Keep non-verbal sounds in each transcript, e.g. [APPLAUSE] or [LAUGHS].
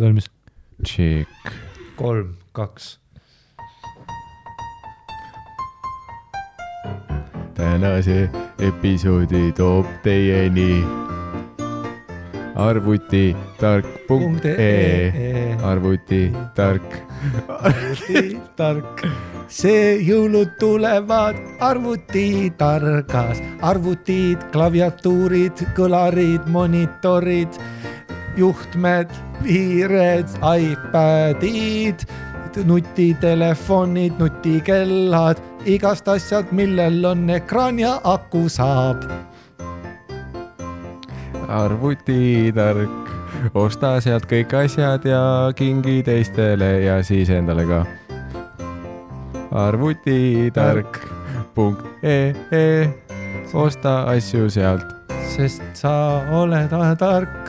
valmis? Tšikk. kolm, kaks. tänase episoodi toob teieni arvutitark.ee, arvutitark. tark, see jõulud tulevad arvutitargas, arvutid, klaviatuurid, kõlarid, monitorid, juhtmed, piired, iPadid, nutitelefonid, nutikellad, igast asjad, millel on ekraan ja aku saab. arvutitark, osta sealt kõik asjad ja kingi teistele ja siis endale ka. arvutitark.ee, osta asju sealt. sest sa oled tark,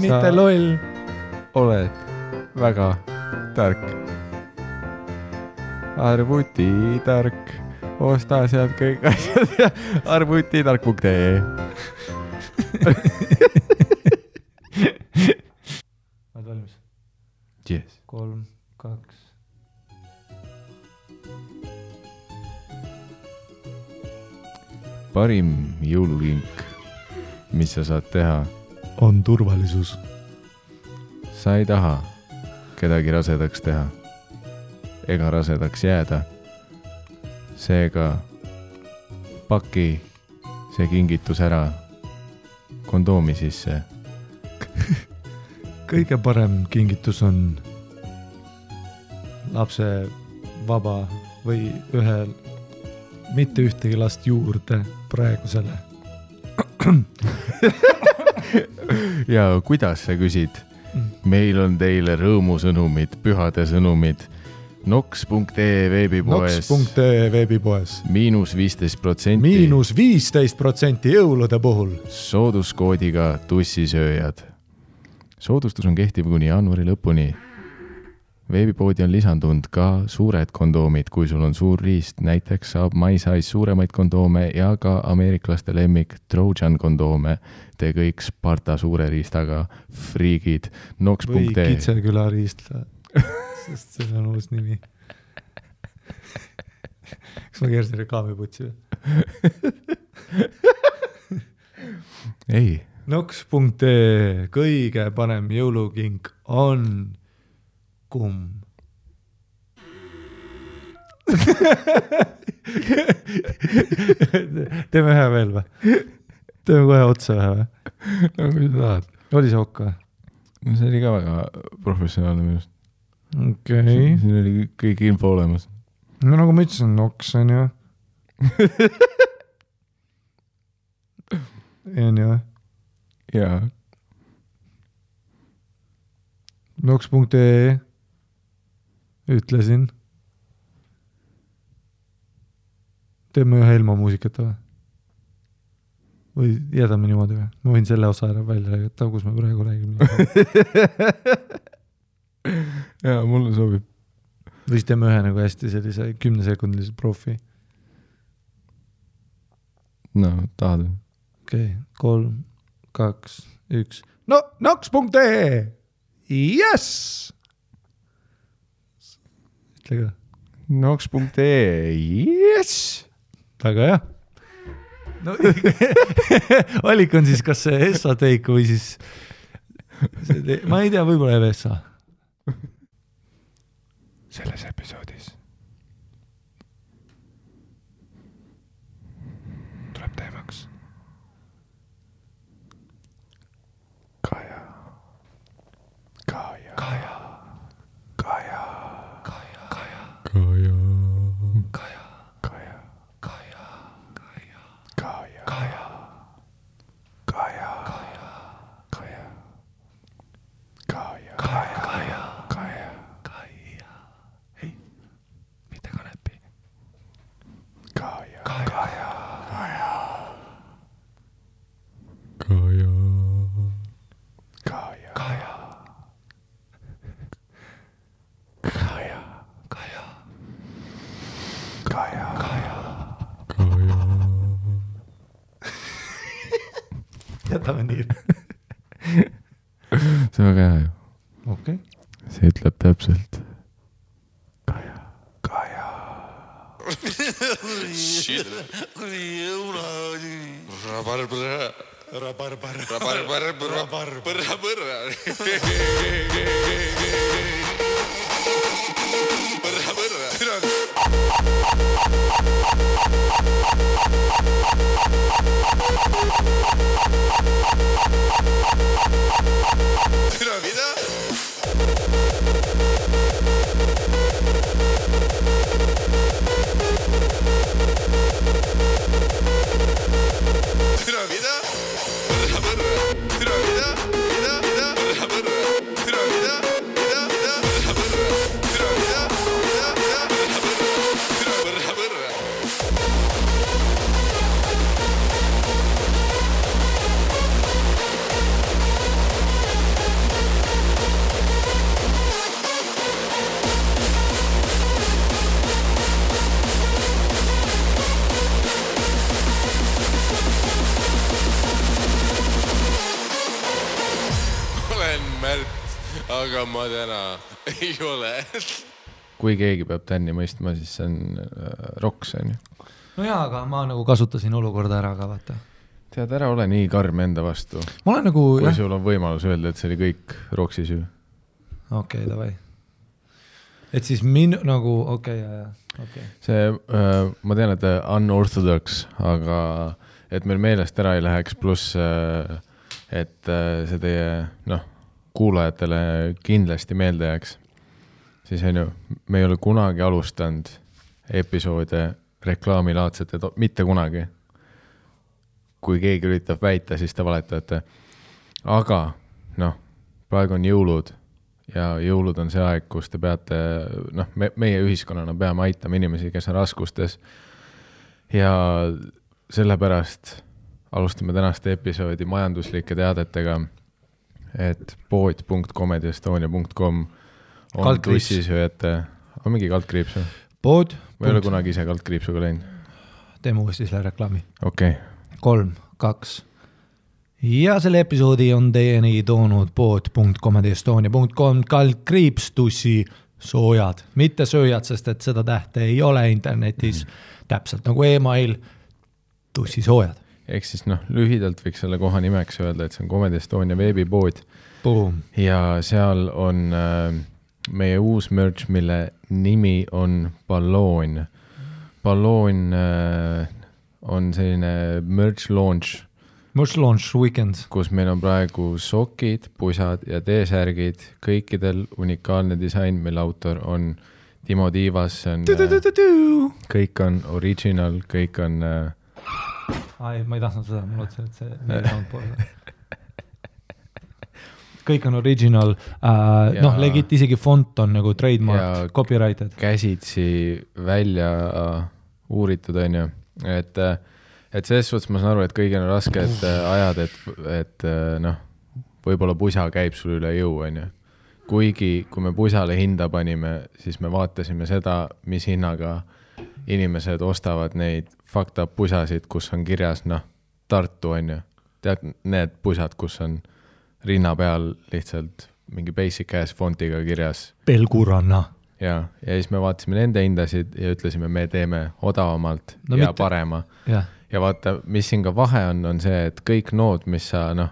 mitte loll. oled väga tark. arvutitark, osta sealt kõik asjad ja [LAUGHS] arvutitark.ee. [LAUGHS] oled valmis? Yes. kolm, kaks. parim jõulukink, mis sa saad teha, on turvalisus. sa ei taha kedagi rasedaks teha ega rasedaks jääda. seega paki see kingitus ära kondoomi sisse [LAUGHS] kõige parem kingitus on lapse vaba või ühe, mitte ühtegi last juurde praegusele. [LAUGHS] ja kuidas sa küsid? meil on teile rõõmusõnumid, pühade sõnumid. Nox.ee veebipoes Nox.ee veebipoes. miinus viisteist protsenti. miinus viisteist protsenti jõulude puhul. sooduskoodiga tussisööjad. soodustus on kehtiv kuni jaanuari lõpuni. Veebipoodi on lisandunud ka suured kondoomid, kui sul on suur riist, näiteks saab MySize suuremaid kondoome ja ka ameeriklaste lemmik Trojan kondoome. Te kõik Sparta suure riistaga friigid. või Nox.ee, Kitseküla riistla, sest see on uus nimi. kas ma keerasin reklaamiputsi või? ei, Nox.ee kõige parem jõulukink on kumm. [LAUGHS] teeme ühe veel või? teeme kohe otsa ühe või? no kui sa tahad. oli see okk või? no see oli ka väga professionaalne minu arust. okei okay., siin oli kõik info olemas. no nagu ma ütlesin, Nox on ju. [LAUGHS] on ju, jaa, Nox.ee ütlesin. teeme ühe ilma muusikata või? või jätame niimoodi või? ma võin selle osa ära välja lõigata, kus me praegu räägime. [LAUGHS] jaa, mulle sobib. või siis teeme ühe nagu hästi sellise kümnesekundilise profi. no tahad või? okei okay., kolm, kaks, üks. no Nox.ee, jess. Ütle ka, Nox.ee, jess. väga hea. no [LAUGHS] valik on siis kas see Essa Take või siis ma ei tea, võib-olla jääb Essa. selles episoodis manier. [LAUGHS] see on väga hea ju. okei okay.. see ütleb täpselt. Kaja. Kaja. rabarbra. rabarbra. rabarbra. rabarbra olen ma täna [LAUGHS] ei ole. kui keegi peab Tänni mõistma, siis see on äh, Roks onju. no jaa, aga ma nagu kasutasin olukorda ära ka vaata. tead, ära ole nii karm enda vastu, ma olen nagu kui jah, sul on võimalus öelda, et see oli kõik Roksi süü. okei okay,, davai. et siis min- nagu okei okay,, jaa, jaa, okei okay.. see äh,, ma tean, et äh, unorthodox, aga et meil meelest ära ei läheks, pluss äh, et äh, see teie noh, kuulajatele kindlasti meelde jääks, siis on ju, me ei ole kunagi alustanud episoode reklaamilaadsete, mitte kunagi. kui keegi üritab väita, siis te valetate. aga noh, praegu on jõulud ja jõulud on see aeg, kus te peate, noh, me, meie ühiskonnana peame aitama inimesi, kes on raskustes. ja sellepärast alustame tänast episoodi majanduslike teadetega, et pood.comedyestonia.com on tussisööjate, on mingi kaldkriips või? pood, ma ei ole kunagi ise kaldkriipsuga läinud. teeme uuesti selle reklaami. okei okay., kolm, kaks. ja selle episoodi on teieni toonud pood.comedyestonia.com kaldkriips tussi soojad, mitte sööjad, sest et seda tähte ei ole internetis mm, täpselt nagu email, tussisoojad. Ehk siis noh, lühidalt võiks selle koha nimeks öelda, et see on Comedy Estonia veebipood ja seal on äh, meie uus merch, mille nimi on balloon. balloon äh, on selline merch launch, Mush Launch Weekend. kus meil on praegu sokid, pusad ja T-särgid, kõikidel unikaalne disain, mille autor on Timo Tiivas, see on, kõik on original, kõik on äh, ai, ma ei tahtnud seda, ma lootsin, et see meie soundboard. kõik on original Ja- noh, legit isegi font on nagu trademark copyrighted. käsitsi välja äh, uuritud, onju, et, et selles suhtes ma saan aru, et kõigil on rasked äh, ajad, et, et äh, noh, võib-olla pusa käib sul üle jõu, onju. kuigi, kui me pusale hinda panime, siis me vaatasime seda, mis hinnaga inimesed ostavad neid fucked up pusasid, kus on kirjas, noh, Tartu, onju. tead, need pusad, kus on rinna peal lihtsalt mingi basic ass fontiga kirjas Pelguranna. ja, ja siis me vaatasime nende hindasid ja ütlesime, me teeme odavamalt No ja mitte- parema. ja vaata, mis siin ka vahe on, on see, et kõik nood, mis sa noh,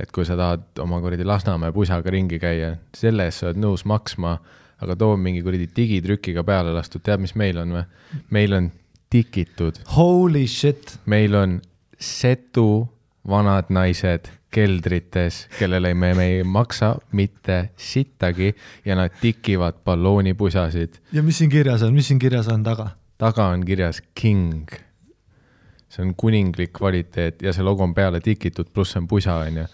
et kui sa tahad oma kuradi Lasnamäe pusaga ringi käia, selle eest sa oled nõus maksma, aga too mingi kuradi digitrükiga peale lastud, tead, mis meil on või? meil on tikitud, holy shit, meil on setu vanad naised keldrites, kellele me, me ei maksa mitte sittagi ja nad tikivad balloonipusasid. ja mis siin kirjas on, mis siin kirjas on taga? taga on kirjas king. see on kuninglik kvaliteet ja see logo on peale tikitud, pluss see on pusa, onju.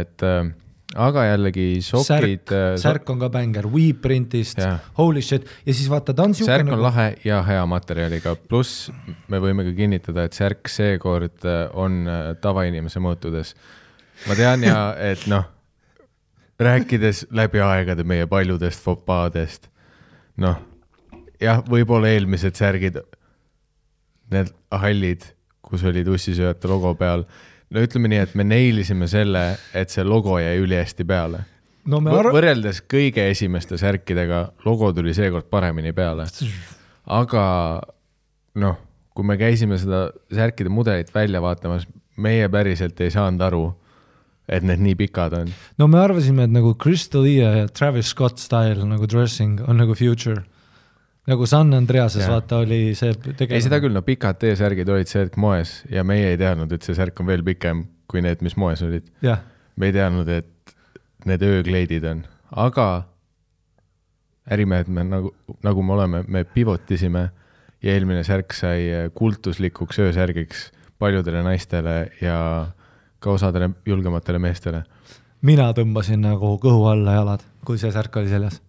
et äh, aga jällegi sokid särk, särk on ka bängar, Weprintist holy shit. Ja siis vaata, ta on siuke särk on nagu, lahe ja hea materjaliga, pluss me võime ka kinnitada, et särk seekord äh, on äh, tavainimese mõõtudes. ma tean ja [LAUGHS] et noh, rääkides läbi aegade meie paljudest fopaadest, noh jah, võib-olla eelmised särgid, need hallid, kus oli tussisööjate logo peal, no ütleme nii, et me neilisime selle, et see logo jäi ülihästi peale. no arv-, võrreldes kõige esimeste särkidega, logo tuli seekord paremini peale. aga noh, kui me käisime seda särkide mudelit välja vaatamas, meie päriselt ei saanud aru, et need nii pikad on. no me arvasime, et nagu Crystalia ja Travis Scott style nagu dressing on nagu future. Nagu San Andreases vaata oli see ei, seda küll, no pikad T-särgid olid see hetk moes ja meie ei teadnud, et see särk on veel pikem kui need, mis moes olid. me ei teadnud, et need öökleidid on, aga ärimehed me nagu, nagu me oleme, me pivotisime ja eelmine särk sai kultuslikuks öösärgiks paljudele naistele ja ka osadele julgematele meestele. mina tõmbasin nagu kõhu alla jalad, kui see särk oli seljas.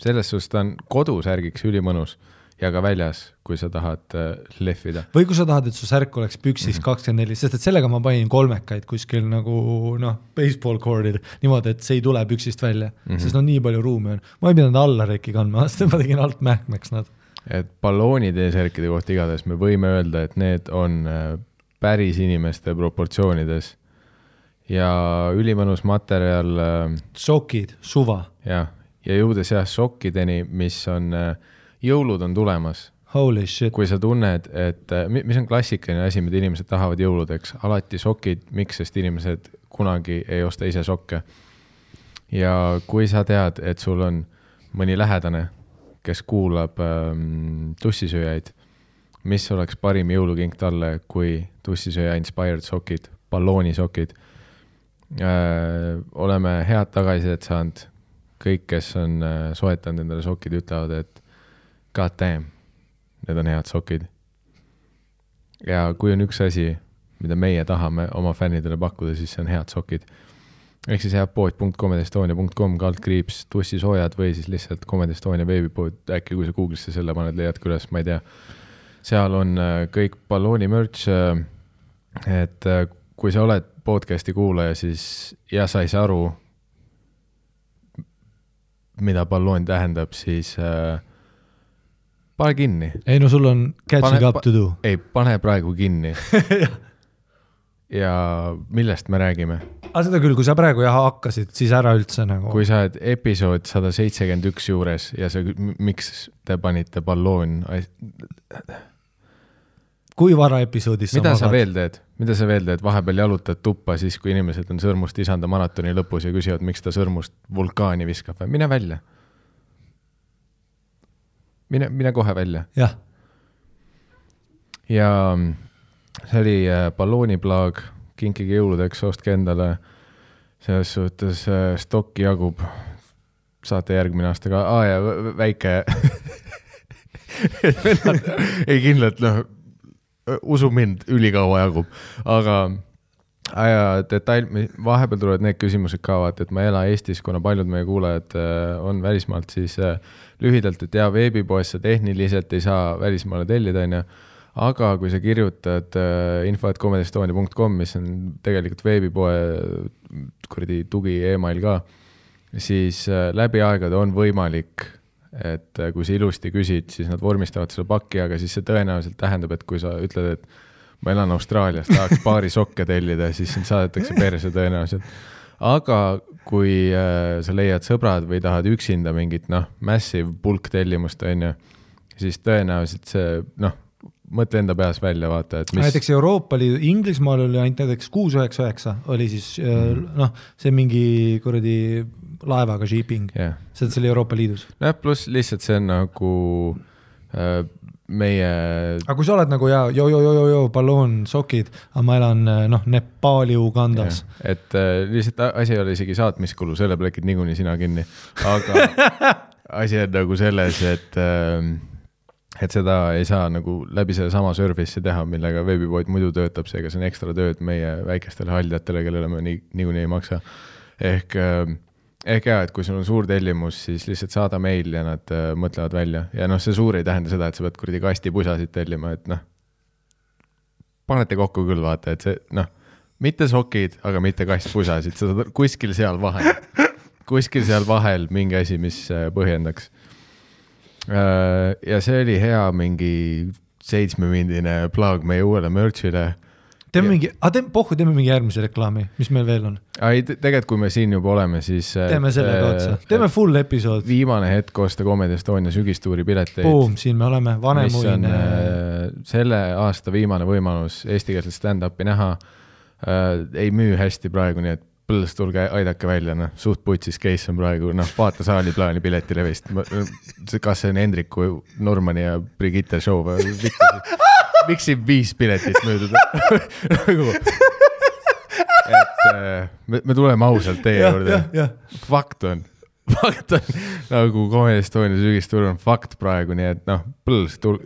Selles suhtes ta on kodusärgiks ülimõnus ja ka väljas, kui sa tahad äh, lehvida. või kui sa tahad, et su särk oleks püksis Mhm. kakskümmend neli, sest et sellega ma panin kolmekaid kuskil nagu noh, baseball court'il niimoodi, et see ei tule püksist välja mm. -hmm. sest no nii palju ruumi on. ma ei pidanud alla reki kandma, [LAUGHS] sest ma tegin alt mähkmeks nad. et balloonid e-särkide kohta igatahes me võime öelda, et need on äh, päris inimeste proportsioonides ja ülimõnus materjal äh, sokid, suva, jah, ja jõudes jah sokkideni, mis on, jõulud on tulemas. holy shit, kui sa tunned, et äh, mi- mis on klassikaline asi, mida inimesed tahavad jõuludeks, alati sokid, miks, sest inimesed kunagi ei osta ise sokke. ja kui sa tead, et sul on mõni lähedane, kes kuulab ähm, tussisööjaid, mis oleks parim jõulukink talle, kui tussisööja inspired sokid, balloonisokid äh,. oleme head tagasisidet saanud, kõik, kes on äh, soetanud endale sokid, ütlevad, et god damn, need on head sokid. ja kui on üks asi, mida meie tahame oma fännidele pakkuda, siis see on head sokid. ehk siis jah, pood.comedestonia.com kaldkriips tussisoojad või siis lihtsalt Comedy Estonia veebipood, äkki kui sa Google'isse selle paned, leiad ka üles, ma ei tea. seal on äh, kõik ballooni merch. et äh, kui sa oled podcast'i kuulaja, siis ja sa ei saa aru, mida balloon tähendab, siis äh, pane kinni ei no sul on catching Pane- up to do. ei, pane praegu kinni. [LAUGHS] ja millest me räägime? aga seda küll, kui sa praegu jah hakkasid, siis ära üldse nagu. kui sa oled episood sada seitsekümmend üks juures ja sa, miks te panite balloon, kui vara episoodis mida sa magad? veel teed, mida sa veel teed, vahepeal jalutad tuppa siis, kui inimesed on sõrmust isanda maratoni lõpus ja küsivad, miks ta sõrmust vulkaani viskab. Või mine välja. mine, mine kohe välja. Jah, ja mm, see oli äh, ballooniplaag, kinkige jõuludeks, ostke endale. selles suhtes äh, stokki jagub, saate järgmine aasta ka, aa ja vä- vä- väike [LAUGHS] ei kindlalt noh, usu mind, ülikaua jagub, aga ja detail, vahepeal tulevad need küsimused ka vaata, et ma ei ela Eestis, kuna paljud meie kuulajad äh, on välismaalt, siis äh, lühidalt, et jaa, veebipoes sa tehniliselt ei saa välismaale tellida, onju. aga kui sa kirjutad äh, info.comedystonia.com, mis on tegelikult veebipoe kuradi tugi email ka, siis äh, läbi aegade on võimalik, et äh, kui sa ilusti küsid, siis nad vormistavad selle pakki, aga siis see tõenäoliselt tähendab, et kui sa ütled, et ma elan Austraalias, tahaks [LAUGHS] paari sokke tellida, siis sind saadetakse perse tõenäoliselt. aga kui äh, sa leiad sõbrad või tahad üksinda mingit noh, massive bulk tellimust, on ju, siis tõenäoliselt see noh, mõtle enda peas välja, vaata, et mis näiteks Euroopa Liidu, Inglismaal oli ainult näiteks kuus üheksa üheksa oli siis mm. noh, see mingi kuradi laevaga shipping, jah, sest see oli Euroopa Liidus. nojah, pluss lihtsalt see on nagu äh, meie aga kui sa oled nagu ja jo-jo-jo-jo balloon, sokid, aga ma elan äh, noh, Nepaali, Ugandas. et äh, lihtsalt asi ei ole isegi saatmiskulu, selle plekid niikuinii sina kinni, aga [LAUGHS] asi on nagu selles, et äh, et seda ei saa nagu läbi sellesama service'i teha, millega veebipood muidu töötab, seega see on ekstra tööd meie väikestele haldjatele, kellele me nii, niikuinii ei maksa. ehk äh, ehk jaa, et kui sul on suur tellimus, siis lihtsalt saada meil ja nad äh, mõtlevad välja ja noh, see suur ei tähenda seda, et sa pead kuradi kastipusasid tellima, et noh, panete kokku küll, vaata, et see noh, mitte sokid, aga mitte kastpusasid, sa saad kuskil seal vahel, kuskil seal vahel mingi asi, mis äh, põhjendaks. Ja see oli hea mingi seitsmemindine plaag meie uuele merch'ile teeme Ja- mingi, aga teeme, pohhu, teeme mingi järgmise reklaami, mis meil veel on, ei, tegelikult, kui me siin juba oleme, siis. teeme sellega otsa, teeme full episood, viimane hetk osta Comedy Estonia sügistuuri pileteid. boom, siin me oleme, Vanemuine, äh, selle aasta viimane võimalus eestikeelset stand-up'i näha äh,. ei müü hästi praegu, nii et põlls, tulge aidake välja, noh, suht putsis case on praegu, noh, vaata saali plaani piletilevist. kas see on Hendriku, Normani ja Brigitte show või? Miks, siin viis piletit müüdud nagu, et äh, me, me tuleme ausalt teie jah, juurde. fakt on, fakt on. Nagu Comedy Estonia sügistur on fakt praegu, nii et noh, põls, tul-,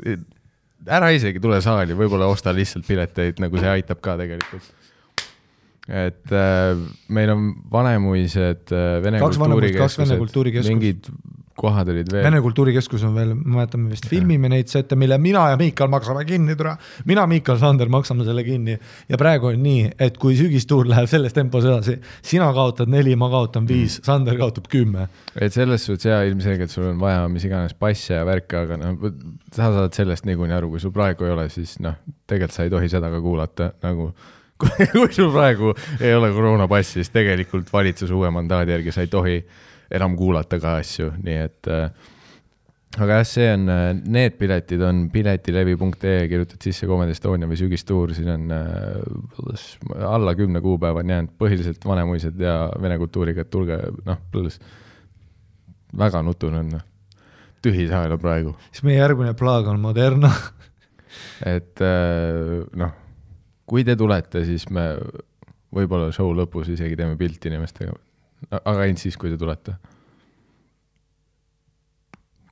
ära isegi tule saali, võib-olla osta lihtsalt pileteid, nagu see aitab ka tegelikult. Et äh, meil on Vanemuised äh, Vene Kaks kultuurikeskust. mingid kohad olid veel. Vene Kultuurikeskus on veel, me mäletame vist filmime neid sette, mille mina ja Miikal maksame kinni, tule. mina, Miikal, Sander maksame selle kinni ja praegu on nii, et kui sügistuur läheb selles tempos edasi, sina kaotad neli, ma kaotan viis, Sander kaotab kümme. et selles suhtes jaa, ilmselgelt sul on vaja mis iganes passe ja värke, aga noh, sa saad sellest niikuinii aru, kui sul praegu ei ole, siis noh, tegelikult sa ei tohi seda ka kuulata, nagu kui, sul praegu ei ole koroonapassi, siis tegelikult valitsuse uue mandaadi järgi sa ei tohi enam kuulata ka asju, nii et äh, aga jah, see on, need piletid on piletilevi.ee, kirjutad sisse Comedy Estonia või sügistuur, siin on äh, alla kümne kuupäeva on jäänud, põhiliselt Vanemuised ja vene kultuuriga, et tulge, noh, põlls. väga nutune on, noh. tühi saal on praegu, siis meie järgmine plaag on Moderna. et äh, noh, kui te tulete, siis me võib-olla show lõpus isegi teeme pilti inimestega, aga ainult siis, kui te tulete.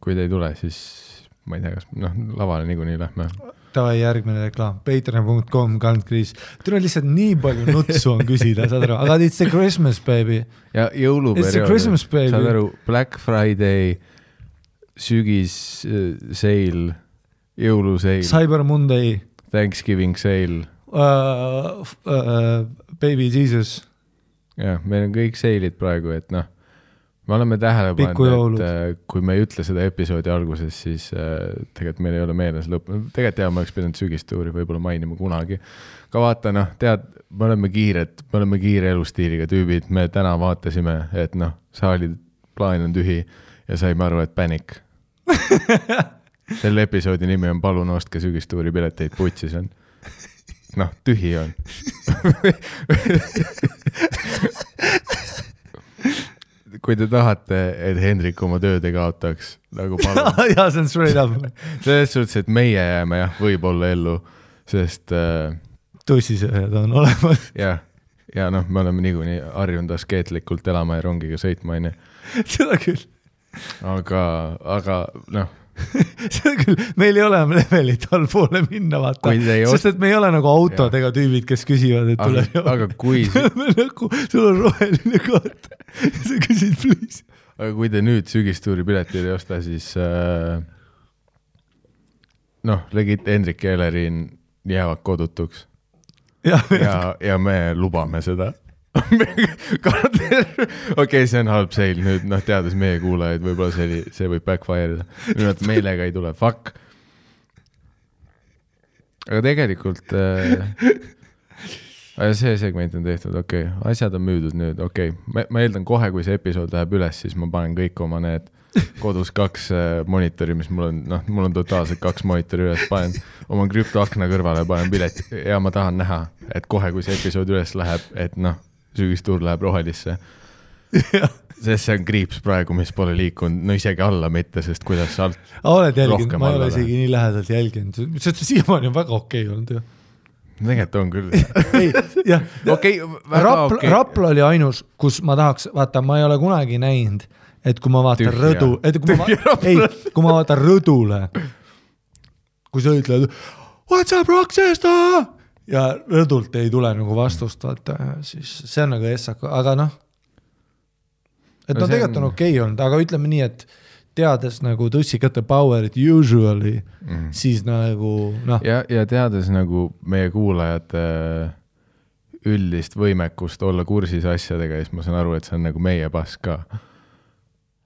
kui te ei tule, siis ma ei tea, kas noh, lavale niikuinii lähme. Davai, järgmine reklaam, patreon.com, kaldkriis. tule lihtsalt nii palju nutsu on küsida, saad aru, aga it's a Christmas baby. ja jõuluperiood saad aru, Black Friday, sügis äh, sale, jõuluseil, Cyber Monday Thanksgiving sale, uh,, uh, Baby Jesus. jah, meil on kõik seilid praegu, et noh, me oleme tähele pannud, et äh, kui me ei ütle seda episoodi alguses, siis äh, tegelikult meil ei ole meeles lõpp, tegelikult jah, ma oleks pidanud sügistuuri võib-olla mainima kunagi. aga vaata noh, tead, me oleme kiired, me oleme kiire elustiiliga tüübid, me täna vaatasime, et noh, saali plaan on tühi ja saime aru, et panic. [LAUGHS] selle episoodi nimi on Palun ostke sügistuuri pileteid, putsis on. noh, tühi on. kui te tahate, et Hendrik oma tööd ei kaotaks, nagu palun. [LAUGHS] jaa, see on straight up. selles suhtes, et meie jääme jah, võib-olla ellu, sest äh, tussisööjad on olemas. jah, ja noh, me oleme niikuinii harjunud askeetlikult elama ja rongiga sõitma, onju. [LAUGHS] seda küll, aga, aga noh, [LAUGHS] seda küll, meil ei ole levelit allpoole minna, vaata. Sest et me ei ole nagu autodega tüübid, kes küsivad, et tule aga, aga kui, [LAUGHS] nagu, sul on roheline kaart. [LAUGHS] Ja sa küsid please. aga kui te nüüd sügistuuri pileteid ei osta, siis äh, noh, legit Hendrik ja Elerin jäävad kodutuks. Jah, ja, ja me lubame seda. [LAUGHS] okei, see on halb seil nüüd, noh, teades meie kuulajaid, võib-olla see oli, see võib backfire ida. nimelt meelega ei tule, fuck. aga tegelikult äh,. see segment on tehtud, okei okay., asjad on müüdud nüüd, okei okay., ma, ma eeldan kohe, kui see episood läheb üles, siis ma panen kõik oma need kodus kaks äh, monitori, mis mul on, noh, mul on totaalselt kaks monitori üles, panen oma krüptoakna kõrvale, panen pileti ja ma tahan näha, et kohe, kui see episood üles läheb, et noh, sügistuur läheb rohelisse. sest see on kriips praegu, mis pole liikunud, no isegi alla mitte, sest kuidas sa alt, oled jälginud, ma ei ole isegi nii lähedalt jälginud, siiamaani on väga okei okay olnud ju. tegelikult on küll. [LAUGHS] jah, okei, väga okei. Rapla oli ainus, kus ma tahaks, vaata, ma ei ole kunagi näinud, et kui ma vaatan Tühja. rõdu, et kui ma ei, kui ma vaatan rõdule, kui sa ütled what's up Rochester ja rõdult ei tule nagu vastust, vaata, siis see on nagu essaka, aga noh. et No no tegelikult on on- okei okay olnud, aga ütleme nii, et teades nagu tussikate power'it usually Mhm. siis nagu noh, ja, ja teades nagu meie kuulajate üldist võimekust olla kursis asjadega, siis ma saan aru, et see on nagu meie pass ka.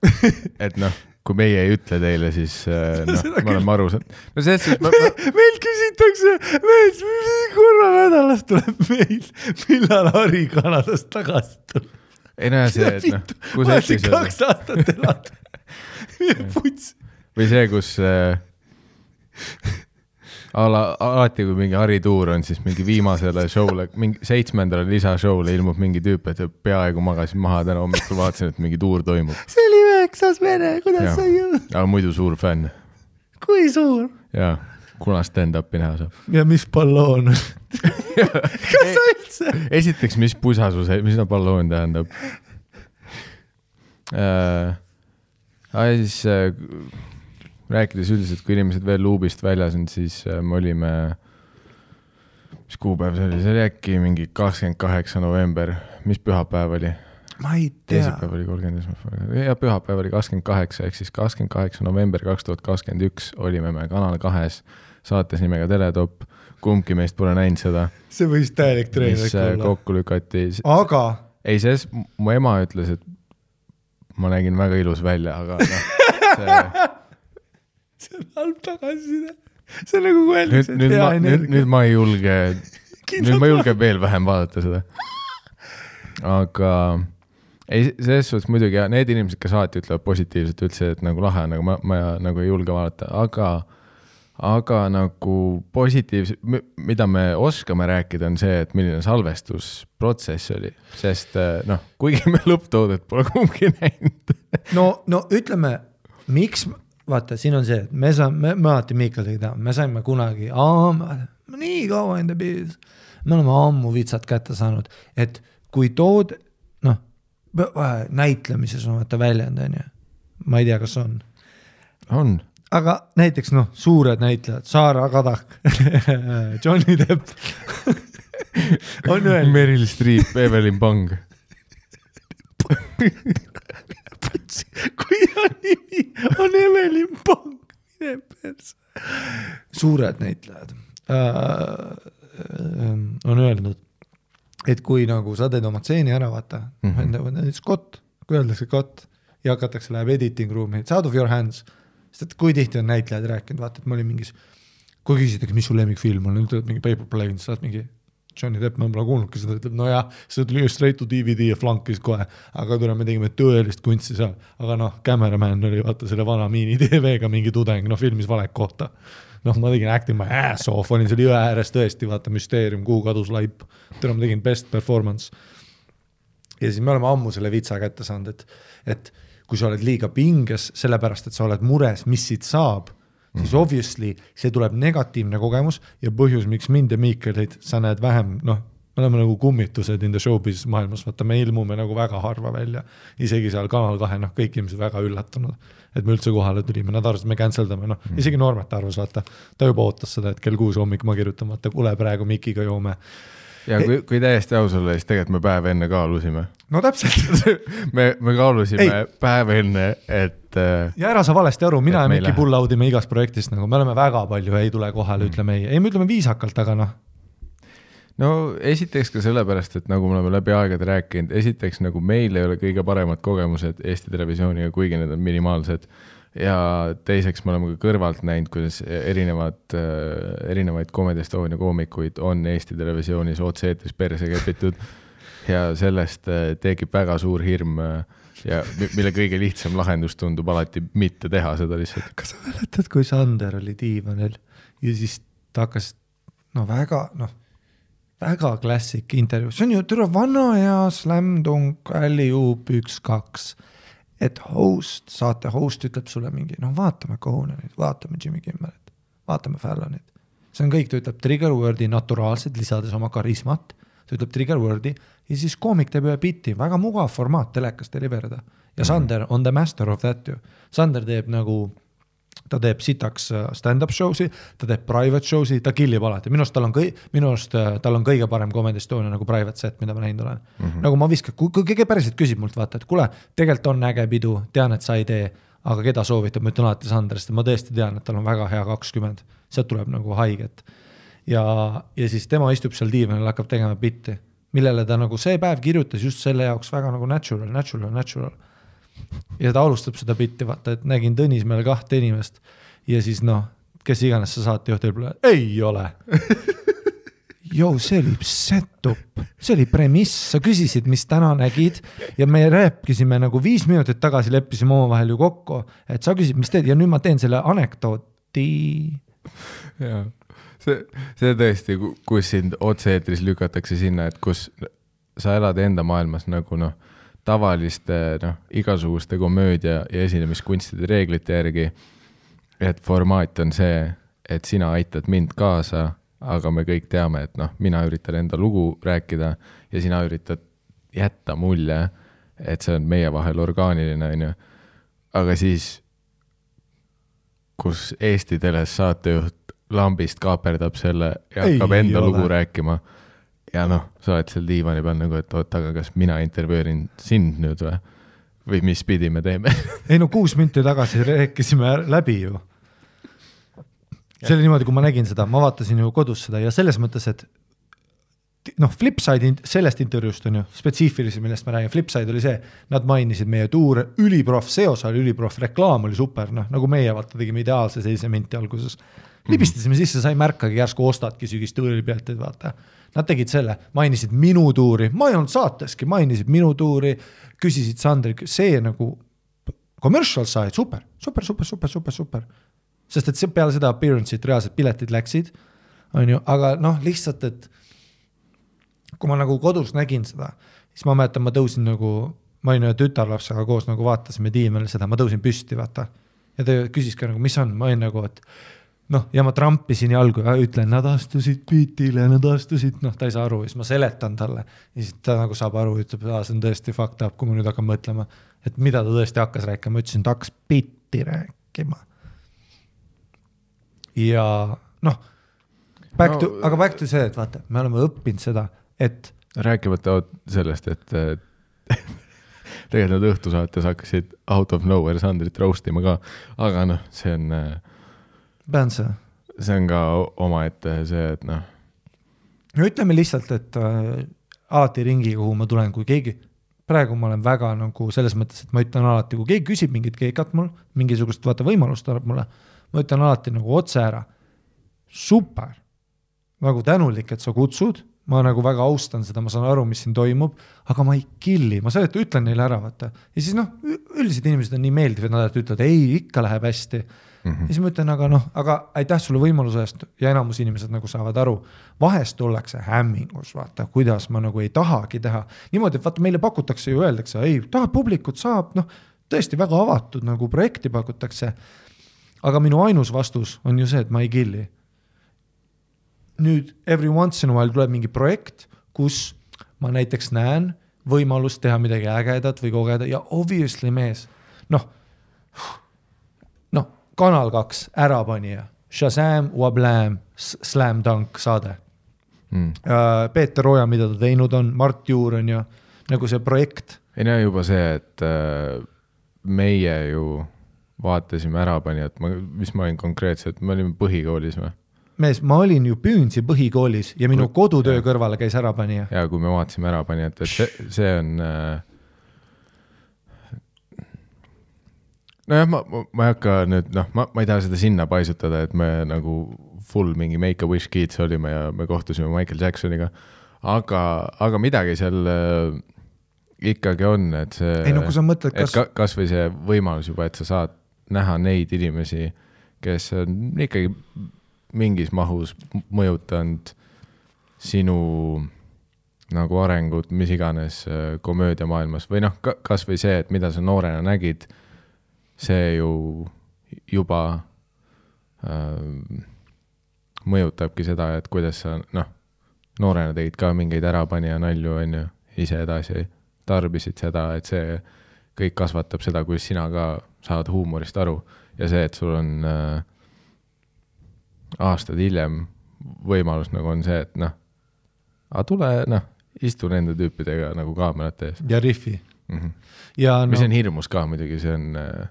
[LAUGHS] et noh, kui meie ei ütle teile, siis [LAUGHS] äh, noh, me oleme aru saanud. no selles suhtes ma, ma, [LAUGHS] meil küsitakse, meil korra nädalas tuleb meil, millal Harri Kanadast tagasi tuleb. ei no see, et noh, kus episood kaks aastat elanud. puts. või see, kus äh, ala, alati kui mingi harituur on, siis mingi viimasele show'le, mingi seitsmendale lisashow'le ilmub mingi tüüp, et peaaegu magasin maha täna hommikul, vaatasin, et mingi tuur toimub. see oli üheksas vene, kuidas Jah. sa ei jõudnud, aga muidu suur fänn kui suur ja kuna stand-up'i näha saab. ja mis balloon on? [LAUGHS] kas sa üldse? esiteks, mis pusa su see, mis no balloon tähendab äh,? aga siis äh, rääkides üldiselt, kui inimesed veel luubist väljas on, siis äh, me olime, mis kuupäev see oli, see oli äkki mingi kakskümmend kaheksa november, mis pühapäev oli? Ma ei tea. teisipäev oli kolmkümmend esmaspäev, ja pühapäev oli kakskümmend kaheksa, ehk siis kakskümmend kaheksa november kaks tuhat kakskümmend üks olime me Kanal kahes saates nimega Teletopp, kumbki meist pole näinud seda, see võis täielik treener olla. kokku lükati. aga ei, selles, mu ema ütles, et ma nägin väga ilus välja, aga noh, [LAUGHS] see on halb tagasiside. see on nagu kui öeldakse, et hea energia. nüüd ma ei julge, [LAUGHS] nüüd ma julgen veel vähem vaadata seda. aga ei, selles suhtes muidugi ja need inimesed, kes alati ütlevad positiivselt üldse, et nagu lahe on, aga ma, ma nagu ei julge vaadata, aga aga nagu positiivse, mida me oskame rääkida, on see, et milline salvestusprotsess oli, sest eh, noh, kuigi me lõpptoodet pole kumbki näinud. no, no ütleme, miks, vaata, siin on see, et me saame, me, alati Miikaliga teame, me saime kunagi, nii kaua the biz, me oleme ammu vitsad kätte saanud, et kui tood, näitlemises on vaata väljend, on ju, ma ei tea, kas on, on, aga näiteks noh, suured näitlejad, Saara Kadak, [LAUGHS] Johnny Depp. [LAUGHS] On öelnud, Meryl Streep, Evelyn Pang. [LAUGHS] kui on nimi, on Evelin Pang, mine perse. suured näitlejad. Äh, on öelnud, et kui nagu sa teed oma stseeni ära, vaata mm. -hmm. näiteks kott, kui öeldakse kott ja hakatakse, läheb editing room'i, it's out of your hands, sest et kui tihti on näitlejad rääkinud, vaata, et ma olin mingis, kui küsitakse, mis su lemmikfilm on, ütled mingi Paper Plane, sa oled mingi Johnny Depp, ma pole kuulnudki seda, ütleb nojah, see tuli ju straight to DVD ja flankis kohe, aga tule, me tegime tõelist kunsti seal, aga noh, Cameraman oli vaata selle vana miini [LAUGHS] TV-ga mingi tudeng, noh filmis valet kohta. noh, ma tegin acting my ass off, olin seal jõe ääres tõesti, vaata müsteerium, kuhu kadus laip, tule ma tegin best performance. ja siis me oleme ammu selle vitsa kätte saanud, et, et kui sa oled liiga pinges, sellepärast et sa oled mures, mis siit saab, siis obviously see tuleb negatiivne kogemus ja põhjus, miks mind ja Miikelit sa näed vähem, noh, me oleme nagu kummitused in the showbiz maailmas, vaata, me ilmume nagu väga harva välja. isegi seal Kanal kahe, noh, kõik inimesed väga üllatunud, et me üldse kohale tulime, nad arvasid, me cancel dame, noh, isegi Normet arvas, vaata, ta juba ootas seda, et kell kuus hommik ma kirjutan, vaata, kuule, praegu Mikiga joome. ja kui, kui täiesti aus olla, siis tegelikult me päev enne kaalusime. no täpselt [LAUGHS] me, me kaalusime Ei. päev enne, et äh, ja ära sa valesti aru, mina ja Miki pull out ime igast projektist nagu, me oleme väga palju ei tule kohale mm., ütleme ei, ei me ütleme viisakalt, aga noh, no esiteks ka sellepärast, et nagu me oleme läbi aegade rääkinud, esiteks nagu meil ei ole kõige paremad kogemused Eesti Televisiooniga, kuigi need on minimaalsed. ja teiseks me oleme ka kõrvalt näinud, kuidas erinevad, erinevaid Comedy Estonia koomikuid on Eesti Televisioonis otse-eetris perse kepitud ja sellest äh, tekib väga suur hirm äh, ja mi- mille kõige lihtsam lahendus tundub alati mitte teha seda lihtsalt. kas sa mäletad, kui Sander oli diivanil ja siis ta hakkas no väga noh, väga klassik intervjuu, see on ju türa vana hea slam dunk, alley-oop üks-kaks. et host, saate host ütleb sulle mingi, noh, vaatame Conanit, vaatame Jimmy Kimmerit, vaatame Fallonit. see on kõik, ta ütleb trigger word'i naturaalselt, lisades oma karismat, ta ütleb trigger word'i ja siis koomik teeb ühe biti, väga mugav formaat telekas deliver ida. ja Sander on the master of that ju, Sander teeb nagu ta teeb sitaks äh, stand-up show si, ta teeb private show si, ta killib alati, minu arust tal on kõi-, minu arust äh, tal on kõige parem Comedy Estonia nagu private set, mida ma näinud olen mm. -hmm. nagu ma viskan, kui, keegi päriselt küsib mult vaata, et kuule, tegelikult on äge pidu, tean, et sa ei tee, aga keda soovitab, ma ütlen alati Sander, sest ma tõesti tean, et tal on väga hea kakskümmend, sealt tuleb nagu haiget. ja, ja siis tema istub seal diivanil, hakkab tegema bitti, millele ta nagu see päev kirjutas just selle jaoks väga nagu natural, natural, natural ja ta alustab seda bitti, vaata, et nägin Tõnismäel kahte inimest ja siis noh, kes iganes see saatejuht ütleb, ei ole. [LAUGHS] Jou, see oli setup, see oli premiss, sa küsisid, mis täna nägid ja me rääkisime nagu viis minutit tagasi, leppisime omavahel ju kokku, et sa küsid, mis teed. Ja nüüd ma teen selle anekdooti. jaa, see, see tõesti, kus sind otse-eetris lükatakse sinna, et kus sa elad enda maailmas nagu noh, tavaliste noh, igasuguste komöödia ja esinemiskunstide reeglite järgi. et formaat on see, et sina aitad mind kaasa aga me kõik teame, et noh, mina üritan enda lugu rääkida ja sina üritad jätta mulje, et see on meie vahel orgaaniline, on ju. aga siis, kus Eesti teles saatejuht lambist kaaperdab selle ja hakkab Ei enda ole. lugu rääkima ja noh, sa oled seal diivani peal nagu, et oot, aga kas mina intervjueerin sind nüüd või? või mis pidi me teeme [LAUGHS] ei no kuus minti tagasi rääkisime läbi ju. see oli niimoodi, kui ma nägin seda, ma vaatasin ju kodus seda ja selles mõttes, et noh, Flipside sellest intervjuust on ju spetsiifilisem, millest ma räägin, Flipside oli see, nad mainisid meie tuure, üliproff seos oli üliproff, reklaam oli super, noh nagu meie vaata tegime ideaalse seitse minti alguses. libistasime sisse, sa ei märkagi, järsku ostadki sügistuuri pealt, et vaata. Nad tegid selle, mainisid minu tuuri, ma ei olnud saateski, mainisid minu tuuri, küsisid Sandri, see nagu commercial side, super, super, super, super, super, super. sest et peale seda appearance'it reaalselt piletid läksid, on ju, aga noh, lihtsalt, et kui ma nagu kodus nägin seda, siis ma mäletan, ma tõusin nagu, ma olin ühe tütarlapsega koos nagu vaatasime diivanil seda, ma tõusin püsti, vaata. ja ta küsis ka nagu, mis on, ma olin nagu, et noh, ja ma trampisin jalgu ja ütlen, nad astusid biitile, nad astusid, noh, ta ei saa aru siis ma seletan talle. ja siis ta nagu saab aru, ütleb, aa, see on tõesti fucked up, kui ma nüüd hakkan mõtlema, et mida ta tõesti hakkas rääkima, ma ütlesin, ta hakkas bitti rääkima. ja noh, back No- to, aga back to see, et vaata, me oleme õppinud seda, et rääkimata sellest, et äh, [LAUGHS] tegelikult nad õhtusaates hakkasid out of nowhere Sandrit roast ima ka, aga noh, see on, pean see. See on ka omaette see, et noh, no ütleme lihtsalt, et äh, alati ringi, kuhu ma tulen, kui keegi, praegu ma olen väga nagu selles mõttes, et ma ütlen alati, kui keegi küsib mingit keekat mul, mingisugust vaata võimalust annab mulle, ma ütlen alati nagu otse ära. super, nagu tänulik, et sa kutsud, ma nagu väga austan seda, ma saan aru, mis siin toimub, aga ma ei kill'i, ma seletan, ütlen neile ära, vaata. ja siis noh, üldiselt inimesed on nii meeldivad, nad alati ütlevad, ei, ikka läheb hästi ja siis ma ütlen, aga noh, aga aitäh sulle võimaluse eest ja enamus inimesed nagu saavad aru. vahest tullakse hämmingus, vaata, kuidas ma nagu ei tahagi teha. niimoodi, et vaata meile pakutakse ju, öeldakse, ei, tahad publikut, saab, noh, tõesti väga avatud nagu projekti pakutakse. aga minu ainus vastus on ju see, et ma ei kill'i. Nüüd every once in a while tuleb mingi projekt, kus ma näiteks näen võimalust teha midagi ägedat või kogeda ja obviously mees, noh noh, Kanal kaks, Ärapanija, Shazam, Wablam, Slam Dunk saade mm. Peeter Oja, mida ta teinud on, Mart Juur on ju, nagu see projekt. ei no juba see, et äh, meie ju vaatasime Ärapanijat, ma, mis ma olin konkreetselt, me olime põhikoolis või? mees, ma olin ju Püünsi põhikoolis ja minu kodutöö kõrvale käis Ärapanija. ja kui me vaatasime Ärapanijat, et see, see on äh... nojah, ma, ma, ma ei hakka nüüd noh, ma, ma ei taha seda sinna paisutada, et me nagu full mingi Make a Wish kids olime ja me kohtusime Michael Jacksoniga. aga, aga midagi seal äh, ikkagi on, et see. ei no kui sa mõtled, kas ka, kasvõi see võimalus juba, et sa saad näha neid inimesi, kes on ikkagi mingis mahus mõjutanud sinu nagu arengut mis iganes äh, komöödiamaailmas või noh, kasvõi see, et mida sa noorena nägid, see ju juba äh, mõjutabki seda, et kuidas sa noh, noorena tegid ka mingeid ärapanija nalju, on ju, ise edasi tarbisid seda, et see kõik kasvatab seda, kuidas sina ka saad huumorist aru. Ja see, et sul on äh, aastaid hiljem võimalus nagu on see, et noh, aga tule noh, istu nende tüüpidega nagu kaamerate ees ja Riffi mm. -hmm. ja mis no on hirmus ka muidugi, see on äh,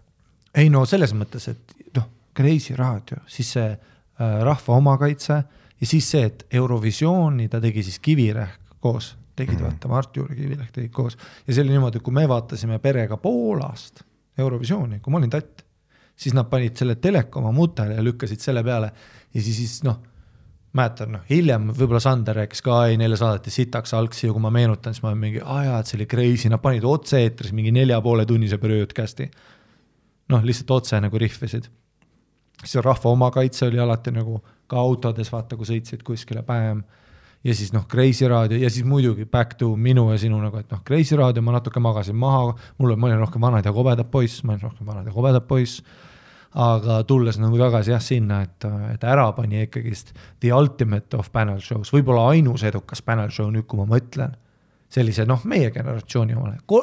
ei no selles mõttes, et noh, Kreisi raadio, siis see äh, Rahva Omakaitse ja siis see, et Eurovisiooni ta tegi siis Kivirähk koos tegid vaata Mart Juur ja Kivilähk tegid koos ja see oli niimoodi, kui me vaatasime perega Poolast Eurovisiooni, kui ma olin tatt, siis nad panid selle telekoma mutele ja lükkasid selle peale ja siis, siis noh, mäletan, noh hiljem võib-olla Sander rääkis ka, ei neile saadeti sitaks algsi ja kui ma meenutan, siis ma mingi, aa jaa, et see oli crazy, nad panid otse-eetris mingi nelja poole tunnise broadcast'i. noh, lihtsalt otse nagu rihvisid. siis rahva omakaitse oli alati nagu ka autodes, vaata, kui sõitsid kuskile päev ja siis noh, Kreisi raadio ja siis muidugi back to minu ja sinu nagu, et noh, Kreisi raadio ma natuke magasin maha, mul, ma olin rohkem vanad ja kobedad poiss, ma olin rohkem vanad ja kobedad poiss. Aga tulles nagu tagasi jah sinna, et, et ära pani ikkagist The Ultimate of Panel Shows, võib-olla ainus edukas panel show nüüd, kui ma mõtlen. sellise noh, meie generatsiooni omale Ko,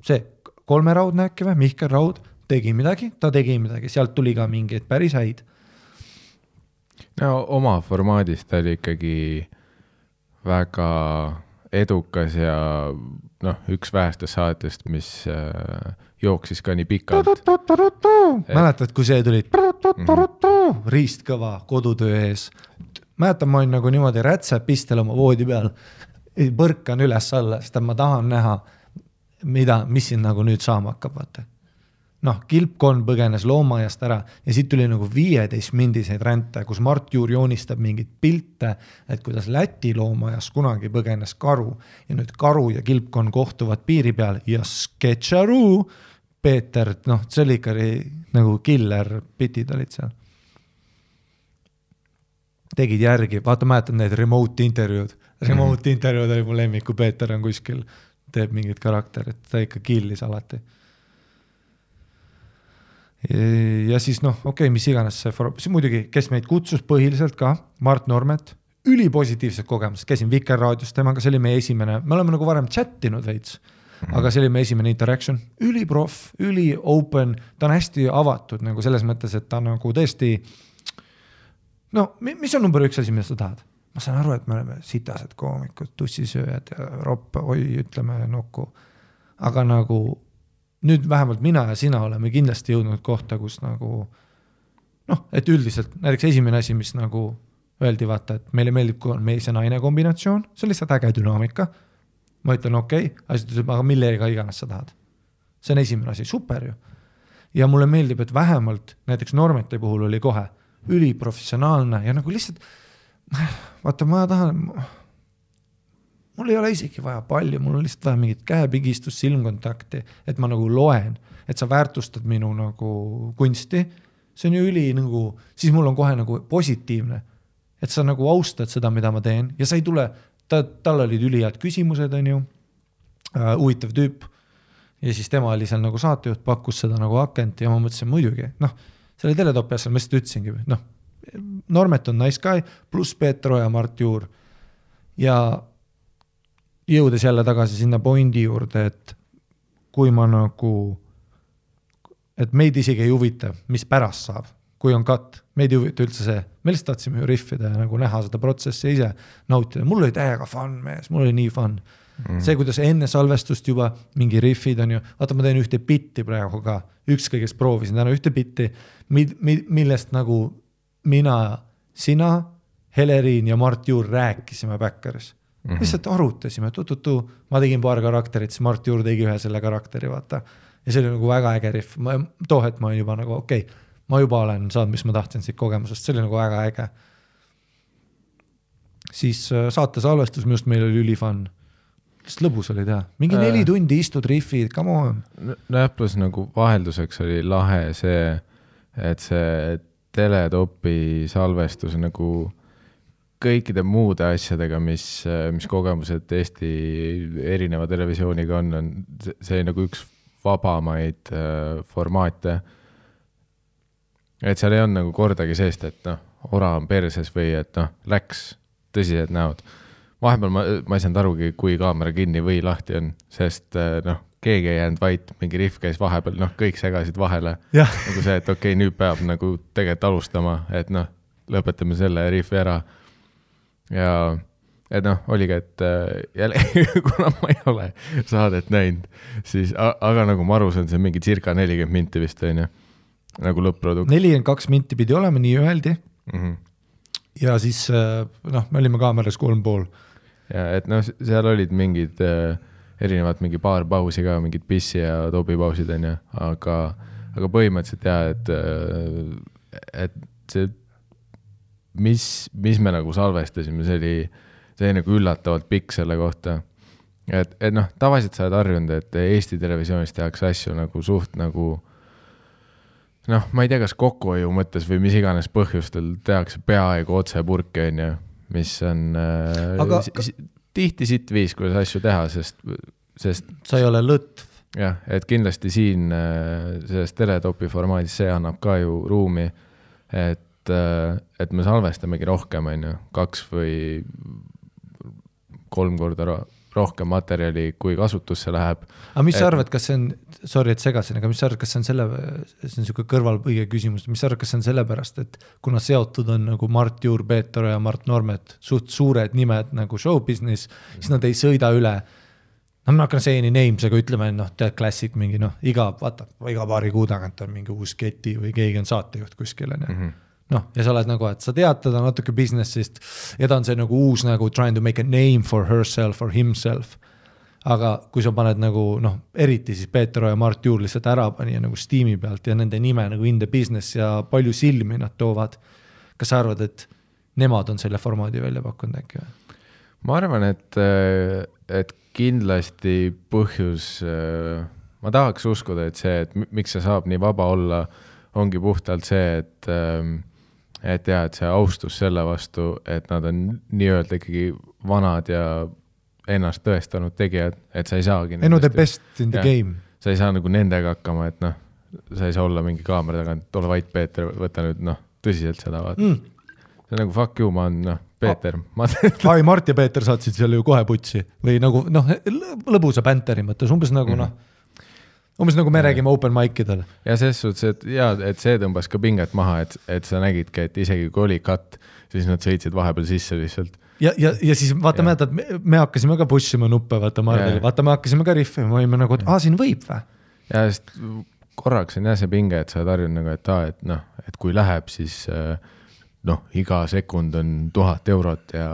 see kolmeraudne äkki või, Mihkel Raud tegi midagi, ta tegi midagi, sealt tuli ka mingeid päris häid. no oma formaadis ta oli ikkagi väga edukas ja noh, üks vähestest saatest, mis äh, jooksis ka nii pikalt. mäletad, kui see tuli? Mm. riistkõva kodutöö ees. mäletan, ma olin nagu niimoodi rätsepistel oma voodi peal, põrkan üles-alla, sest ma tahan näha, mida, mis siin nagu nüüd saama hakkab, vaata. Noh, kilpkonn põgenes loomaaiast ära ja siit tuli nagu viieteistmindiseid ränte, kus Mart Juur joonistab mingeid pilte, et kuidas Läti loomaajas kunagi põgenes karu. Ja nüüd karu ja kilpkonn kohtuvad piiri peal ja sketšaruu, Peeter, noh, see oli ikka nagu killer bitid olid seal. tegid järgi, vaata, mäletad neid remote intervjuud, remote mm -hmm. intervjuud oli mu lemmik, kui Peeter on kuskil, teeb mingit karakterit, ta ikka killis alati ja siis noh, okei okay,, mis iganes see, siis muidugi, kes meid kutsus põhiliselt ka, Mart Normet, ülipositiivsed kogemused, käisin Vikerraadios temaga, see oli meie esimene, me oleme nagu varem chat inud veits mm. Aga see oli meie esimene interaction, üliproff, üli open, ta on hästi avatud nagu selles mõttes, et ta nagu tõesti. no mis on number üks asi, mida sa tahad? ma saan aru, et me oleme sitased koomikud, tussisööjad ja roppe, oi, ütleme nokku. aga nagu nüüd vähemalt mina ja sina oleme kindlasti jõudnud kohta, kus nagu noh, et üldiselt näiteks esimene asi, mis nagu öeldi, vaata, et meile meeldib, kui on mees ja naine kombinatsioon, see on lihtsalt äge dünaamika. Ma ütlen okei okay,, asi ütleb, aga millega iganes sa tahad. see on esimene asi, super ju. ja mulle meeldib, et vähemalt näiteks Normeti puhul oli kohe üliprofessionaalne ja nagu lihtsalt vaata, ma tahan mul ei ole isegi vaja palju, mul on lihtsalt vaja mingit käepigistust, silmkontakti, et ma nagu loen, et sa väärtustad minu nagu kunsti. see on ju üli nagu, siis mul on kohe nagu positiivne. et sa nagu austad seda, mida ma teen ja sa ei tule, ta, tal olid ülihead küsimused, on ju. Äh,, huvitav tüüp. ja siis tema oli seal nagu saatejuht, pakkus seda nagu akent ja ma mõtlesin muidugi, noh, selle teletopi asjal ma lihtsalt ütlesingi, noh, Normet on nice guy, pluss Peeter Oja, Mart Juur. Ja jõudes jälle tagasi sinna pointi juurde, et kui ma nagu, et meid isegi ei huvita, mis pärast saab, kui on cut, meid ei huvita üldse see, me lihtsalt tahtsime ju rihvida ja nagu näha seda protsessi ise nautida, mul oli täiega fun mees, mul oli nii fun. Mm.. see, kuidas enne salvestust juba mingi rihvid on ju, vaata, ma teen ühte bitti praegu ka, ükskõik, kes proovisin täna ühte bitti, millest nagu mina, sina, Heleriin ja Mart Juur rääkisime Backeris. Mm -hmm. lihtsalt arutasime, tu-tu-tu, ma tegin paar karakterit, siis Mart Juur tegi ühe selle karakteri, vaata. ja see oli nagu väga äge rihv, ma too hetk ma olin juba nagu okei okay,, ma juba olen saanud, mis ma tahtsin siit kogemusest, see oli nagu väga äge. siis äh, saate salvestus minu arust meil oli ülifun lihtsalt lõbus oli teha, mingi neli äh, tundi istud rihvid, come on. nojah, pluss nagu vahelduseks oli lahe see, et see teletopi salvestus nagu kõikide muude asjadega, mis, mis kogemused Eesti erineva televisiooniga on, on see nagu üks vabamaid äh, formaate. Et seal ei olnud nagu kordagi seest, et noh, ora on perses või et noh, läks tõsised näod. vahepeal ma, ma ei saanud arugi, kui kaamera kinni või lahti on, sest äh, noh, keegi ei jäänud vait, mingi rihv käis vahepeal, noh, kõik segasid vahele. nagu see, et okei okay,, nüüd peab nagu tegelikult alustama, et noh, lõpetame selle rihvi ära ja et noh, oligi, et äh, jälle [LAUGHS] kuna ma ei ole saadet näinud, siis, aga nagu ma aru saan, see on mingi circa nelikümmend minti vist on ju, nagu lõpp-produkt. nelikümmend kaks minti pidi olema, nii öeldi mm. -hmm. ja siis äh, noh, me olime kaameras kolm pool ja et noh, seal olid mingid äh, erinevad mingi paar pausi ka, mingid pissi ja topipausid onju, aga, aga põhimõtteliselt ja, et, et see, mis, mis me nagu salvestasime, see oli, see oli nagu üllatavalt pikk selle kohta. et, et noh, tavaliselt sa oled harjunud, et Eesti Televisioonis tehakse asju nagu suht nagu noh, ma ei tea, kas kokkuhoiu mõttes või mis iganes põhjustel tehakse peaaegu otsepurki, onju, mis on äh, Aga tihti sitt viis, kuidas asju teha, sest, sest sa ei ole lõtv. jah, et kindlasti siin äh, selles teletopi formaadis see annab ka ju ruumi, et, et me salvestamegi rohkem, on ju, kaks või kolm korda rohkem materjali, kui kasutusse läheb. aga mis sa Et- arvad, kas see on, sorry, et segasin, aga mis sa arvad, kas see on selle, see on niisugune kõrvalpõige küsimus, mis sa arvad, kas see on sellepärast, et kuna seotud on nagu Mart Juur, Peeter ja Mart Normet, suht suured nimed nagu show business, siis nad ei sõida üle no ma hakkan saying names, aga ütleme noh, tead klassik mingi noh, iga vaata, iga paari kuu tagant on mingi uus keti või keegi on saatejuht kuskil onju mm Mhm. -hmm. noh, ja sa oled nagu, et sa tead teda natuke business'ist ja ta on see nagu uus nagu trying to make a name for herself or himself. aga kui sa paned nagu noh, eriti siis Peeter Oja, Mart Juur lihtsalt ära pani nagu Steam'i pealt ja nende nime nagu in the business ja palju silmi nad toovad. kas sa arvad, et nemad on selle formaadi välja pakkunud äkki või? ma arvan, et, et kindlasti põhjus, ma tahaks uskuda, et see, et mi- miks see saab nii vaba olla, ongi puhtalt see, et, et jah, et see austus selle vastu, et nad on nii-öelda ikkagi vanad ja ennast tõestanud tegijad, et sa ei saagi. ei no the best in the yeah. game. sa ei saa nagu nendega hakkama, et noh, sa ei saa olla mingi kaamera taga, et ole vait, Peeter, võta nüüd noh, tõsiselt seda vaata mm.. see on nagu fuck you, ma olen noh, Peeter, ma [LAUGHS] ai, Mart ja Peeter saatsid selle ju kohe putsi või nagu noh, lõbusa bänteri mõttes umbes nagu mm -hmm. noh, umbes nagu me räägime open mic idel. ja ses suhtes, et jaa, et see tõmbas ka pinget maha, et, et sa nägidki, et isegi kui oli cut, siis nad sõitsid vahepeal sisse lihtsalt. ja, ja, ja siis vaata, mäletad, me hakkasime ka push ima nuppe, vaata Jaa. vaata me hakkasime ka rihvima, me olime nagu, et aa, siin võib või? ja sest korraks on jah see pinge, et sa oled harjunud nagu, et aa, et noh, et kui läheb, siis äh, noh, iga sekund on tuhat eurot ja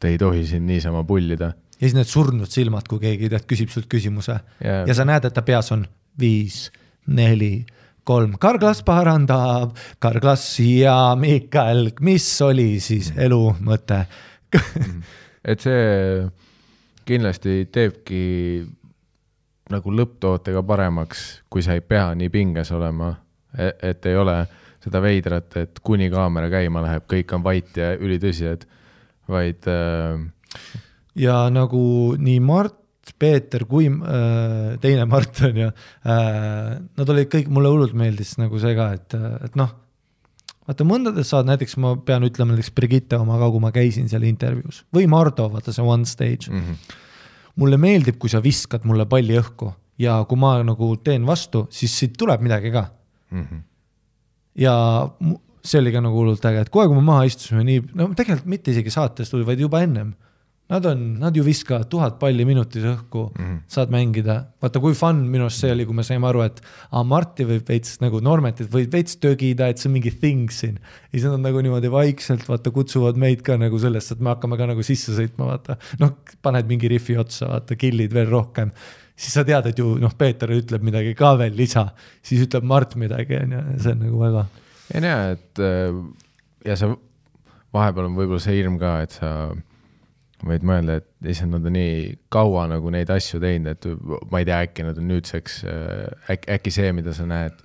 te ei tohi siin niisama pullida. Ja siis need surnud silmad, kui keegi tead, küsib sult küsimuse. Jaa. ja sa näed, et ta peas on viis, neli, kolm, Karglas parandab, Karglas ja Mikael, mis oli siis elu mõte? et see kindlasti teebki nagu lõpptootega paremaks, kui sa ei pea nii pinges olema, et ei ole seda veidrat, et kuni kaamera käima läheb, kõik on vait ja ülitõsised, vaid äh, ja nagu nii Mart, Peeter kui äh, teine Mart on ju äh,, nad olid kõik, mulle hullult meeldis nagu see ka, et, et noh, vaata mõndades saad, näiteks ma pean ütlema näiteks Brigitte oma ka, kui ma käisin seal intervjuus või Mardo, vaata see One Stage mm. -hmm. mulle meeldib, kui sa viskad mulle palli õhku ja kui ma nagu teen vastu, siis siit tuleb midagi ka Mhm. ja mu- see oli ka nagu hullult äge, et kohe, kui me maha istusime nii, no tegelikult mitte isegi saates tuli, vaid juba ennem. Nad on, nad ju viskavad tuhat palli minutis õhku mm, -hmm. saad mängida, vaata kui fun minu arust see oli, kui me saime aru, et aa, Marti võib veits nagu Normetit võib veits tögida, et see on mingi thing siin. ja siis nad nagu niimoodi vaikselt vaata kutsuvad meid ka nagu sellest, et me hakkame ka nagu sisse sõitma, vaata. noh, paned mingi rifi otsa, vaata kill'id veel rohkem siis sa tead, et ju noh, Peeter ütleb midagi ka veel lisa, siis ütleb Mart midagi, on ju, see on nagu väga ei et äh, ja sa vahepeal on võib-olla see hirm ka, et sa võid mõelda, et issand, nad on nii kaua nagu neid asju teinud, et ma ei tea, äkki nad on nüüdseks, äkki, äkki see, mida sa näed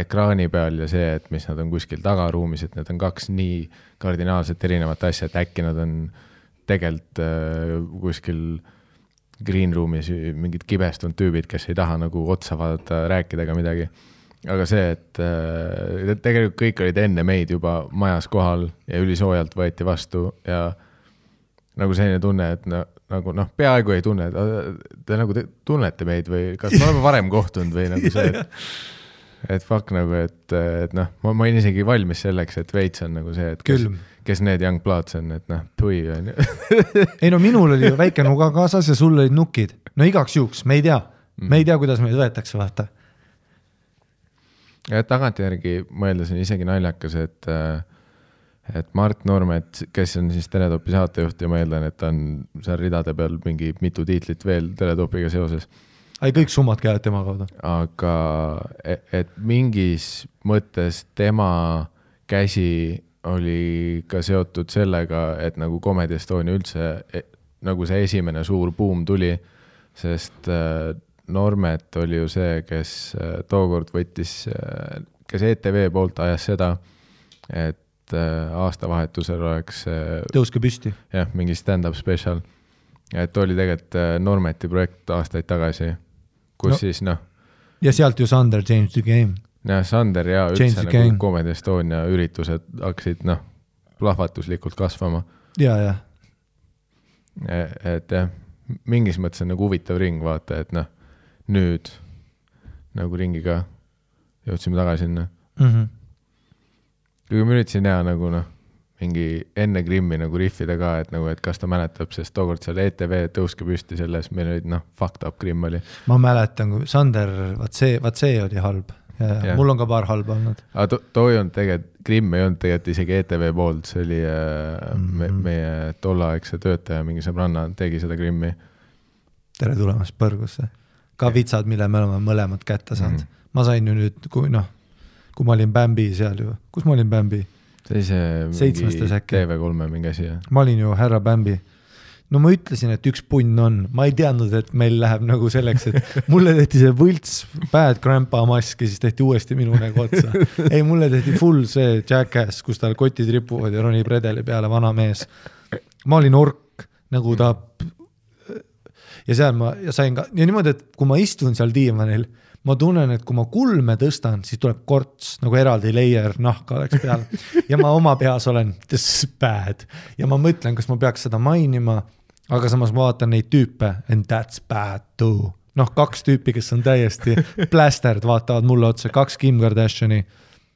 ekraani peal ja see, et mis nad on kuskil tagaruumis, et need on kaks nii kardinaalselt erinevat asja, et äkki nad on tegelikult äh, kuskil green room'is mingid kibestunud tüübid, kes ei taha nagu otsa vaadata, rääkida ega midagi. Aga see, et äh, tegelikult kõik olid enne meid juba majas kohal ja ülisoojalt võeti vastu ja nagu selline tunne, et no, nagu noh, peaaegu ei tunne, et te nagu te tunnete meid või kas me oleme varem kohtunud või nagu see, et et fuck nagu, et, et noh, ma, ma olin isegi valmis selleks, et veits on nagu see, et kes, kes need young bloods on, et noh, tui on ju. [LAUGHS] ei no minul oli ju väike nuga kaasas ja sul olid nukid, no igaks juhuks, me ei tea, me ei tea, kuidas meid võetakse, vaata. ja tagantjärgi mõeldes on isegi naljakas, et, et Mart Normet, kes on siis Teletopi saatejuht ja ma eeldan, et ta on seal ridade peal mingi mitu tiitlit veel Teletopiga seoses, ei, kõik summad käivad tema kaudu. aga et, et mingis mõttes tema käsi oli ka seotud sellega, et nagu Comedy Estonia üldse e, nagu see esimene suur buum tuli, sest äh, Normet oli ju see, kes äh, tookord võttis, kes ETV poolt ajas seda, et äh, aastavahetusel oleks äh, tõuske püsti. jah, mingi stand-up spetsial. et oli tegelikult äh, Normeti projekt aastaid tagasi, kus No. siis noh, ja sealt ju Sander James the Game. jah, Sander ja Change üldse nagu Comedy Estonia üritused hakkasid noh, plahvatuslikult kasvama. ja, ja, et jah, mingis mõttes on nagu huvitav ring, vaata, et noh, nüüd nagu ringiga jõudsime tagasi sinna. mm. -hmm. Kuigi ma üritasin teha nagu noh, mingi enne Krimmi nagu rihvida ka, et nagu, et kas ta mäletab, sest tookord seal ETV Tõuske püsti selles, meil olid noh, fucked up Krimm oli. ma mäletan, kui Sander, vaat see, vaat see oli halb. ja, ja mul on ka paar halba olnud. aga too, too ei olnud tegelikult, Krimm ei olnud tegelikult isegi ETV poolt, see oli äh, me, Mhm. meie tolleaegse töötaja, mingi sõbranna tegi seda Krimmi. tere tulemast põrgusse. ka vitsad, mille me oleme mõlemad kätte saanud mm. -hmm. ma sain ju nüüd, kui noh, kui ma olin Bambi seal ju, kus ma olin Bambi? see oli see Seitsmestes äkki. TV3-e mingi asi jah. ma olin ju härra Bambi. no ma ütlesin, et üks punn on, ma ei teadnud, et meil läheb nagu selleks, et [LAUGHS] mulle tehti see võlts bad grandpa mask ja siis tehti uuesti minu nägu otsa. ei, mulle tehti full see jackass, kus tal kotid ripuvad ja ronib redeli peale, vana mees. ma olin ork, nagu ta. ja seal ma ja sain ka ja niimoodi, et kui ma istun seal diivanil, ma tunnen, et kui ma kulme tõstan, siis tuleb korts nagu eraldi layer nahka oleks peal ja ma oma peas olen this is bad ja ma mõtlen, kas ma peaks seda mainima, aga samas ma vaatan neid tüüpe and that's bad too. noh, kaks tüüpi, kes on täiesti plästerd, vaatavad mulle otsa, kaks Kim Kardashini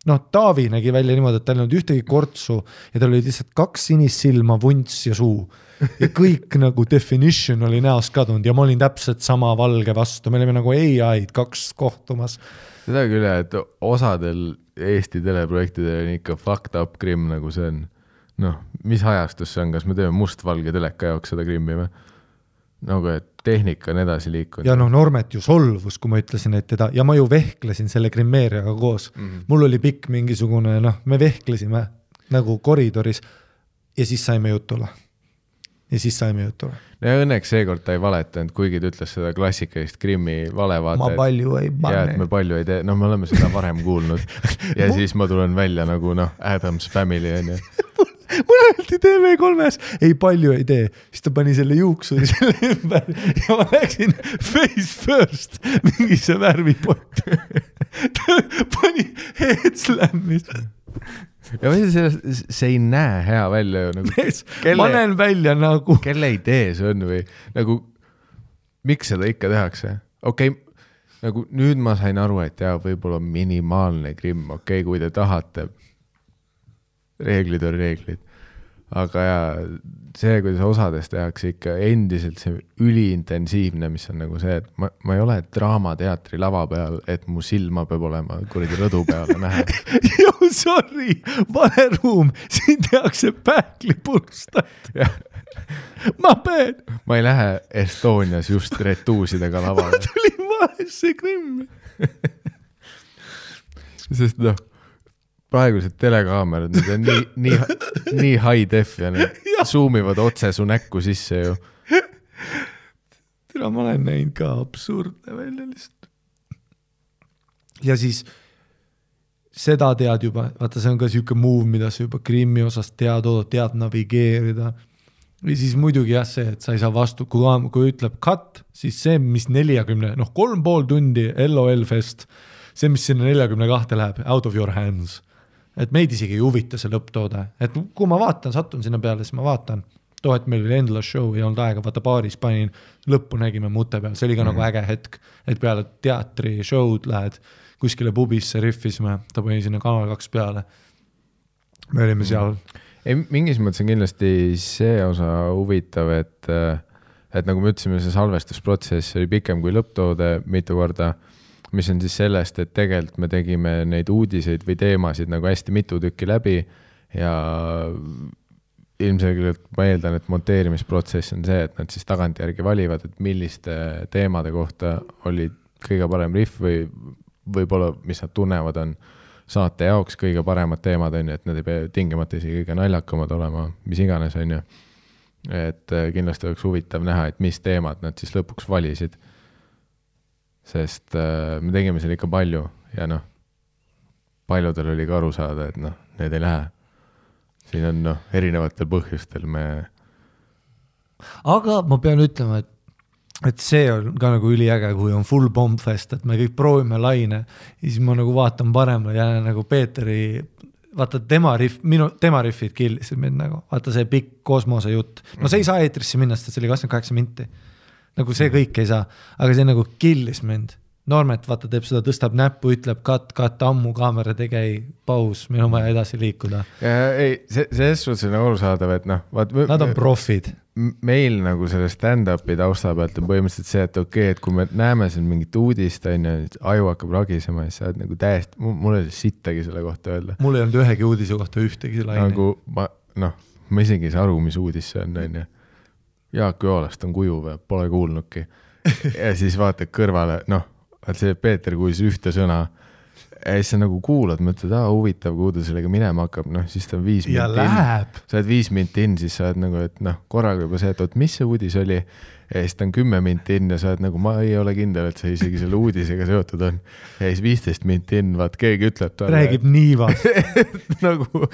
noh, Taavi nägi välja niimoodi, et tal ei olnud ühtegi kortsu ja tal olid lihtsalt kaks sinist silma, vunts ja suu. Ja kõik nagu definition oli näost kadunud ja ma olin täpselt sama valge vastu, me olime nagu ai-d kaks kohtumas. seda küll jah, et osadel Eesti teleprojektidel on ikka fucked up Krimm, nagu see on. noh, mis ajastus see on, kas me teeme mustvalge teleka jaoks seda Krimmi või? nagu, et tehnika on edasi liikunud. ja noh, Normet ju solvus, kui ma ütlesin, et teda ja ma ju vehklesin selle grimeerijaga koos mm. -hmm. mul oli pikk mingisugune noh, me vehklesime nagu koridoris ja siis saime jutule. Ja siis saime jutule. ja õnneks seekord ta ei valetanud, kuigi ta ütles seda klassikalist Krimmi valevaata. ma palju ei ja et me pane. palju ei tee, no me oleme seda varem kuulnud ja [LAUGHS] siis ma tulen välja nagu noh, Adams Family on ju. [LAUGHS] mulle öeldi TV3-s, ei palju ei tee, siis ta pani selle juuksuri [LAUGHS] selle ümber ja ma läksin face first mingisse värvipott. ta pani head slam'is. Ja ma ütlen sellest, see ei näe hea välja ju nagu, ma näen välja nagu, kelle idee see on või? Nagu, miks seda ikka tehakse, okei okay,, nagu nüüd ma sain aru, et jaa, võib-olla minimaalne grimm, okei okay,, kui te tahate. reeglid on reeglid, aga jaa, see, kuidas osades tehakse ikka endiselt see üliintensiivne, mis on nagu see, et ma, ma ei ole Draamateatri lava peal, et mu silma peab olema kuradi rõdu peale näha. [LAUGHS] ju sorry, vale ruum, siin tehakse pähklipurustat. ma pean, ma ei lähe Estonias just retuusidega lavale. tulin valesse krimmi. [LAUGHS] sest noh, praegused telekaamerad, need on nii, nii, nii high def ja need zoom ivad otse su näkku sisse ju. tere, ma olen näinud ka absurdne välja lihtsalt. ja siis seda tead juba, vaata, see on ka sihuke move, mida sa juba Krimmi osas tead, tead navigeerida. või siis muidugi jah, see, et sa ei saa vastu, kui, kui ütleb cut, siis see, mis neljakümne, noh, kolm pool tundi LOL fest, see, mis sinna neljakümne kahte läheb, out of your hands. Et meid isegi ei huvita see lõpptoode, et kui ma vaatan, satun sinna peale, siis ma vaatan. Too hetk meil oli endless show, ei olnud aega, vaata baaris panin, lõppu nägime mute peal, see oli ka mm. nagu äge hetk, et peale teatri show'd lähed kuskile pubisse, rihvisime, ta pani sinna Kanal kaks peale. me olime seal, ei, mingis mõttes on kindlasti see osa huvitav, et, et nagu me ütlesime, see salvestusprotsess oli pikem kui lõpptoode mitu korda, mis on siis sellest, et tegelikult me tegime neid uudiseid või teemasid nagu hästi mitu tükki läbi ja ilmselgelt ma eeldan, et monteerimisprotsess on see, et nad siis tagantjärgi valivad, et milliste teemade kohta oli kõige parem riff või võib-olla, mis nad tunnevad, on saate jaoks kõige paremad teemad, on ju, et need ei pea tingimata isegi kõige naljakamad olema, mis iganes, on ju. et kindlasti oleks huvitav näha, et mis teemad nad siis lõpuks valisid. Sest äh, me tegime seal ikka palju ja noh, paljudel oli ka aru saada, et noh, need ei lähe. siin on noh, erinevatel põhjustel me aga ma pean ütlema, et et see on ka nagu üliäge, kui on full bombfest, et me kõik proovime laine ja siis ma nagu vaatan paremale ja nagu Peeteri, vaata tema riff, minu, tema riffid killisid mind nagu, vaata see pikk kosmosejutt, no see ei saa eetrisse minna, sest see oli kakskümmend kaheksa minti. Nagu see kõik ei saa, aga see nagu killis mind. Normet vaata teeb seda, tõstab näppu, ütleb cut, cut, ammu kaamera tege, ei, paus, meil on vaja edasi liikuda. ei, see, selles suhtes on arusaadav, et noh, vaat. Nad on profid meil nagu selle stand-up'i tausta pealt on põhimõtteliselt see, et okei okay,, et kui me näeme siin mingit uudist, on ju, aju hakkab ragisema, siis sa oled nagu täiesti, mul ei ole sittagi selle kohta öelda. mul ei olnud ühegi uudise kohta ühtegi laine. nagu ma, noh, ma isegi ei saa aru, mis uudis see on, on ju. Jaak Joalast on kujuv pole kuulnudki. ja siis vaatad kõrvale, noh, see Peeter kuulis ühte sõna ja siis sa nagu kuulad, mõtled, aa huvitav, kuhu ta sellega minema hakkab, noh siis ta on viis ja minti in. sa oled viis minti in, siis sa oled nagu, et noh, korraga juba see, et oot, mis see uudis oli. ja siis ta on kümme minti in ja sa oled nagu, ma ei ole kindel, et see isegi selle uudisega seotud on. ja siis viisteist minti in, vaat keegi ütleb talle. räägib niiva [LAUGHS] nagu,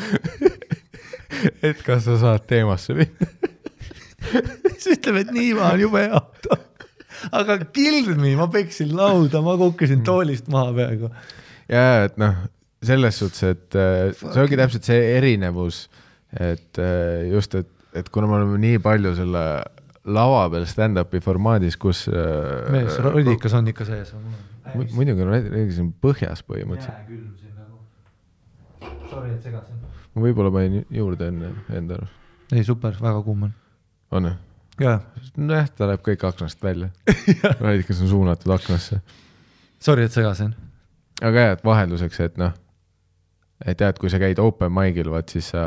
[LAUGHS] et kas sa saad teemasse minna [LAUGHS] siis ütleb, et niiva on jube hea aga killed me, ma peksin lauda, ma kukkusin toolist maha peaaegu ja, et noh, selles suhtes, et äh, see ongi täpselt see erinevus, et äh, just, et, et kuna me oleme nii palju selle lava peal stand-up'i formaadis, kus. Äh, mees, rodikas on ikka sees. muidugi, rodikas on põhjas põhimõtteliselt. jääkülm siin nagu. Sorry, et segasin. ma võib-olla panin juurde enne, enda arust. ei, super, väga kuum on. On jah? nojah, ta läheb kõik aknast välja [LAUGHS] radikas on suunatud aknasse. Sorry, et segasin aga jah, et vahelduseks, et noh, et jah, et kui sa käid open mic'il, vaat siis sa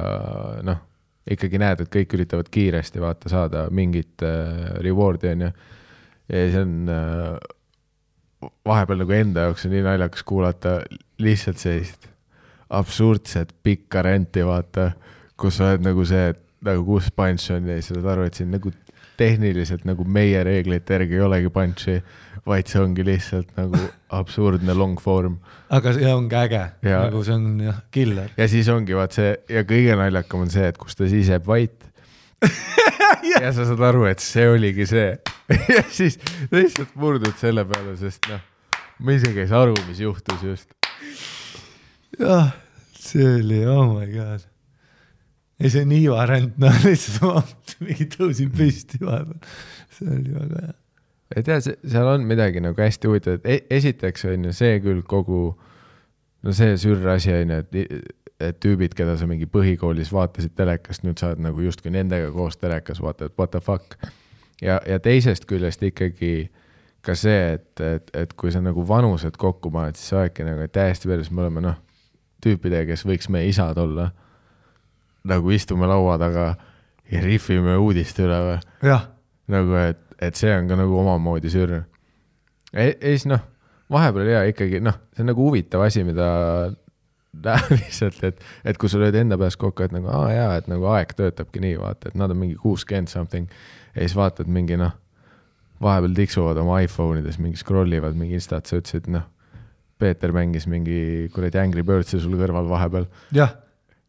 noh, ikkagi näed, et kõik üritavad kiiresti vaata saada mingit äh, reward'i onju. ja see on äh, vahepeal nagu enda jaoks on nii naljakas kuulata lihtsalt sellist absurdset pikka renti vaata, kus sa oled nagu see, et nagu kus punch on ja siis saad aru, et siin nagu tehniliselt nagu meie reeglite järgi ei olegi punch'i, vaid see ongi lihtsalt nagu absurdne long form. aga see ongi äge, nagu see on jah, killer. ja siis ongi vaat see ja kõige naljakam on see, et kus ta siis jääb vait [LAUGHS] ja sa saad aru, et see oligi see [LAUGHS] ja siis lihtsalt murdud selle peale, sest noh, ma isegi ei saa aru, mis juhtus just. jah, see oli, oh my god ei, see Niiva ränd, noh lihtsalt ma mingi tõusin püsti vahepeal, see oli väga hea. et jah, seal on midagi nagu hästi huvitavat e, esiteks on ju see küll kogu, no see sürr asi on ju, et, et tüübid, keda sa mingi põhikoolis vaatasid telekast, nüüd sa oled nagu justkui nendega koos telekas, vaatad what the fuck. ja, ja teisest küljest ikkagi ka see, et, et, et kui sa nagu vanused kokku paned, siis sa oledki nagu täiesti perses, me oleme noh, tüüpidega, kes võiks meie isad olla nagu istume laua taga ja rihvime uudiste üle või? nagu, et, et see on ka nagu omamoodi sürr e. ja siis noh, vahepeal ja ikkagi noh, see on nagu huvitav asi, mida [LAUGHS] näha lihtsalt, et, et kui sa lööd enda peas kokku, et nagu aa jaa, et nagu aeg töötabki nii, vaata, et nad on mingi kuuskümmend something ja siis vaatad mingi noh, vahepeal tiksuvad oma iPhone ides, mingi scroll ivad mingi instat, sa ütlesid noh, Peeter mängis mingi kuradi Angry Birds'i sul kõrval vahepeal.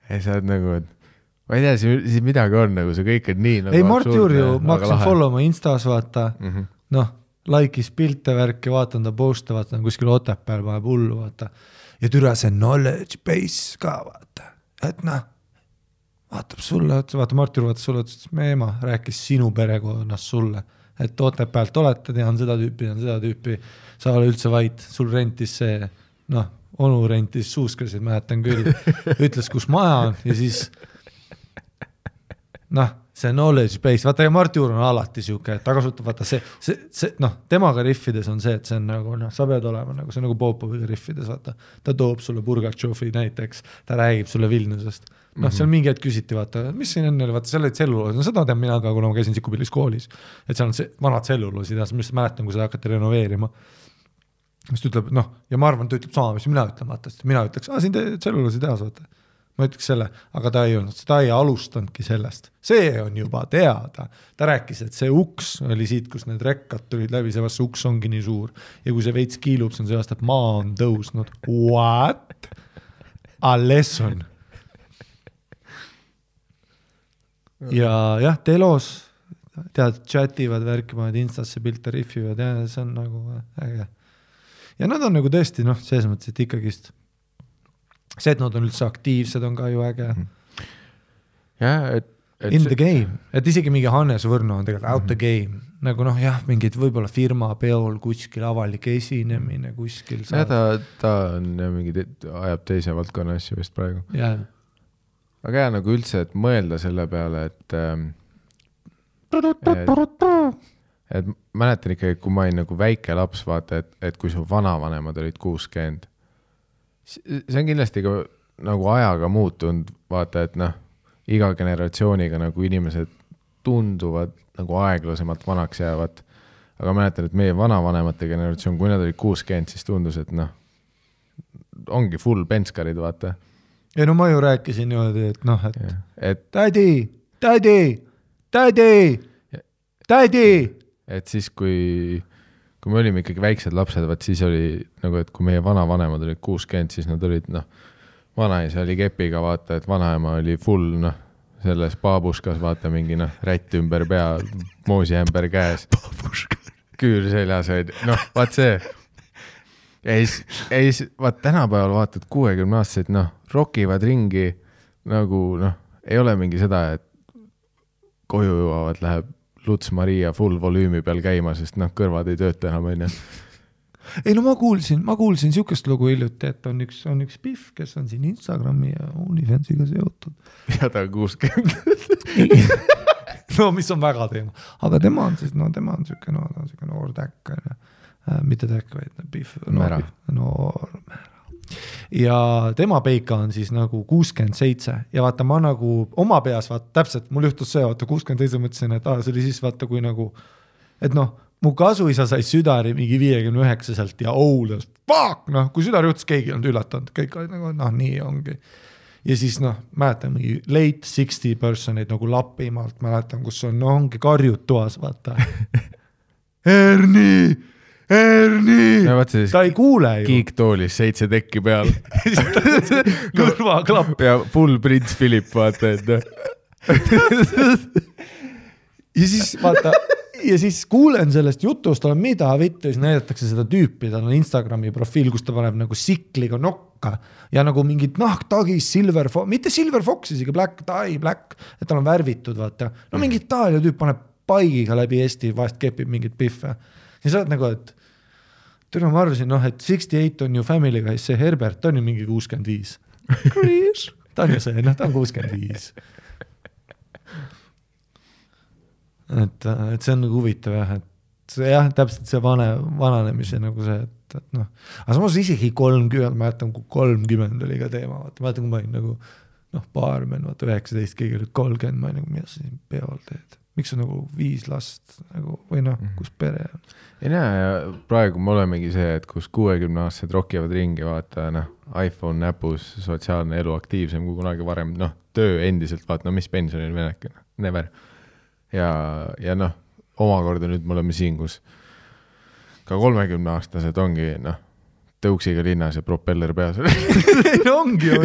ja siis sa oled nagu, et ma ei tea, siis midagi on nagu see kõik on nii nagu. ei, Mart Juur ju, ma hakkasin follow ma Instas vaata mm -hmm., noh, like'is pilte, värki, vaatan ta post'e, vaatan kuskil Otepääl paneb hullu, vaata. ja türa see knowledge base ka vaata, et noh, vaatab sulle otsa, vaata Mart Juur vaatas sulle otsa, ütles, me ema rääkis sinu perekonnast sulle, et Otepäält olete, tean seda tüüpi, tean seda tüüpi, sa ei ole üldse vait, sul rentis see, noh, onu rentis suuskasid, mäletan küll, [LAUGHS] ütles, kus maja on ja siis noh, see knowledge base, vaata ja Mart Juur on alati sihuke, ta kasutab, vaata see, see, see noh, temaga rihvides on see, et see on nagu noh, sa pead olema nagu see on nagu Popoviga rihvides, vaata. ta toob sulle Purgatšovi näiteks, ta räägib sulle Vilniusest. noh, seal mingi hetk küsiti, vaata, mis siin enne oli, vaata seal olid tselluloos, no seda tean mina ka, kuna ma käisin Sikupillis koolis. et seal on see vanad tselluloosid ja ma lihtsalt mäletan, kui seda hakati renoveerima siis ta ütleb, noh, ja ma arvan, ta ütleb sama, mis mina ütlen, vaata, sest mina ütleks, aa siin te tselluloosi tehas, vaata. Ma ütleks selle, aga ta ei olnud, ta ei alustanudki sellest, see on juba teada. ta rääkis, et see uks oli siit, kus need rekkad tulid läbi, seepärast see uks ongi nii suur. ja kui see veits kiilub, see on seepärast, et maa on tõusnud. What? A lesson. ja jah, telos tead, chat ivad, värki panevad Instasse pilte, rihvivad ja see on nagu äge ja nad on nagu tõesti noh, selles mõttes, et ikkagist see, et nad on üldse aktiivsed, on ka ju äge mm. jah, et, et. In the game, et isegi mingi Hannes Võrno on tegelikult out the game, nagu noh, jah, mingid võib-olla firma peol kuskil avalik esinemine kuskil. jah, ta, ta on jah mingi, ajab teise valdkonna asju vist praegu. jah, aga hea nagu üldse, et mõelda selle peale, et ähm, et, et mäletan ikkagi, kui ma olin nagu väike laps, vaata, et, et kui su vanavanemad olid kuuskümmend, see on kindlasti ka nagu ajaga muutunud, vaata, et noh, iga generatsiooniga nagu inimesed tunduvad nagu aeglasemalt vanaks jäävat. aga mäletan, et meie vanavanemate generatsioon, kui nad olid kuuskümmend, siis tundus, et noh, ongi full penskarid, vaata. ja no ma ju rääkisin niimoodi, et noh, et et tädi, tädi, tädi, tädi. et siis, kui, kui me olime ikkagi väiksed lapsed, vaat siis oli nagu, et kui meie vanavanemad olid kuuskümmend, siis nad olid noh, vanaisa oli kepiga, vaata, et vanaema oli full noh, selles baabuskas, vaata mingi noh, rätt ümber pea, moosiämber käes. [LAUGHS] küür seljas oli, noh, vaat see. ja siis, ja siis vaat tänapäeval vaatad kuuekümne aastased, noh, rokivad ringi nagu noh, ei ole mingi seda, et koju jõuavad, läheb Luts Maria full volüümi peal käima, sest noh, kõrvad ei tööta enam, onju. ei no ma kuulsin, ma kuulsin sihukest lugu hiljuti, et on üks, on üks Pihv, kes on siin Instagrami ja OnlyFansiga seotud. ja ta on kuuskümmend. [LAUGHS] no mis on väga teema, aga tema on siis, no tema on sihuke, no ta on sihuke noor täkk onju äh,, mitte täkk, vaid Pihv. Mära. noor mära. Ja tema peika on siis nagu kuuskümmend seitse. Ja vaata, ma nagu oma peas vaata täpselt, mul juhtus see, vaata kuuskümmend seitse mõtlesin, et aa, see oli siis vaata, kui nagu, et noh, mu kasuisa sai südari mingi viiekümne üheksaselt ja howl'as, fuck, noh, kui südar juhtus, keegi ei olnud üllatunud, kõik olid nagu noh, nii ongi. Ja siis noh, mäletan mingi late sixty person'id nagu Lapimaalt mäletan, kus on, no ongi karjud toas, vaata. [LAUGHS] Erni, Erni ta ei kuule ju, kiiktoolis seitse tekki peal [LAUGHS] kõrvaklapp ja full prints Philip, vaata, et noh. [LAUGHS] ja siis vaata ja siis kuulen sellest jutust, olen mida vittu, siis näidatakse seda tüüpi, tal on Instagrami profiil, kus ta paneb nagu sikliga nokka ja nagu mingit nahktagis, silver, mitte silver fox isegi, black tie, black, et tal on värvitud, vaata. no mingi Itaalia tüüp paneb paigiga läbi Eesti, vahest kepib mingit pihve. Ja sa oled nagu, et türa, ma arvasin, noh, et sixty eight on ju family guy's, see Herbert on ju mingi kuuskümmend viis. ta on ju see, noh, ta on kuuskümmend viis. Et, et see on nagu huvitav jah, et see jah, täpselt see vane, vananemise nagu see, et, et noh, aga samas isegi kolmkümmend, mäletan, kui kolmkümmend oli ka teema, vaata, mäletan, kui ma olin nagu noh, baarmen, vaata üheksateist, keegi oli kolmkümmend, ma olin nagu, mida sa siin peol teed, miks sul nagu viis last nagu või noh, kus pere on. Ei näe, ja praegu me olemegi see, et kus kuuekümneaastased rokivad ringi, vaata noh, iPhone näpus, sotsiaalne elu aktiivsem kui kunagi varem, noh, töö endiselt, vaata, no mis pensionil minek, never. ja, ja noh, omakorda nüüd me oleme siin, kus ka kolmekümneaastased ongi noh, tõuksiga linnas ja propeller peas. [LAUGHS] ongi ju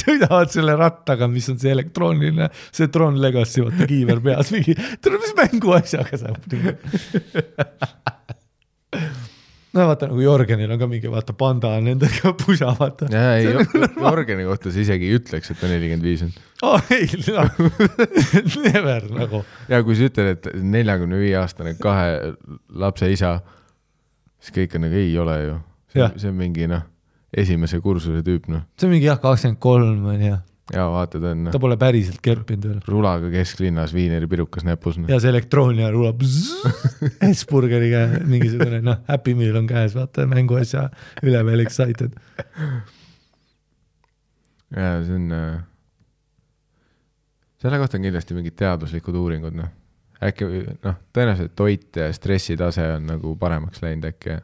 sõidavad selle rattaga, mis on see elektrooniline, see Tron Legacy, vaata kiiver peas, mingi, tule mis mänguasjaga sa. no vaata nagu Jörgenil on ka mingi vaata panda on nendega pusa, vaata. ja ei, organi kohta sa isegi ei ütleks, et ta nelikümmend viis on. oh,. ei, noh, never nagu. ja kui sa ütled, et neljakümne viie aastane kahe lapse isa, siis kõik on nagu ei ole ju. See on, mingi noh, esimese kursuse tüüp noh. see on mingi jah, kakskümmend kolm on ju, ja vaata, ta on ta pole päriselt kerpinud veel. rulaga kesklinnas viineri pirukas näpus. noh. ja see elektroonia rulab S-burgeriga mingisugune noh, Happy Meal on käes, vaata mänguasja üle veel excited. ja see on, selle kohta on kindlasti mingid teaduslikud uuringud, noh. äkki noh, tõenäoliselt toit ja stressitase on nagu paremaks läinud äkki.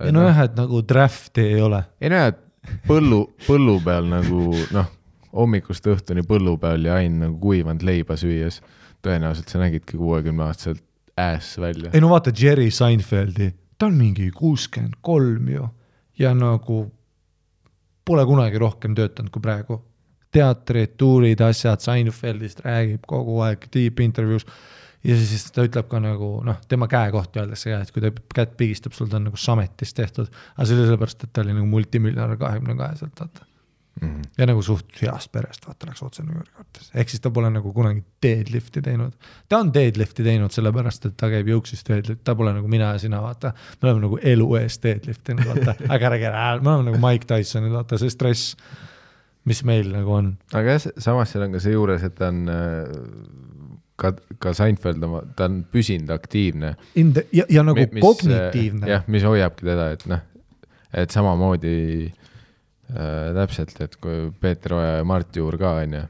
Ja nojah, et nagu draft'i ei ole. ei näe, et põllu, põllu peal nagu noh, hommikust õhtuni põllu peal ja ainult nagu kuivanud leiba süües, tõenäoliselt sa nägidki kuuekümne aastaselt äss välja. ei no vaata Jerry Seinfeldi, ta on mingi kuuskümmend kolm ju ja nagu pole kunagi rohkem töötanud kui praegu. teatrid, tuurid, asjad, Seinfeldist räägib kogu aeg deep intervjuus ja siis ta ütleb ka nagu noh, tema käekoht öeldakse ka, et kui ta kätt pigistab sul, ta on nagu sametist tehtud, aga see oli sellepärast, et ta oli nagu multimiljonär kahekümne kaheselt, vaata. Mhm. ja nagu suht heast perest, vaata, läks otse New Yorki arvates, ehk siis ta pole nagu kunagi deadlift'i teinud. ta on deadlift'i teinud sellepärast, et ta käib jõuksis deadlift, ta pole nagu mina ja sina, vaata. me oleme nagu elu eest deadlift inud, vaata, [LAUGHS] aga ära, me oleme nagu Mike Tysonid, vaata see stress, mis meil nagu on. aga jah, samas seal on ka see juures, et ta on äh, ka, ka Seinfeld oma, ta on püsinud aktiivne. Ja, ja nagu kognitiivne. jah, mis hoiabki teda, et noh, et samamoodi äh, täpselt, et kui Peeter Oja ja Mart Juur ka onju.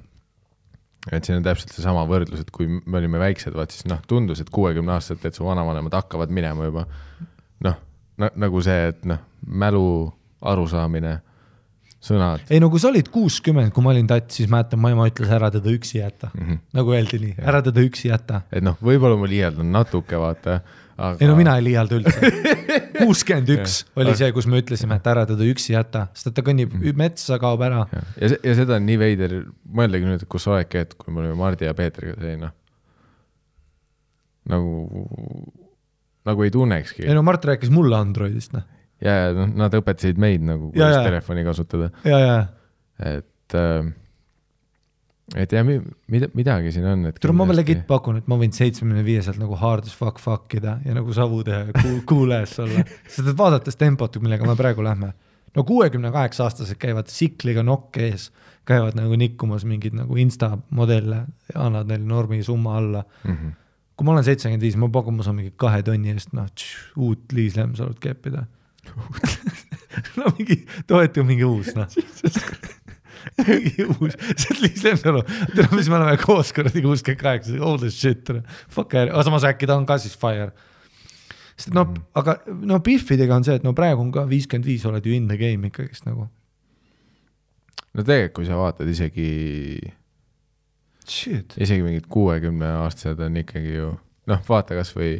et siin on täpselt seesama võrdlus, et kui me olime väiksed, vaat siis noh, tundus, et kuuekümne aastaselt, et su vanavanemad hakkavad minema juba. noh na,, nagu see, et noh, mälu arusaamine, sõnad ei no kui sa olid kuuskümmend, kui ma olin tatt, siis mäletan, mu ema ütles ära teda üksi jäta mm. -hmm. nagu öeldi nii, ära teda üksi jäta. et noh, võib-olla ma liialdan natuke, vaata, aga. ei no mina ei liialda üldse. [LAUGHS] kuuskümmend üks oli see, kus me ütlesime, et ära teda üksi jäta, sest et ta kõnnib metsa, kaob ära. ja, ja, seda on nii veider, mõeldagi nüüd, kus sa oledki, et kui me olime Mardi ja Peetriga, see noh, nagu, nagu ei tunnekski ei. no Mart rääkis mulle Androidist, noh. ja, ja noh, nad õpetasid meid nagu, Ja, kuidas ja. telefoni kasutada, ja, ja, et äh,, et jah, mida, midagi siin on, et tule ma legit pakun, et ma võin seitsmekümne viieselt nagu hard as fuck fuck ida ja nagu savu teha ja cool, ass olla. [LAUGHS] sest et vaadates tempot, millega me praegu lähme, no kuuekümne kaheksa aastased käivad sikliga nokk ees, käivad nagu nikkumas mingeid nagu insta modelle ja annad neile normi summa alla. mm. -hmm. kui ma olen seitsekümmend viis, ma pakun, ma saan mingi kahe tonni eest, noh, uut Liis Lemsalut keppida. [LAUGHS] no mingi, toetu mingi uus, noh. mingi uus, see on Liis Lemsalu, tere, mis me oleme koos kuradi kuuskümmend kaheksa, as shit, fuck, aga samas äkki ta on ka siis fire. sest noh, aga no Biffidega on see, et no praegu on ka viiskümmend viis, oled ju in the game ikkagist nagu. no tegelikult, kui sa vaatad isegi, isegi mingid kuuekümne aastased on ikkagi ju noh, vaata kasvõi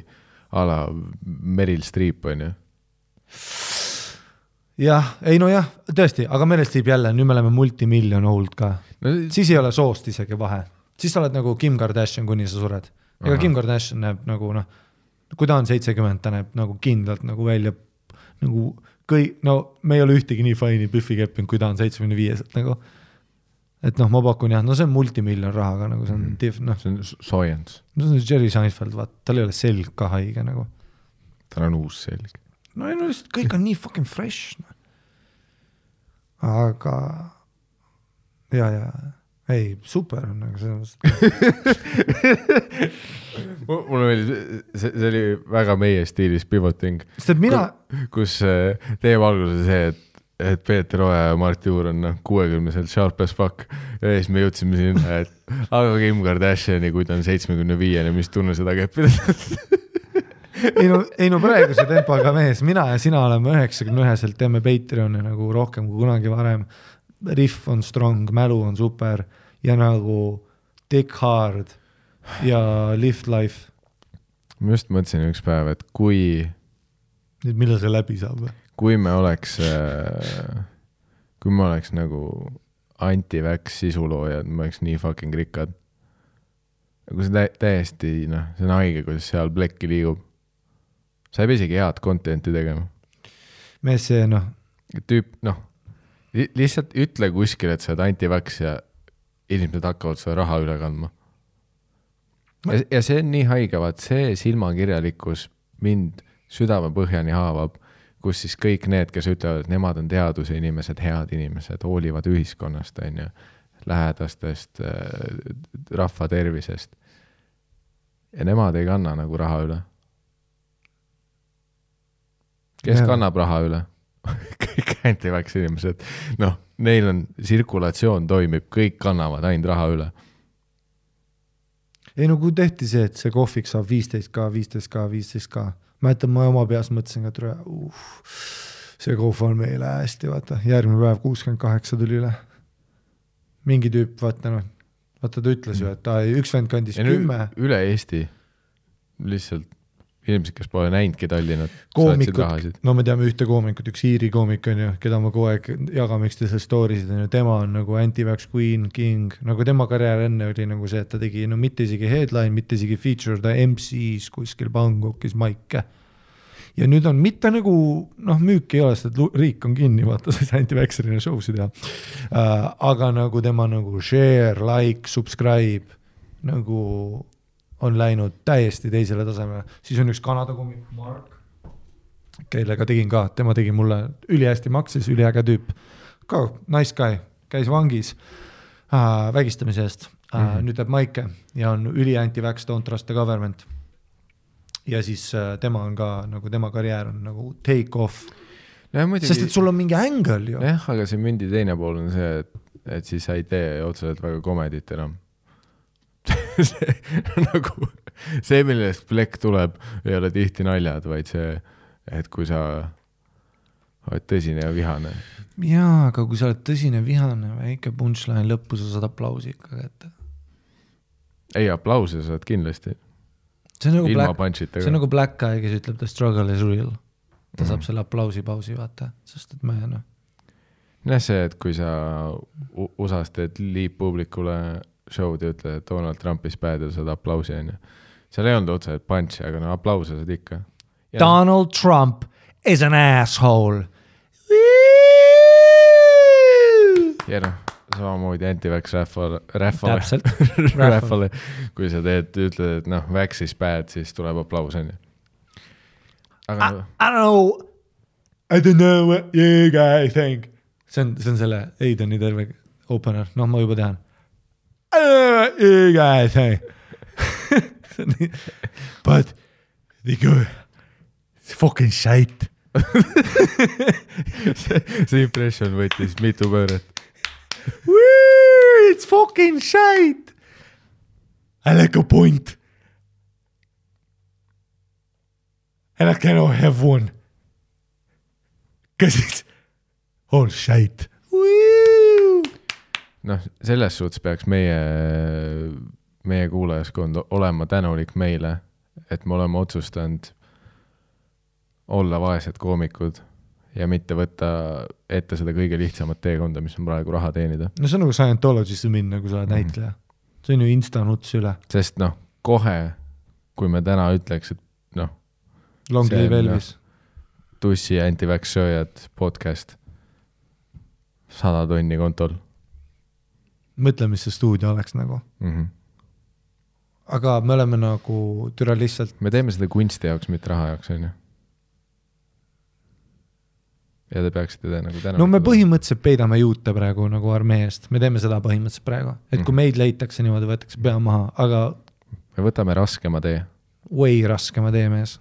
a la Meryl Streep on ju. jah, ei nojah, tõesti, aga Meryl Streep jälle, nüüd me oleme multimiljon old ka no siis ei ole soost isegi vahe, siis sa oled nagu Kim Kardashian, kuni sa sured. ega. Kim Kardashian näeb nagu noh, kui ta on seitsekümmend, ta näeb nagu kindlalt nagu välja nagu kõi-, no me ei ole ühtegi nii faini Biffi keppinud, kui ta on seitsmekümne viieselt nagu. et noh, ma pakun jah, no see on multimiljon rahaga nagu see on diff, noh, see on s- soojendus, no see on Jerry Seinfeld, vaata, tal ei ole selg ka haige nagu. tal on uus selg. No ei no lihtsalt kõik on nii fucking fresh no.. aga ja, ja ei, super on nagu selles mõttes, [LAUGHS] mulle meeldis, see, see oli väga meie stiilis pivoting, sest mina, kus äh, teeb alguse see, et, et Peeter Oja ja Mart Juur on noh, kuuekümneselt sharp as fuck ja siis me jõudsime sinna, et aga Kim Kardashini, kui ta on seitsmekümne viiene, mis tunne seda keppida [LAUGHS] ei no, ei no praeguse tempoga mees, mina ja sina oleme üheksakümne üheselt, teeme Patreon'i nagu rohkem kui kunagi varem. Riff on strong, mälu on super ja nagu dick hard ja live life. ma just mõtlesin üks päev, et kui, nüüd millal see läbi saab või? kui me oleks, kui me oleks nagu anti-vax sisuloojad, me oleks nii fucking rikkad. nagu see tä- täiesti noh, see on haige, kuidas seal plekki liigub. Sa ei pea isegi head content'i tegema. mees, see noh, tüüp, noh li, lihtsalt ütle kuskil, et sa oled anti-vax ja inimesed hakkavad sulle raha üle kandma. ja, ja see on nii haige, vaat see silmakirjalikkus mind südamepõhjani haavab, kus siis kõik need, kes ütlevad, et nemad on teaduse inimesed, head inimesed, hoolivad ühiskonnast, on ju, lähedastest, rahva tervisest. ja nemad ei kanna nagu raha üle. Kes Jaa. kannab raha üle? [LAUGHS] kõik anti-vax inimesed, noh, neil on, tsirkulatsioon toimib, kõik kannavad ainult raha üle. ei no kui tehti see, et see kohvik saab viisteist K, viisteist K, viisteist K, mäletan, ma oma peas mõtlesin ka, tule, see GoFundMe ei lähe hästi, vaata, järgmine päev kuuskümmend kaheksa tuli üle. mingi tüüp, vaata noh, vaata ta ütles ju, et ta, üks vend kandis Ja kümme üle Eesti lihtsalt inimesed, kes pole näinudki Tallinnat, rahasid., no me teame ühte koomikut, üks Iiri koomik on ju, keda me kogu aeg jagame üksteisele story sid on ju, tema on nagu anti-vax queen, king, nagu tema karjäär enne oli nagu see, et ta tegi no mitte isegi headline, mitte isegi feature, ta MC-s kuskil Bangkokis maike. ja nüüd on mitte nagu noh, müüki ei ole, sest et riik on kinni, vaata, [LAUGHS] sa ei saa anti-vaxxer'ina show sid teha uh,. aga nagu tema nagu share, like, subscribe nagu on läinud täiesti teisele tasemele, siis on üks Kanada koomik, Mark kellega tegin ka, tema tegi mulle ülihästi maksis, üliäge tüüp. ka nice guy, käis vangis äh, vägistamise eest äh, mm, -hmm. nüüd teeb maike ja on üli anti-vax, don't trust the government. ja siis äh, tema on ka nagu tema karjäär on nagu take off, muidugi sest et sul on mingi angle ju. jah, aga see mündi teine pool on see, et, et siis sa ei tee otseselt väga komedit enam. [LAUGHS] see nagu see, millest plekk tuleb, ei ole tihti naljad, vaid see, et kui sa oled tõsine ja vihane. jaa, aga kui sa oled tõsine vihane, väike punchline lõppu, sa saad aplausi ikka kätte. ei, aplause saad kindlasti, see on nagu ilma black, see on nagu black guy, kes ütleb the struggle is real. ta saab Mhm. selle aplausipausi, vaata, sest et me noh, jah, see, et kui sa USA-s teed liippublikule show'd ja ütled, et Donald Trump is bad ja saad aplausi, onju. seal ei olnud otseselt punch'i, aga no aplause saad ikka. Donald Trump is an asshole. ja noh, samamoodi anti-vax rahvale, täpselt, rahvale, kui sa teed, ütled, et noh, vax is bad, siis tuleb aplaus, onju. aga I, I don't know, I don't know what you guys think. see on, see on selle Aideni terve opener, noh, ma juba tean. I don't know what you guys think. see on nii, but they go, it's fucking shite. [LAUGHS] see, impression võttis mitu pööret. It's fucking shite. I like a point. And I cannot have one. Cause it's all shite. noh, selles suhtes peaks meie, meie kuulajaskond olema tänulik meile, et me oleme otsustanud olla vaesed koomikud ja mitte võtta ette seda kõige lihtsamat teekonda, mis on praegu raha teenida. no see on nagu Scientologisse minna, kui sa oled Mhm. näitleja. see on ju instanuts üle. sest noh, kohe, kui me täna ütleks, et noh, Long live Elvis. tussi anti-vax sööjad podcast, sada tonni kontol mõtle, mis see stuudio oleks nagu. mm. -hmm. aga me oleme nagu türa lihtsalt, me teeme seda kunsti jaoks, mitte raha jaoks, onju. ja te peaksite te nagu täna. no me põhimõtteliselt peidame juute praegu nagu armee eest, me teeme seda põhimõtteliselt praegu, et kui Mhm. meid leitakse niimoodi, võetakse pea maha, aga me võtame raskema tee, way raskema tee mees.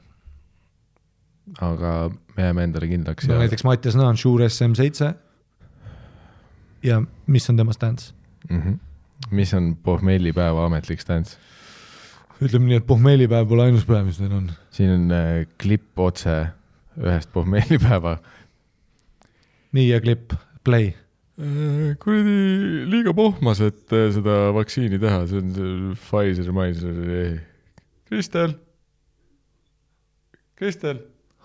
aga me jääme endale kindlaks no ja näiteks Mattias Naan, Shure SM7. ja mis on tema stance? mm. -hmm. mis on pohmellipäeva ametlik stants? ütleme nii, et pohmeelipäev pole ainus päev, mis neil on. siin on äh, klipp otse ühest pohmellipäeva. [LAUGHS] nii ja klipp, play. kuradi liiga pohmas, et äh, seda vaktsiini teha, see on see Pfizer, Pfizer, Kristel, Kristel.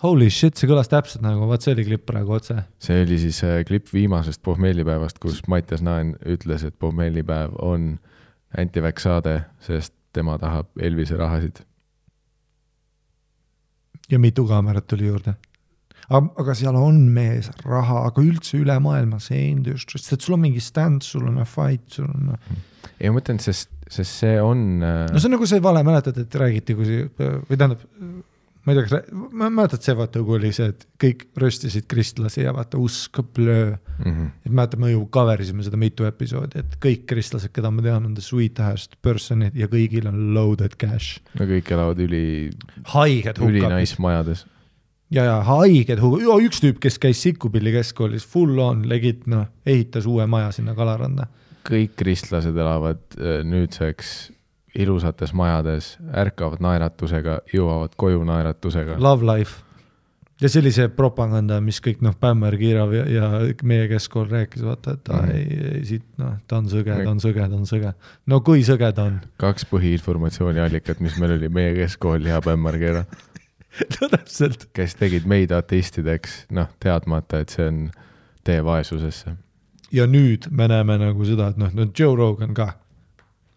Holy shit, see kõlas täpselt nagu, vaat see oli klipp praegu otse. see oli siis äh, klipp viimasest pohmellipäevast, kus Mattias Naan ütles, et pohmellipäev on anti-vax saade, sest tema tahab Elvise rahasid. ja mitu kaamerat tuli juurde. aga, seal on mees raha, aga üldse üle maailma see industry, sest sul on mingi stand, sul on fight, sul on. ei, ma mõtlen, sest, sest see on äh, no see on nagu see vale, mäletad, et räägiti, kui see või tähendab, ma ei tea, kas, ma mäletad see vaata, kui oli see, et kõik röstisid kristlasi ja vaata usk plöö. mm. -hmm. et mäletan, me ju cover isime seda mitu episoodi, et kõik kristlased, keda ma tean, on the sweetest person'id ja kõigil on loaded cash. no kõik elavad üli, haiged üli hukkapid nice majades. ja, ja haiged hukka, üks tüüp, kes käis Sikkupilli keskkoolis full on legit noh, ehitas uue maja sinna kalaranda. kõik kristlased elavad äh, nüüdseks ilusates majades, ärkavad naeratusega, jõuavad koju naeratusega. Love life. ja see propaganda, mis kõik noh, Bämmer, Kiirav ja, ja meie keskkool rääkis, vaata, et Mhm. ei, ei siit noh, ta on sõge, ta on sõge, ta on sõge. no kui sõge ta on? kaks põhiinformatsiooniallikat, mis meil oli, meie keskkool ja Bämmar Keera, no täpselt. kes tegid meid ateistideks, noh, teadmata, et see on tee vaesusesse. ja nüüd me näeme nagu seda, et noh, no Joe Rogan ka.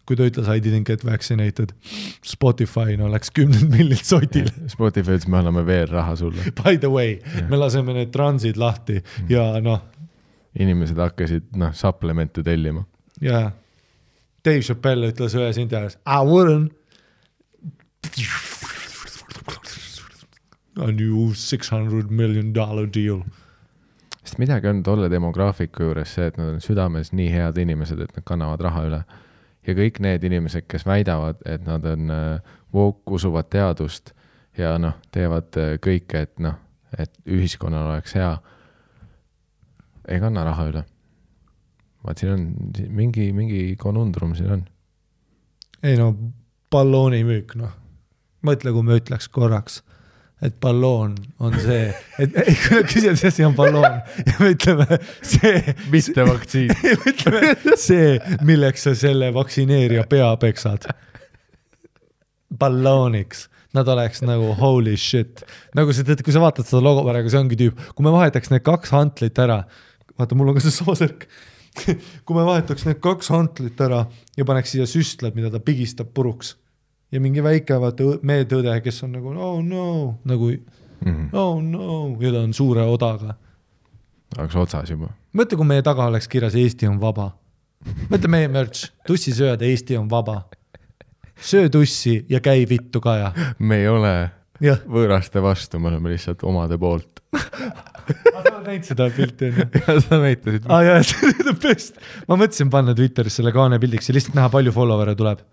Kui ta ütles I didn't get vaccinated, Spotify no läks kümned millid sotil. [LAUGHS] Spotify ütles, me anname veel raha sulle. By the way, me laseme need transid lahti ja noh, inimesed hakkasid, noh, supplemente tellima. ja Dave Chappelle ütles ühes intervjuus I wouldn't. A new six hundred million dollar deal. sest midagi on tolle demograafiku juures see, et nad on südames nii head inimesed, et nad kannavad raha üle. Ja kõik need inimesed, kes väidavad, et nad on äh, woke, usuvad teadust ja noh, teevad äh, kõike, et noh, et ühiskonnal oleks hea, ei kanna raha üle. vaat siin on mingi, mingi konundrum siin on. ei no balloonimüük noh, mõtle, kui me ütleks korraks, et balloon on see, et ei, kui nad küsivad, mis asi on balloon ja me ütleme see, mitte vaktsiin. [LAUGHS] ütleme see, milleks sa selle vaktsineerija pea peksad. ballooniks, nad oleks nagu holy shit, nagu sa tead, kui sa vaatad seda logo praegu, see ongi tüüp, kui me vahetaks need kaks hantlit ära, vaata, mul on ka seesama särk. [LAUGHS] kui me vahetaks need kaks hantlit ära ja paneks siia süstlad, mida ta pigistab puruks ja mingi väike vaata meetõde, kes on nagu oh no nagu Mhm. oh no ja ta on suure odaga oleks otsas juba. mõtle, kui meie taga oleks kirjas Eesti on vaba. mõtle meie merch, tussisööjad, Eesti on vaba. söö tussi ja käi vittu kaja. me ei ole jah, võõraste vastu, me oleme lihtsalt omade poolt. sa oled näinud seda pilti onju? [LAUGHS] ja sa näitasid aa jaa, [LAUGHS] see the best. ma mõtlesin panna Twitteris selle kaane pildiks ja lihtsalt näha, palju follower'e tuleb.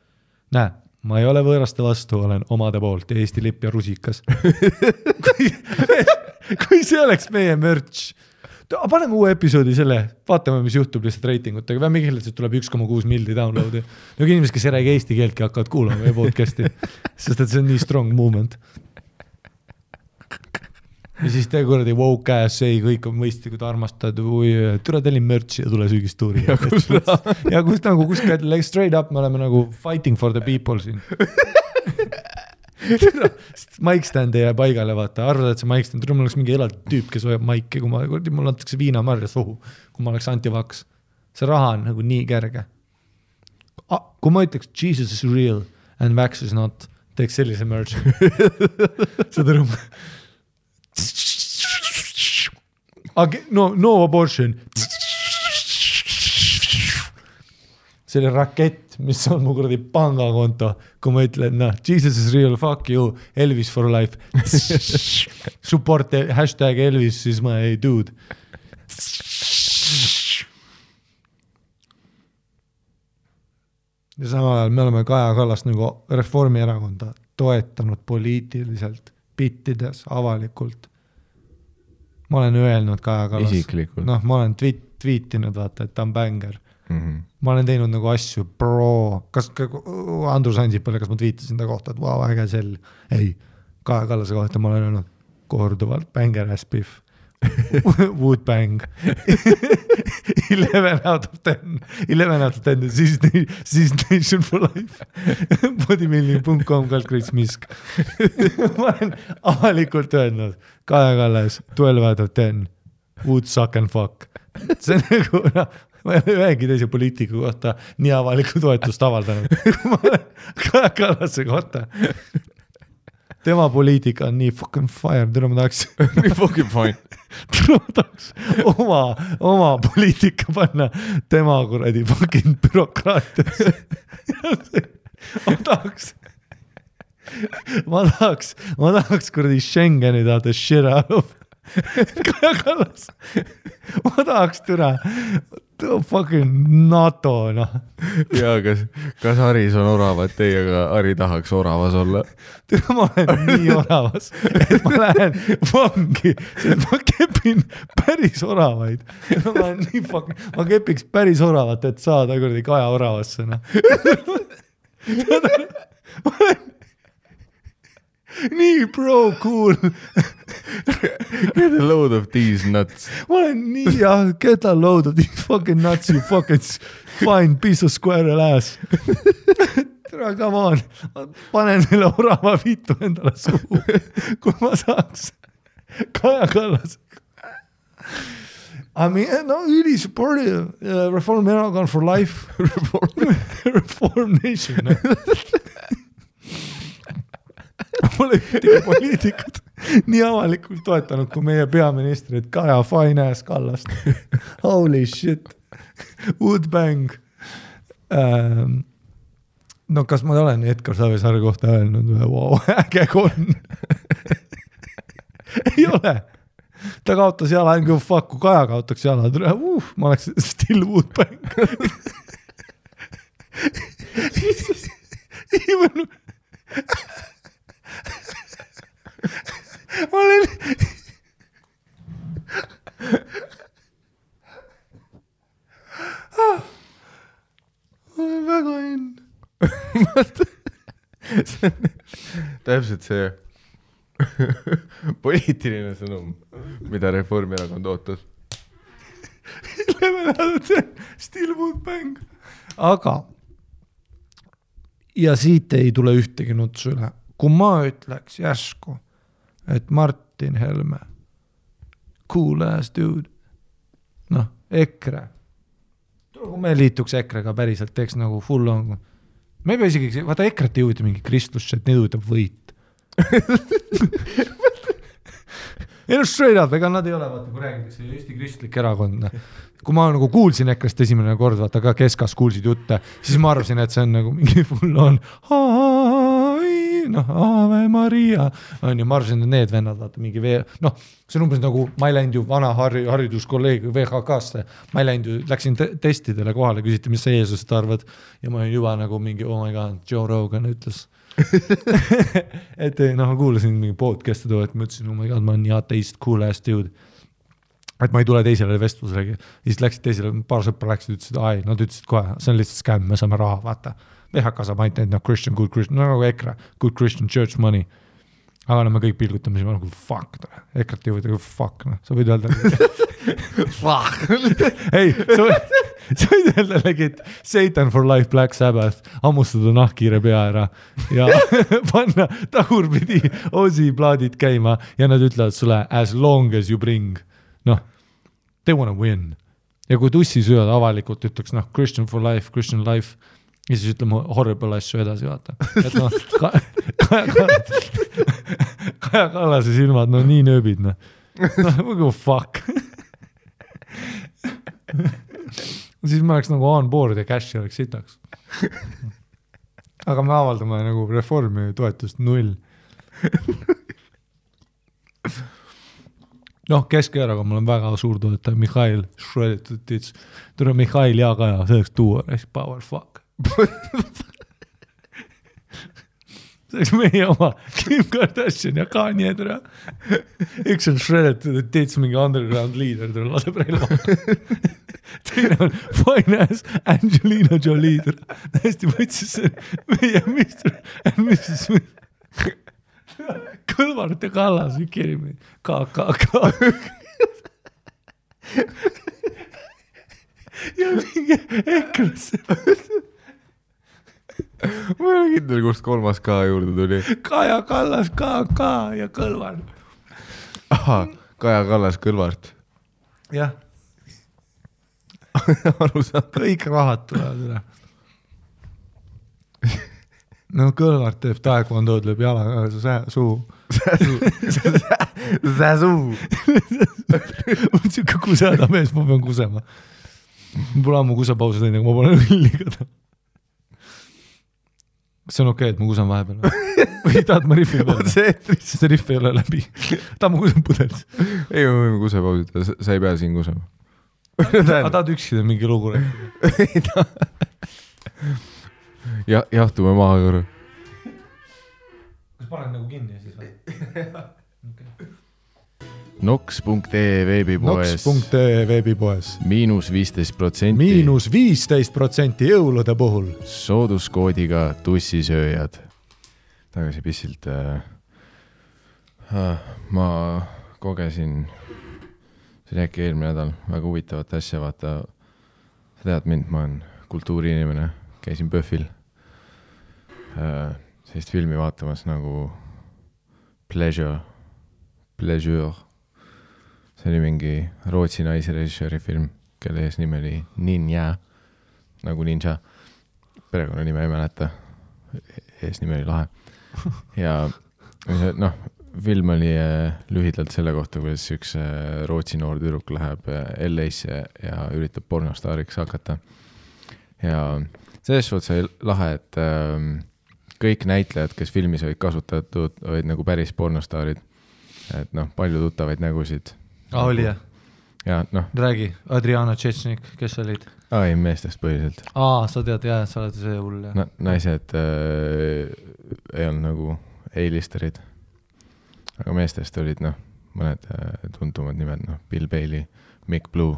näe, ma ei ole võõraste vastu, olen omade poolt Eesti lipp ja rusikas. [LAUGHS] kui, kui see oleks meie merch, paneme uue episoodi selle, vaatame, mis juhtub lihtsalt reitingutega, peame kindlasti, et tuleb üks koma kuus milli download'i. no inimesed, kes ei räägi eesti keeltki, hakkavad kuulama meie podcast'i, sest et see on nii strong movement. Ja siis te kuradi woke ass, ei, kõik on mõistlikud, armastad, tule tellin merch'i ja tule sügistuuri. Ja kus ja kus nagu kuskilt like straight up, me oleme nagu fighting for the people siin. [LAUGHS] Mike stand ei jää paigale, vaata, arvad, et see Mike stand, mul oleks mingi eraldi tüüp, kes hoiab maiki, kui ma, kuradi, mulle antakse viinamarja suhu, kui ma oleks antivaks. see raha on nagu nii kerge. kui ma ütleks Jesus is real and Vax is not, teeks sellise merch'i. [LAUGHS] saad aru? no, no abortion. see oli rakett, mis on mu kuradi pangakonto, kui ma ütlen, noh, Jesus is real, fuck you, Elvis for life. Support hashtag Elvis is my dude. ja samal ajal me oleme Kaja Kallast nagu Reformierakonda toetanud poliitiliselt, bittides avalikult. ma olen öelnud Kaja Kallas, noh, ma olen tweet, tweetinud, vaata, et ta on bängar. Mhm. ma olen teinud nagu asju, bro, kas ka Andrus Ansipale, kas ma tweetisin ta kohta, et vau, äge sell. ei, Kaja Kallase kohta ma olen öelnud korduvalt bängar as pihv. [LAUGHS] Wood bang. [LAUGHS] Eleven out of ten, eleven out of ten, siis, siis nation for life. [LAUGHS] Bodybuilding.com kalkuleeriks misk. ma olen avalikult öelnud, Kaja Kallas, twelve out of ten, would suck and fuck. see on nagu noh, ma ei ole ühegi teise poliitiku kohta nii avalikku toetust avaldanud, kui ma olen Kaja Kallase kohta. Tema poliitika on nii fucking fire, täna ma tahaks [LAUGHS] Fucking fine. [LAUGHS] ma tahaks oma, oma poliitika panna tema kuradi fucking bürokraatiasse. [LAUGHS] ma tahaks, ma tahaks, ma tahaks kuradi Schengeni tahta shit out of Kaja Kallas. ma tahaks türa, fucking NATO noh, ja kas, kas Haris on oravat teiega, Hari tahaks oravas olla? türa ma olen nii oravas, et ma lähen vangi, sest ma kepin päris oravaid. ma olen nii fucking, ma kepiks päris oravat, et saada kuradi Kaja oravasse noh. [LAUGHS] ma olen [LAUGHS] nii pro cool, [LAUGHS] Get a load of these nuts. ma olen nii jah, get a load of these fucking nuts you fucking s- fine piece of square ass. tere, come on, panen selle orava vitu endale suhu, kui ma saaks Kaja Kallasega. I mean, no üli supportive uh,, Reformierakond for life, [LAUGHS] Reform, Reform Nation no.. [LAUGHS] Pole ühtegi poliitikut nii avalikult toetanud kui meie peaministrit Kaja Fine-ass Kallast. [LAUGHS] Holy shit, Woodbang ähm,. no kas ma olen Edgar Savisaare kohta öelnud või wow,, äge konn. [LAUGHS] ei ole, ta kaotas jala, I don't give a fuck, kui Kaja kaotaks jala, uh, ma oleks still Woodbang. Even ma olen. ma olen väga õnn. täpselt see poliitiline sõnum, mida Reformierakond ootas. Still would bang. aga ja siit ei tule ühtegi nutsu üle, kui ma ütleks järsku, et Martin Helme, cool ass dude, noh, EKRE. kui me liituks EKRE-ga päriselt, teeks nagu full on, me ei pea isegi, vaata EKRE-t ei huvita mingi kristlus, et neid huvitab võit. [LAUGHS] ei no straight up, ega nad ei ole, vaata kui räägitakse Eesti Kristlik Erakond, noh. kui ma nagu kuulsin EKRE-st esimene kord, vaata ka Keskas kuulsid jutte, siis ma arvasin, et see on nagu mingi full on. [LAUGHS] noh, Ave Maria. On ju, ma arvasin, et need vennad, vaata mingi vee, noh, see on umbes nagu ma ei läinud ju vana hari-, hariduskolleegi VHK-sse, ma ei läinud ju, läksin te testidele kohale, küsiti, mis sa Jeesusest arvad. Ja ma olin juba nagu mingi oh my god, Joe Rogan ütles. [LAUGHS] Et noh, ma kuulasin mingi podcast'i too, et ma ütlesin, oh my god, ma olen nii ateist, cool ass dude. et ma ei tule teisele vestluselegi, siis läksid teisele, paar sõpra läksid, ütlesid, ai, nad ütlesid kohe, see on lihtsalt skämm, me saame raha, vaata. VHK saab ainult need, noh, Christian, good Christian, no nagu EKRE, good Christian church money. aga no me kõik pilgutame, siis ma nagu fuck, EKRE-t ei huvita, fuck noh, sa võid öelda. [LAUGHS] Fuck, [LAUGHS] ei, sa võid, sa võid öelda legit Satan for life, Black Sabbath, hammustada nahkhiire pea ära ja [LAUGHS] panna tagurpidi Ozi plaadid käima ja nad ütlevad sulle as long as you bring, noh, they wanna win. ja kui tussisööjad avalikult ütleks noh, Christian for life, Christian life ja siis ütleme horrible asju edasi, vaata. et noh, [LAUGHS] Kaja Kallas, [LAUGHS] Kaja Kallase silmad, no nii nööbid, noh. noh, nagu fuck. [LAUGHS] siis ma oleks nagu on board ja cash'i oleks sitaks. aga me avaldame nagu reformi toetust null. noh, Keskerakonnal on väga suur toetaja, Mihhail Šredetitš. tule Mihhail ja Kaja, see oleks duo, power fuck. See oleks meie oma Kim Kardashian ja Kanye türa. üks on Shredded Tits, mingi underground leader, ta laseb relva. teine on fine ass Angelina Jolie, täiesti võtsis see meie Mr and Mrs Kõlvart ja Kallas, you kidding me, KKK. ja mingi EKRE-sse [LAUGHS] ma ei ole kindel, kust kolmas K juurde tuli. Kaja Kallas, KK ja Kõlvart. ahah, Kaja Kallas Kõlvart. jah, [LAUGHS] aru saad? kõik rahad tulevad üle. no Kõlvart teeb taekwondo'd, lööb jalaga sää- suhu. Säsu. on siuke kuseda mees, ma pean kusema. mul pole ammu kusepausi teinud, aga ma panen õlli ka. Kas see on okei okay,, et ma kusan vahepeal või? [LAUGHS] või tahad ma rihvi peale? otse-eetris. see rihv ei ole läbi. tahad ma kusan pudelis? ei, me võime kusepausi, sa ei pea siin kusema. aga [LAUGHS] tahad üksi mingi lugu rääkida? [LAUGHS] ja jahtume maha korra. kas panen nagu kinni siis või? Nox.ee veebipoes Nox.ee veebipoes. miinus viisteist protsenti. miinus viisteist protsenti jõulude puhul. sooduskoodiga tussisööjad. tagasi pissilt äh,. ma kogesin, see oli äkki eelmine nädal, väga huvitavat asja, vaata. sa tead mind, ma olen kultuuriinimene, käisin PÖFFil äh, sellist filmi vaatamas nagu Pleasure, Pleasure. See oli mingi Rootsi naisrežissööri film, kelle eesnimi oli Ninja, nagu ninja perekonnanime ei mäleta, eesnimi oli lahe. [LAUGHS] ja noh, film oli äh, lühidalt selle kohta, kuidas üks äh, Rootsi noor tüdruk läheb äh, LA-sse ja üritab pornostaariks hakata. ja selles suhtes oli lahe, et ähm, kõik näitlejad, kes filmis olid kasutatud, olid nagu päris pornostaarid. et noh, palju tuttavaid nägusid aa, oli jah? ja noh, räägi, Adriana Tšetšnik, kes olid? ei meestest põhiliselt aa, sa tead jah, sa oled see hull jah Na,. naised äh, ei olnud nagu A-listerid. aga meestest olid noh, mõned äh, tuntumad nimed, noh, Bill Bailey, Mick Blue,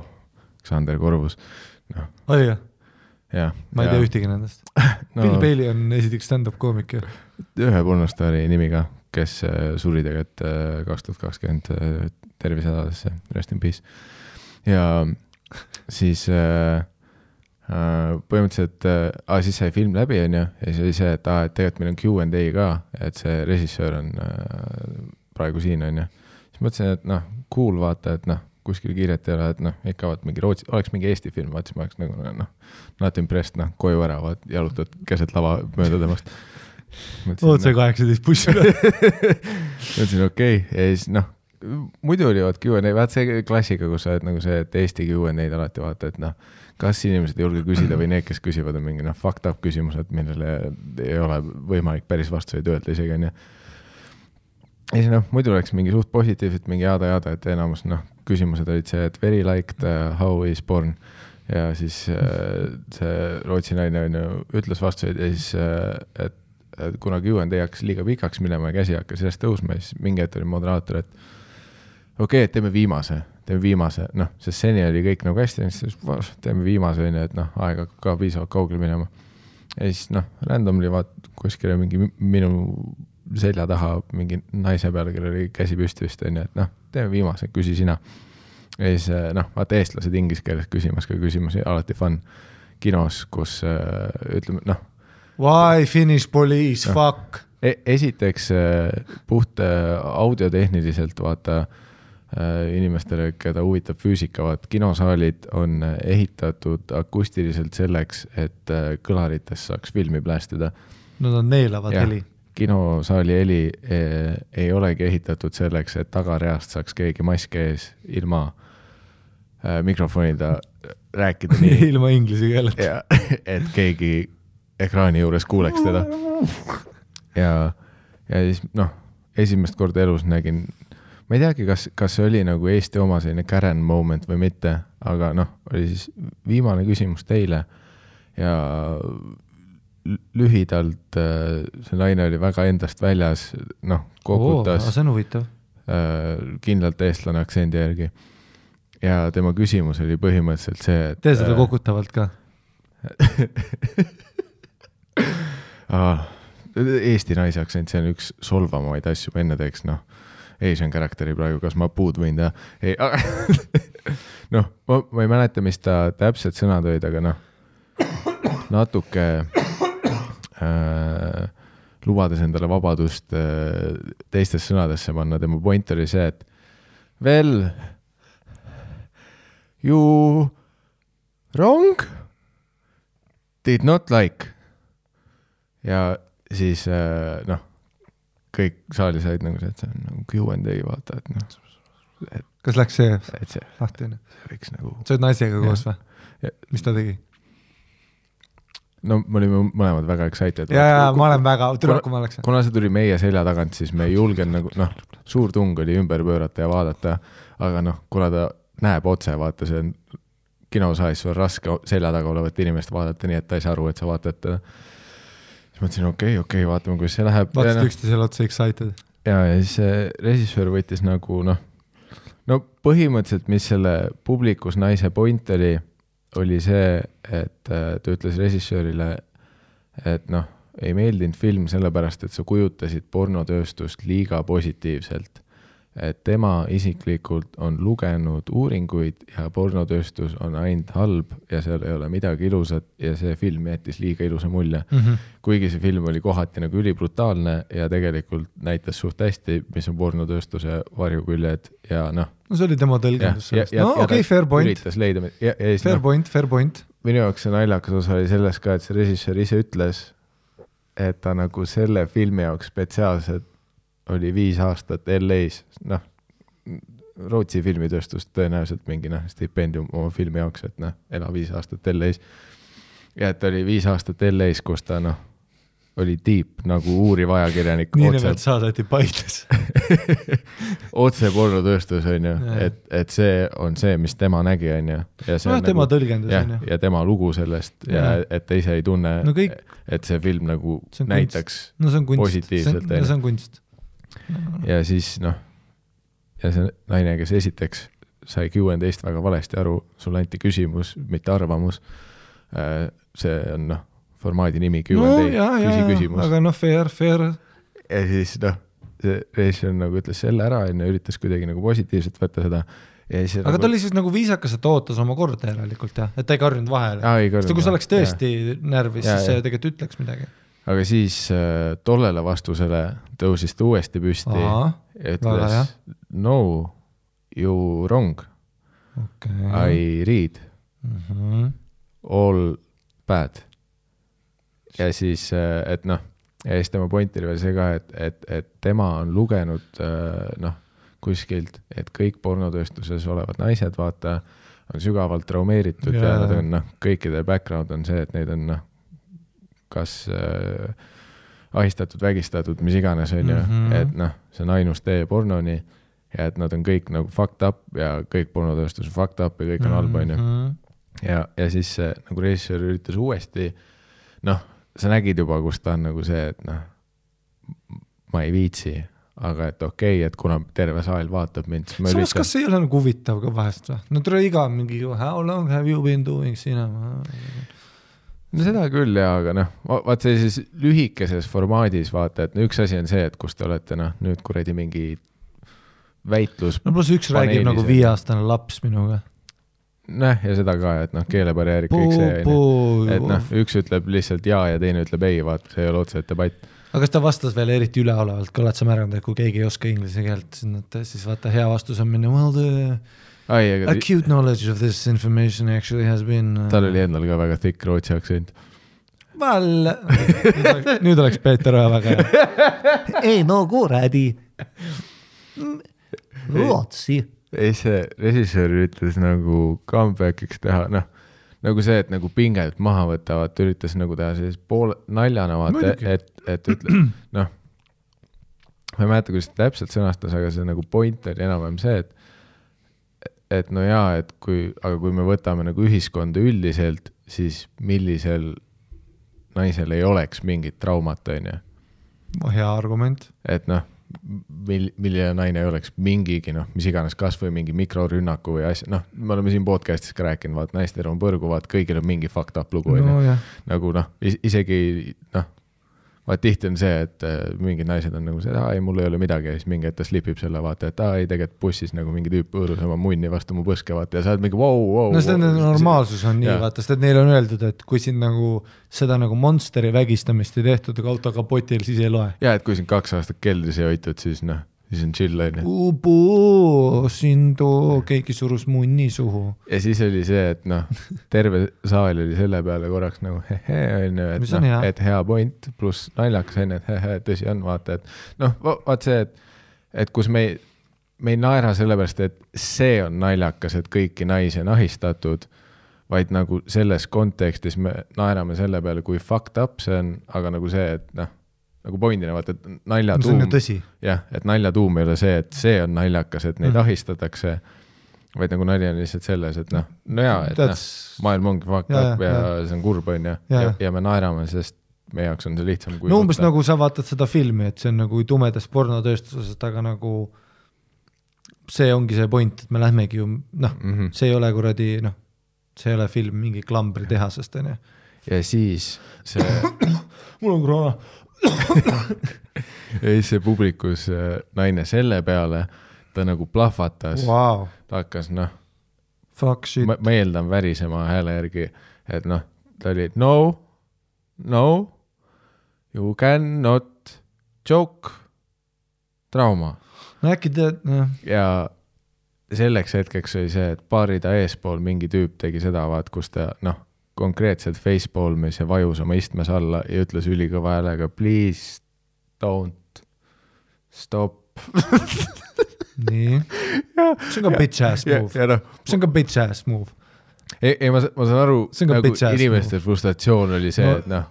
Sander Korvus, noh, oli jah? jah. ma ei tea ühtegi nendest [LAUGHS] no.. Bill Bailey on esiteks stand-up koomik ju. ühe pornostaari nimi ka, kes äh, suri tegelikult äh, kaks tuhat kakskümmend äh, tervisehädadesse, rest in peace. ja siis äh, põhimõtteliselt äh,, ah, siis sai film läbi, onju, ja siis oli see, et aa, et tegelikult meil on Q and A ka, et see režissöör on äh, praegu siin, onju. siis mõtlesin, et noh, cool, vaata, et noh, kuskil kiiret ei ole, et noh, ikka vaat mingi Rootsi, oleks mingi Eesti film, vaata siis ma oleks nagu noh, not impressed, noh, koju ära, vaat jalutad keset lava mööda temast. Otse kaheksateist bussi peal. [LAUGHS] mõtlesin okei okay. ja siis noh, muidu oli vaat Q&A, vaat see klassika, kus sa oled nagu see, et Eesti Q&A-d alati vaata, et noh, kas inimesed ei julge küsida või need, kes küsivad, on mingi noh, fucked up küsimused, millele ei ole võimalik päris vastuseid öelda isegi onju. ja siis noh, muidu oleks mingi suht positiivselt mingi jada-jada, et enamus noh, küsimused olid see, et very liked uh, how is born ja siis äh, see Rootsi naine onju ütles vastuseid ja siis et et kuna Q&A hakkas liiga pikaks minema ja käsi hakkas järjest tõusma, siis mingi hetk oli moderaator, et okei okay,, et teeme viimase, teeme viimase, noh, sest seni oli kõik nagu hästi, siis teeme viimase onju, et noh, aeg hakkab ka piisavalt kaugele minema. ja siis noh, randomly vaat kuskile mingi mi- minu selja taha mingi naise peale, kellel oli käsi püsti vist onju, et noh, teeme viimase, küsi sina. ja siis eh, noh, vaata eestlased inglise keeles küsimas ka küsimusi, alati fun. kinos, kus äh, ütleme noh Why Finnish police, Noh. fuck. e, esiteks äh, puht äh, audiotehniliselt vaata äh, inimestele, keda huvitab füüsika, vaat kinosaalid on ehitatud akustiliselt selleks, et äh, kõlarites saaks filmi plästida. Nad on neelavad Jah. heli. kinosaali heli eh, ei olegi ehitatud selleks, et tagareast saaks keegi mask ees ilma mikrofonida rääkida nii, [LAUGHS] ilma inglise keeleta. ja [LAUGHS] et keegi ekraani juures kuuleks teda. ja, ja siis noh, esimest korda elus nägin, ma ei teagi, kas, kas see oli nagu Eesti oma selline Karen moment või mitte, aga noh, oli siis viimane küsimus teile ja lü- lühidalt äh, see naine oli väga endast väljas, noh, kogutas see on huvitav. äh, kindlalt eestlane aktsendi järgi. ja tema küsimus oli põhimõtteliselt see, et tee seda äh, kokutavalt ka. [LAUGHS] Aa, Eesti naise aktsent, see on üks solvamaid asju, ma enne teeks, noh, Asian character'i praegu, kas ma puud võin teha, ei, aga [LAUGHS] noh, ma, ma ei mäleta, mis ta täpsed sõnad olid, aga noh, natuke äh, lubades endale vabadust äh, teistesse sõnadesse panna, tema point oli see, et well, you wrong? Did not like ja siis äh, noh, kõik saalis olid nagu see, et see on nagu Q and A vaata, et noh, kas läks see see, lahti onju? see võiks nagu sa oled naisega koos või mis ta tegi? no me olime mõlemad väga excited. ja, ja ma olen väga, tule, kui ma oleks. kuna see tuli meie selja tagant, siis me ei julgenud nagu noh, suur tung oli ümber pöörata ja vaadata, aga noh, kuna ta näeb otse, vaata, see on kinosaalis, sul on raske selja taga olevat inimest vaadata, nii et ta ei saa aru, et sa vaatad teda. Siis mõtlesin, okei okay,, okei okay,, vaatame, kuidas see läheb. vaatasid üksteisele otsa excited. ja, ja siis see režissöör võttis nagu noh, no põhimõtteliselt, mis selle publikus naise point oli, oli see, et äh, ta ütles režissöörile, et noh, ei meeldinud film sellepärast, et sa kujutasid pornotööstust liiga positiivselt. Et tema isiklikult on lugenud uuringuid ja pornotööstus on ainult halb ja seal ei ole midagi ilusat ja see film jättis liiga ilusa mulje kuigi see film oli kohati nagu ülibrutaalne ja tegelikult näitas suht hästi, mis on pornotööstuse varjuküljed ja noh. no see oli tema tõlgendus sellest. no okei okay,, fair point, üritas leida ja, ja siis fair noh, point, fair point. minu jaoks see naljakas osa oli selles ka, et see režissöör ise ütles, et ta nagu selle filmi jaoks spetsiaalselt oli viis aastat LA-s, noh, Rootsi filmitööstus tõenäoliselt mingi noh, stipendium oma filmi jaoks, et noh, ela viis aastat LA-s. ja et oli viis aastat LA-s, kus ta noh, oli tiip nagu uuriv ajakirjanik nii nimelt saadeti Paides. [LAUGHS] otse pornotööstus on ju et, et see on see, mis tema nägi, on ju. nojah, tema tõlgendus jah on, ju. ja tema lugu sellest ja Jaa. et ta ise ei tunne No kõik-, et see film nagu See on kunst. näitaks no see on kunst, positiivselt, see on kunst. Ja siis noh, ja see naine, kes esiteks sai Q and A-st väga valesti aru, sulle anti küsimus, mitte arvamus. see on noh, formaadi nimi Q no ja, ja, küsi ja, küsimus aga noh, fair, fair. ja siis noh, see režissöör nagu ütles selle ära, onju, üritas kuidagi nagu positiivselt võtta seda ja siis aga nagu, ta oli siis nagu viisakas, et ta ootas oma korda järelikult jah, et ta ei karjunud vahele. Sest kui sa oleks tõesti närvis, Jaa, siis jaa. tegelikult ütleks midagi. Aga siis äh, tollele vastusele tõusis ta uuesti püsti Ahah, ja ütles no you wrong, okei. I read Mhm. all bad. ja siis, et noh, ja siis tema point oli veel see ka, et, et, et tema on lugenud äh, noh, kuskilt, et kõik pornotööstuses olevad naised, vaata, on sügavalt traumeeritud ja, ja nad on noh, kõikide background on see, et neid on noh, kas äh, ahistatud, vägistatud, mis iganes, on ju, Mhm. et noh, see on ainus tee pornoni ja et nad on kõik nagu fucked up ja kõik pornotööstus on fucked up ja kõik on halb, on ju Mhm. ja, ja siis see, nagu režissöör üritas uuesti, noh, sa nägid juba, kus ta on nagu see, et noh, ma ei viitsi, aga et okei okay,, et kuna terve saal vaatab mind, siis ma samas, üritan kas see ei ole nagu huvitav ka vahest või? no tule iga mingi how long have you been doing cinema? No seda küll jaa, aga noh, vaat sellises lühikeses formaadis vaata, et no üks asi on see, et kus te olete noh, nüüd kuradi mingi väitlus no pluss üks räägib paneelis, nagu on ju. viieaastane laps minuga. noh, ja seda ka, et noh, keelebarjäärid, kõik see on ju. et noh, üks ütleb lihtsalt jaa ja teine ütleb ei, vaata, see ei ole otseselt debatt. aga kas ta vastas veel eriti üleolevalt ka, oled sa märganud, et kui keegi ei oska inglise keelt, siis nad, siis vaata hea vastus on minna well the ai, aga acute knowledge of this information actually has been uh, tal oli endal ka väga thick rootsi aktsent. Well, nüüd oleks- Peeter Oja väga hea. [LAUGHS] ei no kuradi. Rootsi. ei, see režissöör üritas nagu comeback'iks teha, noh, nagu see, et nagu pinget maha võtta, vaata üritas nagu teha sellise poole naljana, vaata, et, et ütle, noh, ma ei mäleta, kuidas ta täpselt sõnastas, aga see nagu point oli enam-vähem see, et et no jaa, et kui, aga kui me võtame nagu ühiskonda üldiselt, siis millisel naisel ei oleks mingit traumat, on ju hea argument. et noh, mil-, milline naine ei oleks mingigi noh, mis iganes, kasvõi mingi mikrorünnaku või asja, noh, me oleme siin podcast'is ka rääkinud, vaat naistel on põrgu, vaat kõigil on mingi fucked up lugu, onju. nojah, nagu noh, isegi noh, vaat tihti on see, et äh, mingid naised on nagu see, et aa ei, mul ei ole midagi ja siis mingi hetk ta slipib selle vaata, et aa ei, tegelikult bussis nagu mingi tüüp hõõrus oma munni vastu mu põske vaata ja sa oled mingi vau, vau. no see nende normaalsus on nii, vaata, sest et neile on öeldud, et kui sind nagu seda nagu monsteri vägistamist ei tehtud aga auto kapotil, siis ei loe. ja et kui sind kaks aastat keldris ei hoitud, siis noh, siis on chill onju. Ubu, sind oo, keegi surus munni suhu. ja siis oli see, et noh, terve saal oli selle peale korraks nagu hehe onju, et Mis on noh et hea point, pluss naljakas onju, et hehe, tõsi on, vaata, et noh, vaat see, et, et kus me ei, me ei naera sellepärast, et see on naljakas, et kõiki naisi on ahistatud, vaid nagu selles kontekstis me naerame selle peale, kui fucked up see on, aga nagu see, et noh, nagu point'ina vaata, et nalja no, on tuum ju jah, et nalja tuum ei ole see, et see on naljakas, et neid mm. ahistatakse, vaid nagu nali on lihtsalt selles, et noh, no jaa, et noh, That's- maailm ongi fucked up ja, jaa, ja see on kurb, on ju, ja, jaa. ja me naerame, sest meie jaoks on see lihtsam kui no umbes nagu sa vaatad seda filmi, et see on nagu tumedast pornotööstusest, aga nagu see ongi see point, et me lähmegi ju noh, mm. -hmm. see ei ole kuradi noh, see ei ole film mingi klambritehasest onju. ja siis see, [COUGHS] mul on koroona. [LAUGHS] ja siis see publikus äh, naine selle peale, ta nagu plahvatas. Wow., ta hakkas noh, ma, ma eeldan värisema hääle järgi, et noh, ta oli no, no you cannot joke trauma. No äkki tead, noh, ja selleks hetkeks oli see, et baari ta eespool mingi tüüp tegi seda, vaat kus ta noh, konkreetselt facepalmis ja vajus oma istmes alla ja ütles ülikõva häälega please don't stop. [LAUGHS] nii. see on ka bitch ass move, noh, see on ka bitch ass move. ei, ei ma, ma saan aru, nagu inimeste frustratsioon oli see No- no,, et noh,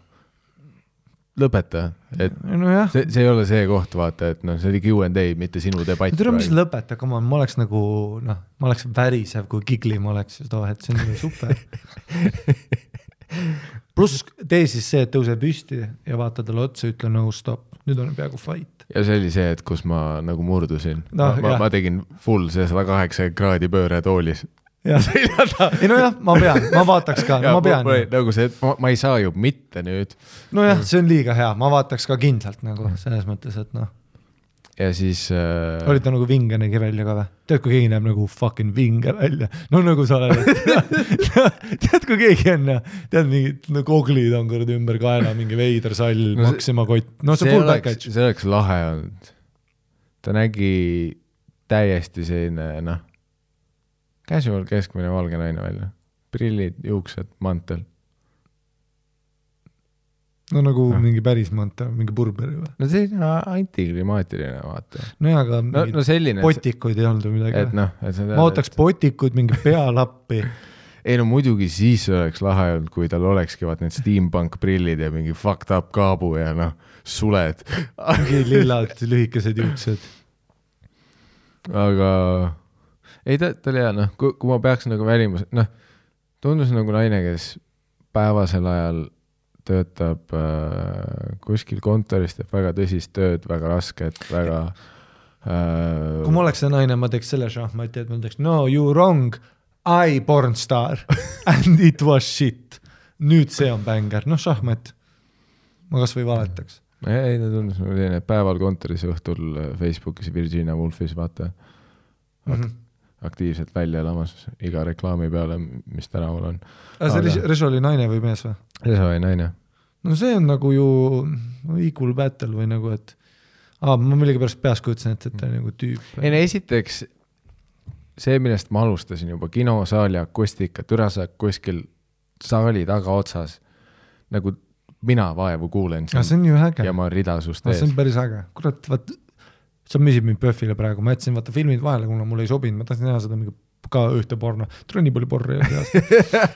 lõpeta, et nojah, see, see ei ole see koht, vaata, et noh, see oli Q and A, mitte sinu debatt. tere, mis lõpeta, come on, ma oleks nagu noh, ma oleks värisev, kui Gigli ma oleks, et oh, et see on ju super. [LAUGHS] pluss tee siis see, et tõuse püsti ja vaata talle otsa, ütle no stop, nüüd on peaaegu fight. ja see oli see, et kus ma nagu murdusin no,, ma, jah. ma tegin full see sada kaheksa kraadi pööre toolis. Jah, [LAUGHS] ei nojah, ma pean, ma vaataks ka, ma pean. nagu see, et ma, ma ei saa ju mitte nüüd. Nojah, see on liiga hea, ma vaataks ka kindlalt nagu selles mõttes, et noh, ja siis äh, oli ta nagu vinge nägi välja ka või? tead, kui keegi näeb nagu fucking vinge välja, no nagu sa oled, [LAUGHS] tead, kui keegi on tead mingid no, goglid on kuradi ümber kaela, mingi veider sall No see- Maxima kott, no see full oleks, package. see oleks lahe olnud. ta nägi täiesti selline noh, casual keskmine valge naine välja, prillid, juuksed, mantel. no nagu Ah. mingi päris mõnta, mingi Burberi või? no selline antiklimaatiline vaata. nojah, aga no, no, no selline, potikuid ei olnud või midagi et. noh, et sa ma ootaks potikud, mingi pealappi. [LAUGHS] ei no muidugi siis oleks lahe olnud, kui tal olekski vaat need steampunk prillid ja mingi fucked up kaabu ja noh, suled. mingi lillad lühikesed juuksed. aga ei, ta, ta oli hea, noh, kui, kui ma peaks nagu välimus, noh, tundus nagu naine, kes päevasel ajal töötab äh, kuskil kontoris, teeb väga tõsist tööd, väga rasket, väga äh, kui ma oleks see naine, ma teeks selle šahmati, et ma ütleks no you wrong, I porn star [LAUGHS] and it was shit. nüüd see on bängar, noh šahmat. ma kasvõi valetaks. ei, ta tundus nagu selline päeval kontoris, õhtul äh, Facebookis Virginia Woolfis, vaata Mm -hmm. Aktiivselt välja elamas iga reklaami peale, mis tänaval on. aga see Aga- Rež- Režo oli naine või mees või? see oli naine. no see on nagu ju equal battle või nagu, et aa, ma millegipärast peas kujutasin ette, et ta on nagu tüüp. ei no esiteks see, millest ma alustasin juba, kinosaali akustika, türa sa kuskil saali tagaotsas, nagu mina vaevu kuulen aga see on ju äge ja, ma rida sust see ees on. päris äge, kurat, vaat sa müüsid mind PÖFFile praegu, ma jätsin vaata filmid vahele, kuna mulle ei sobinud, ma tahtsin näha seda mingi ka ühte porno, tule nii palju porri ei olnud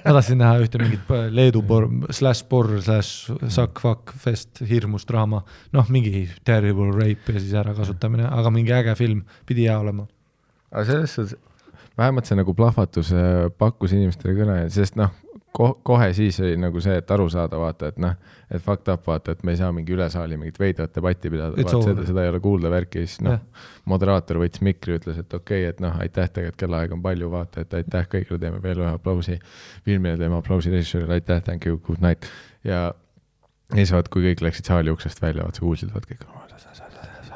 ma tahtsin näha ühte mingit Leedu porr, slaš porr, slaš suck fuck fest, hirmus draama, noh, mingi terrible rape ja siis ärakasutamine, aga mingi äge film, pidi hea olema. aga selles suhtes, vähemalt see nagu plahvatus pakkus inimestele kõne, sest noh ko, kohe siis oli nagu see, et aru saada, vaata, et noh, et fucked up, vaata, et me ei saa mingi üle saali mingit veidrat debatti pidada, It's vaata seda seda ei ole kuulda värki siis noh Jah., moderaator võttis mikri, ütles, et okei okay,, et noh, aitäh, tegelikult kellaaega on palju, vaata, et aitäh kõigile, teeme veel ühe aplausi filmile, teeme aplausi režissöörile, aitäh, thank you, good night. Ja ja siis vaat, kui kõik läksid saali uksest välja, vaat sa kuulsid, vaat kõik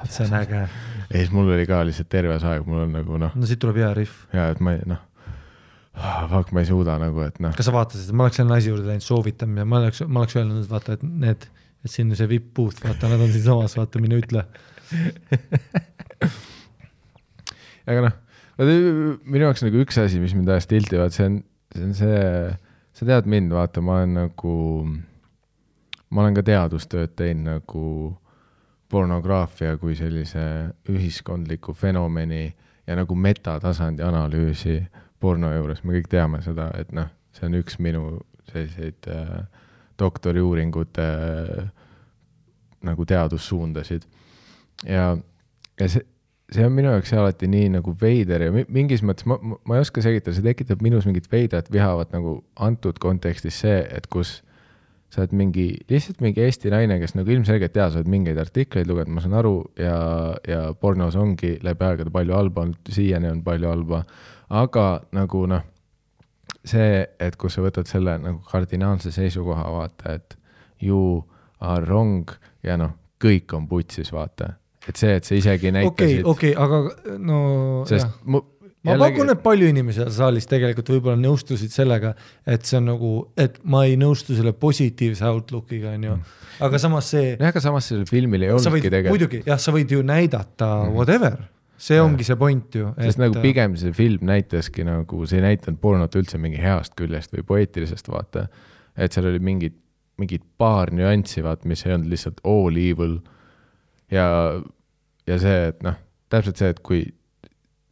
see on äge, ja siis mul oli ka lihtsalt terve see aeg, mul on nagu noh, no siit tuleb hea rihv. ja et ma ei noh, fuck, ma ei suuda nagu, et noh, kas sa vaatasid, ma oleks selle naise juurde läinud soovitama ja ma oleks, ma oleks öelnud, et vaata, et need, et siin see vipp booth, vaata, nad on siinsamas, vaata, mine ütle. [LAUGHS] aga noh, minu jaoks nagu üks asi, mis mind ajas tilti, vaat see on, see on see, sa tead mind, vaata, ma olen nagu, ma olen ka teadustööd teinud nagu pornograafia kui sellise ühiskondliku fenomeni ja nagu metatasandi analüüsi porno juures, me kõik teame seda, et noh, see on üks minu selliseid äh, doktoriuuringute äh, nagu teadussuundasid. ja, ja see, see on minu jaoks alati nii nagu veider ja mi- mingis mõttes ma, ma, ma ei oska selgitada, see tekitab minus mingit veidrat vihavat nagu antud kontekstis see, et kus sa oled mingi, lihtsalt mingi Eesti naine, kes nagu ilmselgelt jaa, sa oled mingeid artikleid lugenud, ma saan aru, ja, ja pornos ongi läbi aegade palju halba olnud, siiani on palju halba, aga nagu noh, see, et kus sa võtad selle nagu kardinaalse seisukoha, vaata, et you are wrong ja noh, kõik on putsis, vaata. et see, et sa isegi okei, näitasid okei, aga no sest jah. mu, ma pakun, et palju inimesi seal saalis tegelikult võib-olla nõustusid sellega, et see on nagu, et ma ei nõustu selle positiivse outlook'iga, onju. aga samas see, jah, aga samas sellel filmil ei olnudki tegelikult, muidugi jah, sa võid ju näidata mm -hmm. whatever, see ongi see point ju. sest nagu pigem see film näitaski nagu, see ei näidanud pornot üldse mingi heast küljest või poeetilisest, vaata. et seal oli mingid, mingid paar nüanssi, vaata, mis ei olnud lihtsalt all evil. ja, ja see, et noh, täpselt see, et kui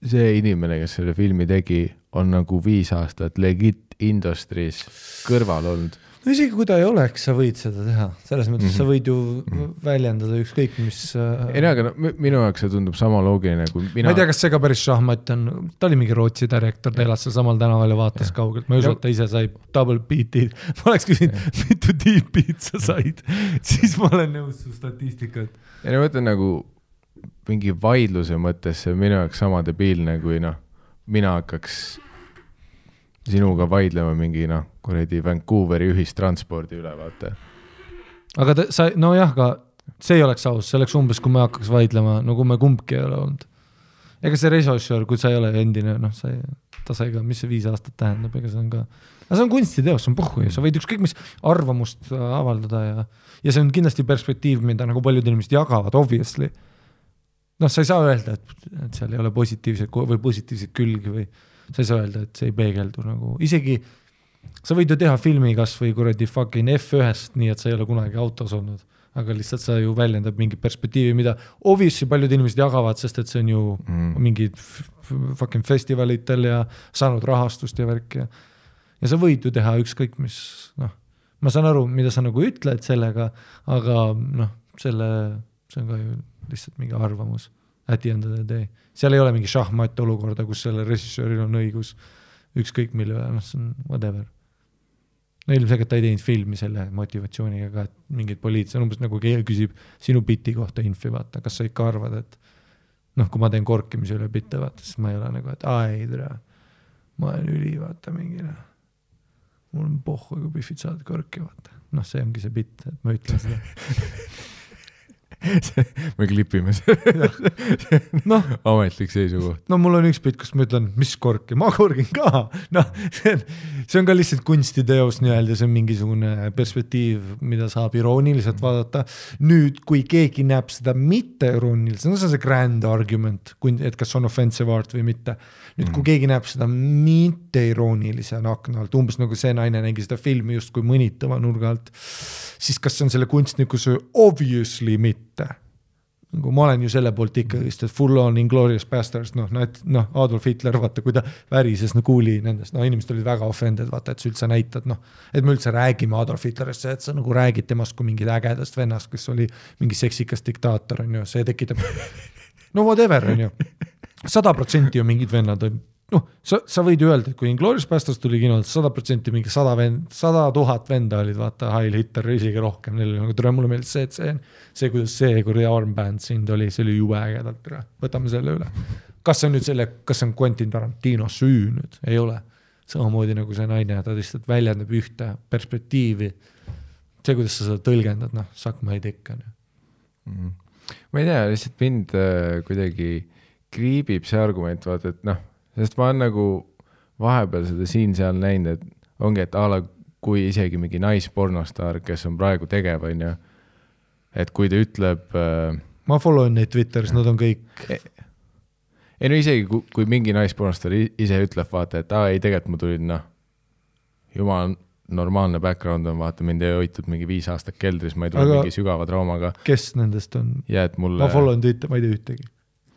see inimene, kes selle filmi tegi, on nagu viis aastat legit industry's kõrval olnud no isegi kui ta ei oleks, sa võid seda teha, selles mõttes mm -hmm. sa Mhm. võid ju väljendada ükskõik mis äh, ei no aga no, mi- minu jaoks see tundub sama loogiline, kui mina. ma ei tea, kas see ka päris šahmat on, ta oli mingi Rootsi direktor, ta elas seal samal tänaval ja vaatas ja. kaugelt, ma ei usu, et ta ise sai double beat'i. [LAUGHS] ma oleks küsinud, mitu deep beat sa said, [LAUGHS] siis ma olen nõus su statistikaga. ja no ma ütlen nagu mingi vaidluse mõttes see on minu jaoks sama debiilne, kui noh, mina hakkaks sinuga vaidlema mingi noh, kuradi Vancouveri ühistranspordi üle, vaata. aga ta, sa, nojah, aga see ei oleks aus, see oleks umbes, kui me hakkaks vaidlema, kui me kumbki ei ole olnud. ega see režissöör, kui sa ei ole endine, noh, sa ei, ta sai ka, mis see viis aastat tähendab, ega see on ka, aga see on kunstiteos, see on pohhu ju, sa võid ükskõik mis arvamust avaldada ja, ja see on kindlasti perspektiiv, mida nagu paljud inimesed jagavad, obviously. noh, sa ei saa öelda, et, et seal ei ole positiivseid või positiivseid külgi või sa ei saa öelda, et see ei peegeldu nagu isegi sa võid ju teha filmi kasvõi kuradi fucking F1-st, nii et sa ei ole kunagi autos olnud, aga lihtsalt sa ju väljendad mingit perspektiivi, mida obviously paljud inimesed jagavad, sest et see on ju mm. mingid fucking festivalitel ja saanud rahastust ja värki ja ja sa võid ju teha ükskõik mis, noh, ma saan aru, mida sa nagu ütled sellega, aga noh, selle, see on ka ju lihtsalt mingi arvamus at the end of the day. seal ei ole mingi šahmat olukorda, kus sellel režissööril on õigus ükskõik mille üle, noh, see on whatever. no ilmselgelt ta ei teinud filmi selle motivatsiooniga ka, et mingid poliitilised, see on umbes nagu keegi küsib sinu biti kohta infi, vaata, kas sa ikka arvad, et noh, kui ma teen korkimise üle bitte, vaata, siis ma ei ole nagu, et aa ei tere, ma olen üli, vaata mingi noh, mul on pohhu, kui Biffid saavad korki, vaata. noh, see ongi see bitt, et ma ütlen seda. [LAUGHS] [LAUGHS] me klipime selle noh, ametlik seisukoht. no mul on üks bitt, kus ma ütlen, mis korki, ma korgin ka, noh, see on, see on ka lihtsalt kunstiteos nii-öelda, see on mingisugune perspektiiv, mida saab irooniliselt vaadata. nüüd, kui keegi näeb seda mitte irooniliselt, no see on see grand argument, et kas on offensive art või mitte. nüüd, kui keegi näeb seda mitte iroonilise akna alt, umbes nagu see naine nägi seda filmi justkui mõnitava nurga alt, siis kas see on selle kunstniku süü? Obviously mitte nagu ma olen ju selle poolt ikkagist, et full on Inglorious Bastards, noh, näed, noh, Adolf Hitler, vaata, kui ta värises no kuuli nendest, no inimesed olid väga offended, vaata, et sa üldse näitad, noh, et me üldse räägime Adolf Hitlerist, et sa nagu räägid temast kui mingit ägedast vennast, kes oli mingi seksikas diktaator, on ju, see tekitab no whatever, on ju, sada protsenti ju mingid vennad on noh, sa, sa võid ju öelda, et kui Inglourious Basterds tuli kinodesse, sada protsenti mingi sada vend, sada tuhat venda olid vaata Heil Hitler, isegi rohkem, neil oli nagu tore, mulle meeldis see, et see, see, kuidas see kuradi armband sind oli, see oli jube ägedalt, võtame selle üle. kas see on nüüd selle, kas see on Quentin Tarantino süü nüüd, ei ole. samamoodi nagu see naine, ta lihtsalt väljendab ühte perspektiivi. see, kuidas sa seda tõlgendad, noh, suck my dick on ju. Ma ei tea, lihtsalt mind äh, kuidagi kriibib see argument, vaata, et noh, sest ma olen nagu vahepeal seda siin-seal näinud, et ongi, et a la kui isegi mingi naispornostaar, kes on praegu tegev, on ju, et kui ta ütleb äh, ma follow in neid Twitteris, nad on kõik, ei no isegi kui, mingi naispornostaar ise ütleb, vaata, et aa ei, tegelikult ma tulin noh, jumal normaalne background on, vaata mind ei hoitud mingi viis aastat keldris, ma ei tule mingi sügava traumaga kes nendest on, mulle ma follow in Twitter, ma ei tea ühtegi.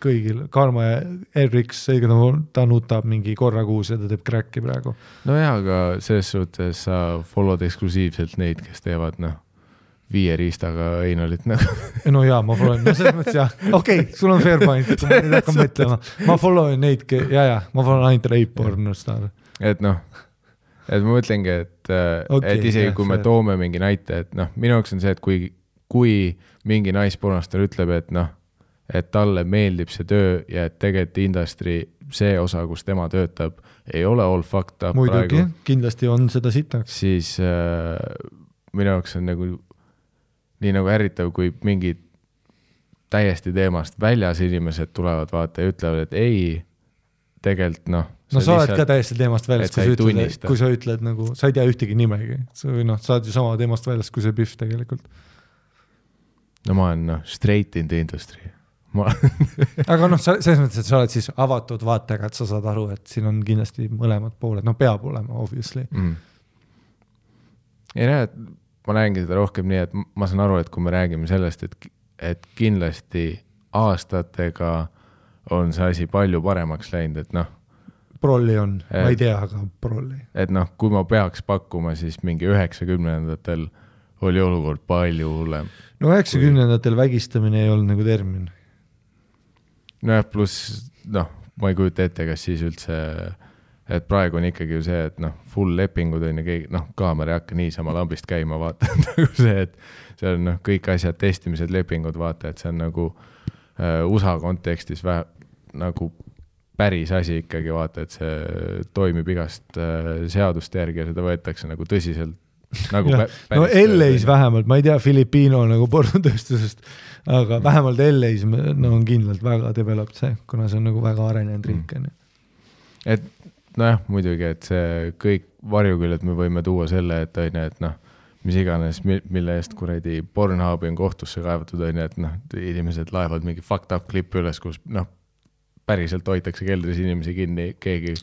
kõigil, Karmo ja Eriks, seega ta, ta nutab mingi korra kuus ja ta teeb crack'i praegu. nojah, aga selles suhtes sa follow'd eksklusiivselt neid, kes teevad noh, viie riistaga Einalit nagu. [LAUGHS] no jaa, ma follow in, no selles mõttes jah, okei okay,, sul on fair point, ma nüüd hakkan mõtlema, ma follow in neid, ja, ja ma follow in ainult rape pornostar. et noh, et ma mõtlengi, et okay,, Okei, et isegi jah, kui me fair. toome mingi näite, et noh, minu jaoks on see, et kui, kui mingi naispornostar ütleb, et noh, et talle meeldib see töö ja et tegelikult industry see osa, kus tema töötab, ei ole all fucked up muidugi praegu,, kindlasti on seda sitaks. siis äh, minu jaoks on nagu nii nagu ärritav, kui mingid täiesti teemast väljas inimesed tulevad vaata ja ütlevad, et ei, tegelikult noh. No sa oled ka täiesti teemast väljas, kui sa ütled, kui sa ütled nagu, sa ei tea ühtegi nimegi, või noh, sa oled ju sama teemast väljas kui see Pihv tegelikult. no ma olen noh, straight in the industry. ma [LAUGHS] aga noh, sa selles mõttes, et sa oled siis avatud vaatega, et sa saad aru, et siin on kindlasti mõlemad pooled, noh, peab olema obviously. mm.. ei näe, et ma näengi seda rohkem nii, et ma saan aru, et kui me räägime sellest, et, et kindlasti aastatega on see asi palju paremaks läinud, et noh, prolli on, ma ei tea, aga prolli. et noh, kui ma peaks pakkuma, siis mingi üheksakümnendatel oli olukord palju hullem. no üheksakümnendatel vägistamine ei olnud nagu termin. nojah, pluss noh, ma ei kujuta ette, kas siis üldse, et praegu on ikkagi ju see, et noh, full lepingud on ju keegi, noh, kaamera ei hakka niisama lambist käima, vaata, nagu see, et seal on noh, kõik asjad, testimised, lepingud, vaata, et see on nagu äh, USA kontekstis vähe nagu päris asi ikkagi vaata, et see toimib igast äh, seaduste järgi ja seda võetakse nagu tõsiselt nagu pä- no LA-s vähemalt, ma ei tea Filipiino nagu pornotööstusest, aga vähemalt LA-s no on kindlalt väga developed see, kuna see on nagu väga arenenud riik on ju. et nojah, muidugi, et see kõik varjuküljed me võime tuua selle, et on ju, et noh, mis iganes, mille eest kuradi Pornhubi on kohtusse kaevatud, on ju, et noh, inimesed laevad mingi fucked up klippi üles, kus noh, päriselt hoitakse keldris inimesi kinni, keegi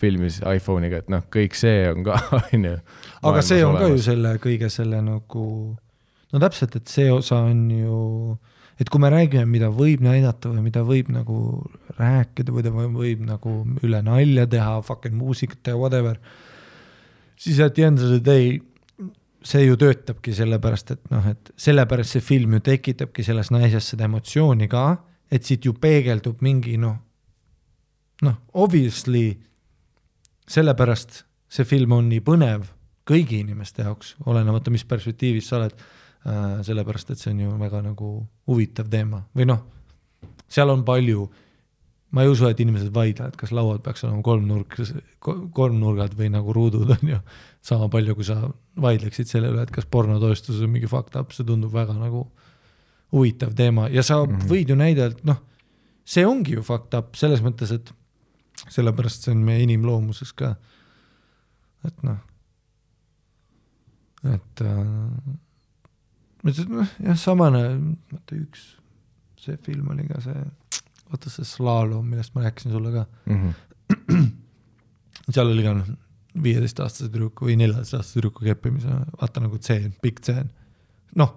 filmis iPhone'iga, et noh, kõik see on ka, [LAUGHS] on ju. aga see on ka ju selle kõige selle nagu, no täpselt, et see osa on ju, et kui me räägime, mida võib näidata või mida võib nagu rääkida või ta võib nagu üle nalja teha, fucking muusikat teha, whatever, siis at the end of the day see ju töötabki sellepärast, et noh, et sellepärast see film ju tekitabki selles naises seda emotsiooni ka, et siit ju peegeldub mingi noh, noh, obviously sellepärast see film on nii põnev kõigi inimeste jaoks, olenemata, mis perspektiivist sa oled äh,. sellepärast, et see on ju väga nagu huvitav teema või noh, seal on palju, ma ei usu, et inimesed vaidlevad, kas lauad peaks olema kolmnurk, kolmnurgad või nagu ruudud on ju. sama palju, kui sa vaidleksid selle üle, et kas pornotoestus on mingi fucked up, see tundub väga nagu huvitav teema ja sa mm -hmm. võid ju näidata, noh, see ongi ju fucked up selles mõttes, et sellepärast see on meie inimloomuses ka. et noh, et äh, noh, jah, samane, vaata üks, see film oli ka see, vaata see Slalom, millest ma rääkisin sulle ka, mm. -hmm. seal oli ka noh, viieteistaastase tüdruku või neljateistaastase tüdruku keppimise, vaata nagu tseen, pikk tseen. noh,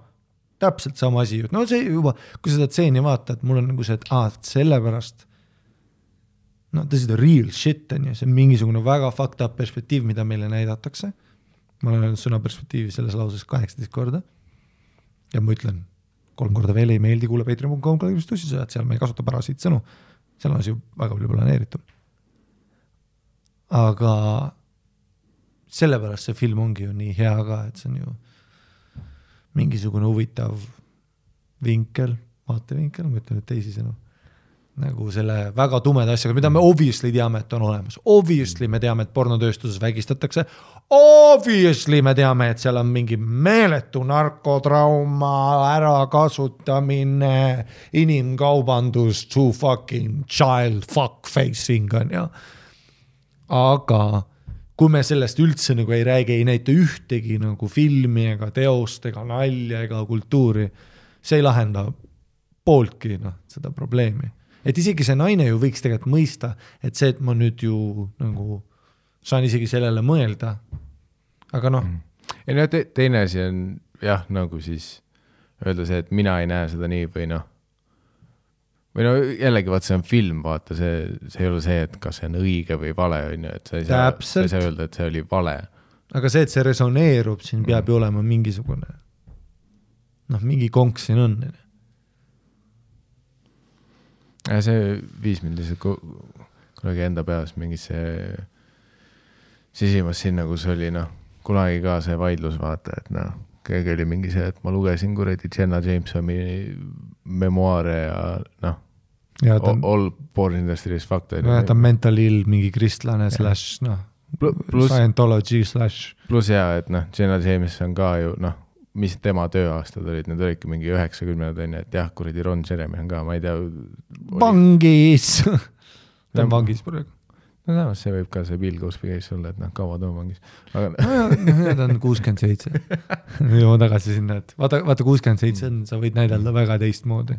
täpselt sama asi ju, no see juba, kui seda tseeni vaatad, mul on nagu see, et aa, sellepärast no this is the real shit on ju, see on mingisugune väga fucked up perspektiiv, mida meile näidatakse. ma olen öelnud sõna perspektiivi selles lauses kaheksateist korda. ja ma ütlen kolm korda veel ei meeldi, kuule Patreon.com tussisõjad, seal me ei kasuta parasiit sõnu. seal on asi väga palju planeeritud. aga sellepärast see film ongi ju nii hea ka, et see on ju mingisugune huvitav vinkel, vaatevinkel, ma ütlen nüüd teisisõnu nagu selle väga tumeda asjaga, mida me obviously teame, et on olemas, obviously me teame, et pornotööstuses vägistatakse. Obviously me teame, et seal on mingi meeletu narkotrauma, ärakasutamine, inimkaubandus, to fucking child fuck facing on ju. aga kui me sellest üldse nagu ei räägi, ei näita ühtegi nagu filmi ega teost ega nalja ega kultuuri, see ei lahenda pooltki noh, seda probleemi et isegi see naine ju võiks tegelikult mõista, et see, et ma nüüd ju nagu saan isegi sellele mõelda. aga noh, ei no te, teine asi on jah, nagu siis öelda see, et mina ei näe seda nii või noh, või no jällegi vaata, see on film, vaata see, see ei ole see, et kas see on õige või vale, on ju, et sa ei saa, sa ei saa öelda, et see oli vale. aga see, et see resoneerub siin, peab ju olema mingisugune noh, mingi konks siin on, see viis mind lihtsalt ku- kunagi enda peas mingisse sisimas sinna, kus oli noh, kunagi ka see vaidlus, vaata, et noh, keegi oli mingi see, et ma lugesin kuradi Jenna Jamesoni memuaare ja noh, all porn industry is fucked on ta on ju. mental ill, mingi kristlane slaš noh, Scientology slaš, pluss jaa, et noh, Jenna James on ka ju noh, mis tema tööaastad olid, need olidki mingi üheksakümnendad on ju, et jah, kuradi Ron Jeremy on ka, ma ei tea. vangis. [LAUGHS] ta on vangis praegu. No samas see võib ka see Bill Cosby case olla, et noh, kaua ta vangis, aga nojah, ta on kuuskümmend seitse. [LAUGHS] jõuame tagasi sinna, et vaata, vaata kuuskümmend seitse on, sa võid näidelda väga teistmoodi.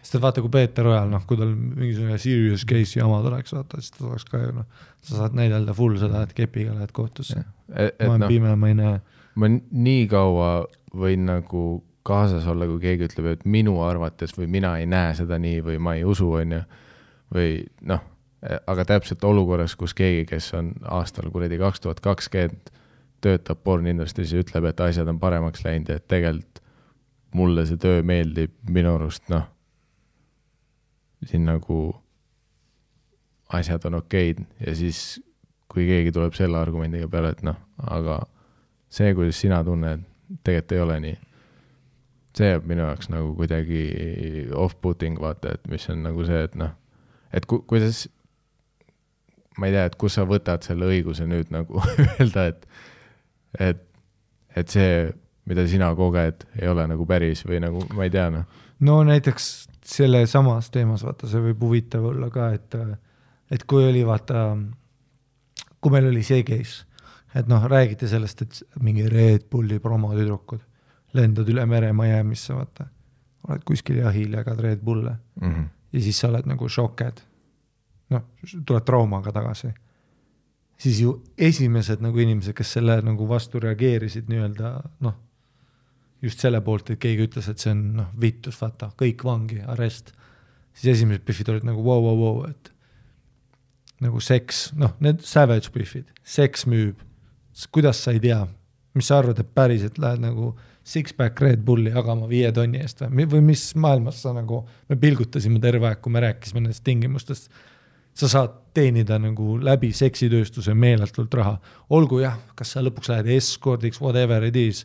sest et vaata, kui Peeter Ojal, noh, kui tal mingisugune serious case jama tuleks, vaata, siis ta oleks ka ju noh, sa saad näidelda full seda, et kepiga lähed kohtusse. et ma olen noh, pime, ma ei näe. ma nii kaua võin nagu kaasas olla, kui keegi ütleb, et minu arvates või mina ei näe seda nii või ma ei usu, on ju, või noh, aga täpselt olukorras, kus keegi, kes on aastal kuradi kaks tuhat kakskümmend, töötab pornindustry's ja ütleb, et asjad on paremaks läinud ja et tegelikult mulle see töö meeldib, minu arust noh, siin nagu asjad on okeid ja siis, kui keegi tuleb selle argumendiga peale, et noh, aga see, kuidas sina tunned, tegelikult ei ole nii. see jääb minu jaoks nagu kuidagi off-putting, vaata, et mis on nagu see, et noh, et ku, kuidas, ma ei tea, et kus sa võtad selle õiguse nüüd nagu [LAUGHS] öelda, et, et, et see, mida sina koged, ei ole nagu päris või nagu ma ei tea, noh. no näiteks selle samas teemas, vaata, see võib huvitav olla ka, et, et kui oli vaata, kui meil oli see case, et noh, räägiti sellest, et mingi Red Bulli promotüdrukud lendad üle mere Miami'sse, vaata, oled kuskil jahil, jagad Red Bulle Mm -hmm. ja siis sa oled nagu šoked. noh, tuled traumaga tagasi. siis ju esimesed nagu inimesed, kes selle nagu vastu reageerisid nii-öelda noh, just selle poolt, et keegi ütles, et see on noh, vittus, vaata, kõik vangi, arest. siis esimesed Biffid olid nagu vau, vau, vau, et nagu seks, noh, need savage Biffid, seks müüb. kuidas sa ei tea, mis sa arvad, et päriselt lähed nagu six-pack Red Bulli jagama viie tonni eest või, või mis maailmas sa nagu, me pilgutasime terve aeg, kui me rääkisime nendest tingimustest. Sa saad teenida nagu läbi seksitööstuse meeletult raha, olgu jah, kas sa lõpuks lähed escordiks, whatever it is,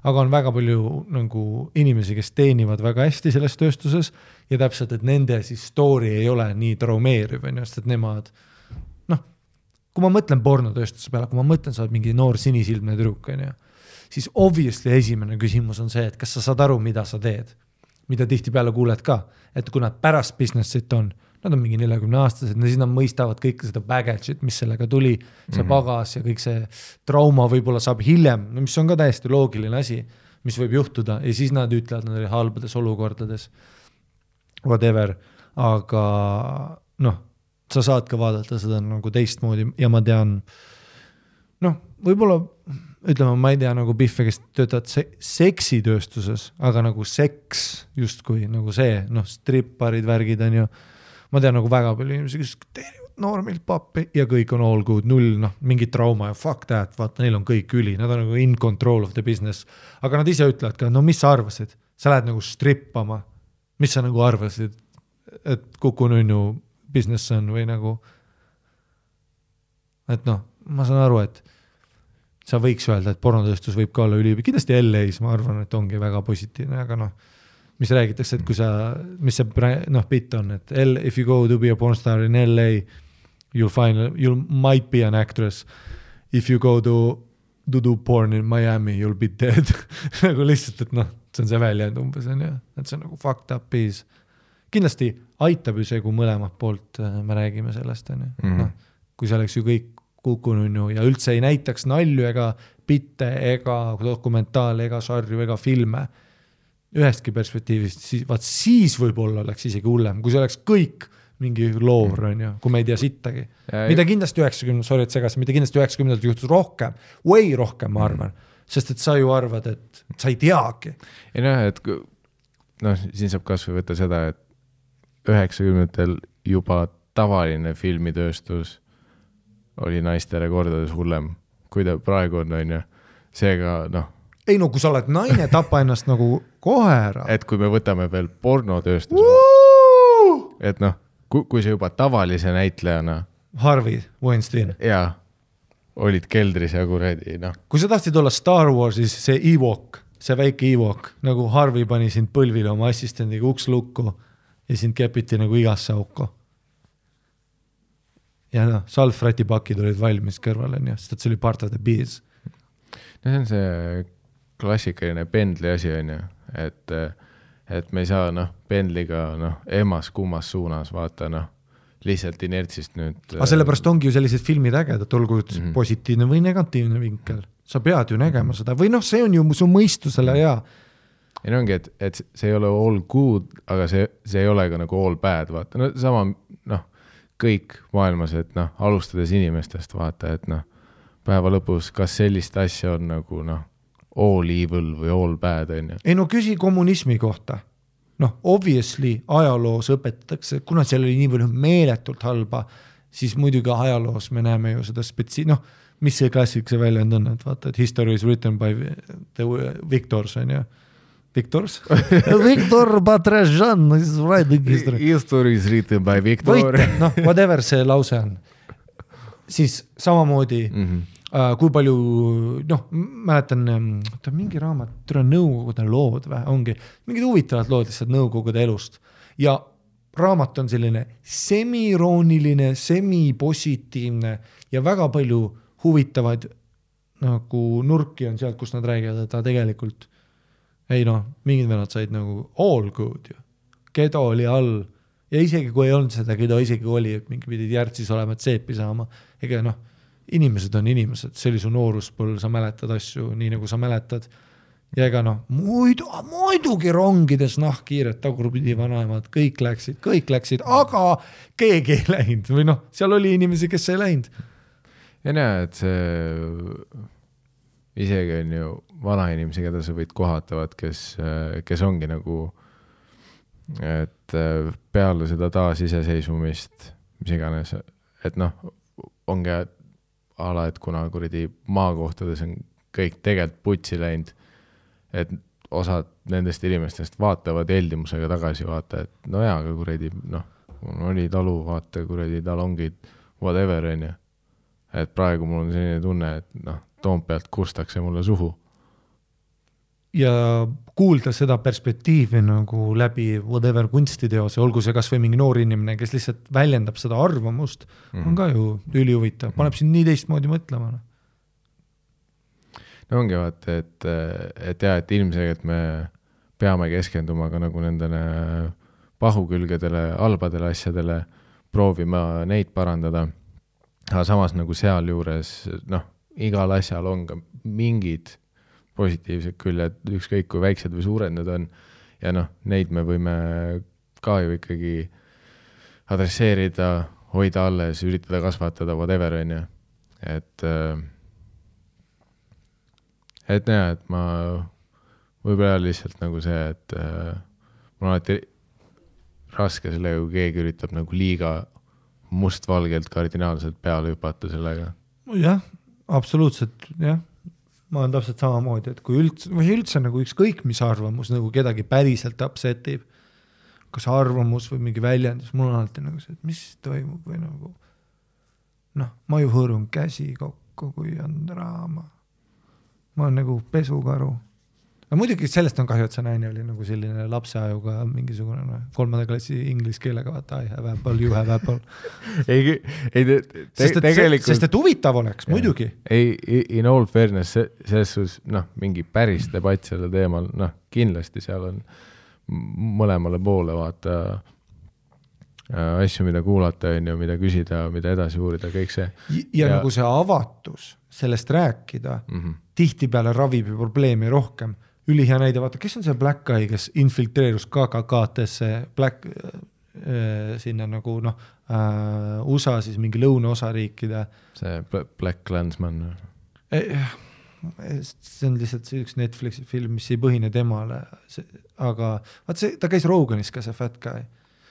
aga on väga palju nagu inimesi, kes teenivad väga hästi selles tööstuses ja täpselt, et nende siis story ei ole nii traumeeriv, on ju, sest et nemad noh, kui ma mõtlen pornotööstuse peale, kui ma mõtlen, sa oled mingi noor sinisilmne tüdruk, on ju, siis obviously esimene küsimus on see, et kas sa saad aru, mida sa teed. mida tihtipeale kuuled ka, et kui nad pärast business'it on, nad on mingi neljakümne aastased, siis nad mõistavad kõike seda baggage'it, mis sellega tuli, see pagas ja kõik see trauma võib-olla saab hiljem, no mis on ka täiesti loogiline asi, mis võib juhtuda. Ja siis nad ütlevad, nad olid halbades olukordades. Whatever, aga noh, sa saad ka vaadata seda nagu teistmoodi ja ma tean, noh, võib-olla ütleme, ma ei tea nagu Biffe, kes töötavad se seksitööstuses, aga nagu seks justkui nagu see, noh, stripparid, värgid on ju. Ma tean nagu väga palju inimesi, kes teenivad noormilt pappi ja kõik on all good, null noh, mingit trauma ja fuck that, vaata, neil on kõik üli, nad on nagu in control of the business. aga nad ise ütlevad ka, no mis sa arvasid, sa lähed nagu strippama, mis sa nagu arvasid, et Kuku Nunnu business on või nagu. et noh, ma saan aru, et sa võiks öelda, et pornotööstus võib ka olla üli, kindlasti LA-s ma arvan, et ongi väga positiivne, aga noh, mis räägitakse, et kui sa, mis see noh, bitt on, et L, if you go to be a porn star in LA, you will find, you might be an actress. If you go to, to do porn in Miami, you will be dead [LAUGHS] nagu lihtsalt, et noh, see on see väljend umbes on ju, et see on nagu fucked up piece. kindlasti aitab ju see, kui mõlemalt poolt äh, me räägime sellest on ju, Mhm. noh, kui see oleks ju kõik kukkununnu ja üldse ei näitaks nalju ega bitte ega dokumentaale ega sarju ega filme ühestki perspektiivist, siis vaat siis võib-olla oleks isegi hullem, kui see oleks kõik mingi loor on ju, kui me ei tea sittagi. mida kindlasti üheksakümne, sorry, et segasin, mida kindlasti üheksakümnendatel juhtus rohkem, way rohkem, ma arvan, sest et sa ju arvad, et sa ei teagi. ei noh, et noh, siin saab kasvõi võtta seda, et üheksakümnendatel juba tavaline filmitööstus oli naistele kordades hullem, kui ta praegu on, onju. seega noh, ei no kui sa oled naine, tapa ennast nagu kohe ära. et kui me võtame veel pornotööstuse, et noh, kui, kui sa juba tavalise näitlejana Harvey Weinstein, ja olid keldris ja kuradi noh, kui sa tahtsid olla Star Warsis see Ewok, see väike Ewok, nagu Harvey pani sind põlvile oma assistendiga uks lukku ja sind kepiti nagu igasse auku. ja noh, salvrätipakid olid valmis kõrval onju, sest et see oli part of the biz. no see on see klassikaline pendli asi onju, et, et me ei saa noh, pendliga noh, emas-kummas suunas vaata noh, lihtsalt inertsist nüüd. aga sellepärast ongi ju sellised filmid ägedad, olgu mm -hmm. positiivne või negatiivne vinkel, sa pead ju nägema seda või noh, see on ju su mõistusele hea. ei no ongi, et, et see ei ole all good, aga see, see ei ole ka nagu all bad, vaata, no sama noh, kõik maailmas, et noh, alustades inimestest, vaata, et noh, päeva lõpus, kas sellist asja on nagu noh, all evil või all bad, on ju. ei no küsi kommunismi kohta. noh, obviously ajaloos õpetatakse, kuna seal oli nii palju meeletult halba, siis muidugi ajaloos me näeme ju seda spetsi-, noh, mis see klassik see väljend on, et vaata, et history is written by the victors on ju. Victors [LAUGHS] Victor Batražan is writing history. History is written by Victor võite, noh, whatever see lause on. siis samamoodi mm. -hmm. Äh, kui palju, noh, mäletan, oota mingi raamat, tule Nõukogude lood või ongi, mingid huvitavad lood lihtsalt Nõukogude elust. Ja raamat on selline semiirooniline, semipositiivne ja väga palju huvitavaid nagu nurki on sealt, kus nad räägivad, et ta tegelikult ei noh, mingid vennad said nagu all good ju, Gedo oli all. Ja isegi kui ei olnud seda Gedo, isegi kui oli, et mingi pidid järtsis olema, et seepi saama, ega noh, inimesed on inimesed, see oli su nooruspõlv, sa mäletad asju nii nagu sa mäletad. ja ega noh, muidu, muidugi rongides nahkhiired tagurpidi vanaemad, kõik läksid, kõik läksid, aga keegi ei läinud või noh, seal oli inimesi, kes ei läinud. ja näe, et see isegi on ju vanainimesi, keda sa võid kohata, vaat kes, kes ongi nagu, et peale seda taasiseseisvumist, mis iganes, et noh, ongi a la, et kuna kuradi maakohtades on kõik tegelikult putsi läinud, et osad nendest inimestest vaatavad heldimusega tagasi, vaata, et no jaa, aga kuradi noh, mul oli talu, vaata kuradi talongid, whatever onju. et praegu mul on selline tunne, et noh, Toompealt kurstakse mulle suhu. ja kuulda seda perspektiivi nagu läbi whatever kunstiteose, olgu see kasvõi mingi noor inimene, kes lihtsalt väljendab seda arvamust mm, -hmm. on ka ju ülihuvitav, paneb sind nii teistmoodi mõtlema. noh. no ongi vaata, et, et jaa, et ilmselgelt me peame keskenduma ka nagu nendele pahukülgedele, halbadele asjadele, proovima neid parandada. aga samas nagu sealjuures noh, igal asjal on ka mingid positiivsed küljed, ükskõik kui väiksed või suured need on. ja noh, neid me võime ka ju ikkagi adresseerida, hoida alles, üritada kasvatada, whatever on ju, et äh, et jaa, et ma võib-olla lihtsalt nagu see, et äh, mul on alati raske sellega, kui keegi üritab nagu liiga mustvalgelt kardinaalselt peale hüpata sellega. jah, absoluutselt jah, ma olen täpselt samamoodi, et kui üldse või üldse nagu ükskõik mis arvamus nagu kedagi päriselt upset ib, kas arvamus või mingi väljendus, mul on alati nagu see, et mis toimub või nagu noh, ma ju hõõrun käsi kokku, kui on draama. ma olen nagu pesukaru. No muidugi sellest on kahju, et see naine oli nagu selline lapseajuga mingisugune noh, kolmanda klassi inglise keelega vaata I have apple, you have apple. [LAUGHS] ei, ei te, te, sest et, tegelikult sest et huvitav oleks, muidugi. ei, in all fairness, selles suhtes noh, mingi päris debatt sellel teemal, noh, kindlasti seal on mõlemale poole vaata äh, asju, mida kuulata, on ju, mida küsida, mida edasi uurida, kõik see ja, ja Ja- nagu see avatus sellest rääkida mm. -hmm. tihtipeale ravib ju probleemi rohkem. Ülihea näide, vaata, kes on see black guy, kes infiltreerus KKK-tesse black äh, sinna nagu noh äh,, USA siis mingi lõunaosariikide. See Bla- Black Clansman, eh,. see on lihtsalt see üks Netflixi film, mis ei põhine temale, aga vaat see, ta käis Roganis ka, see fat guy.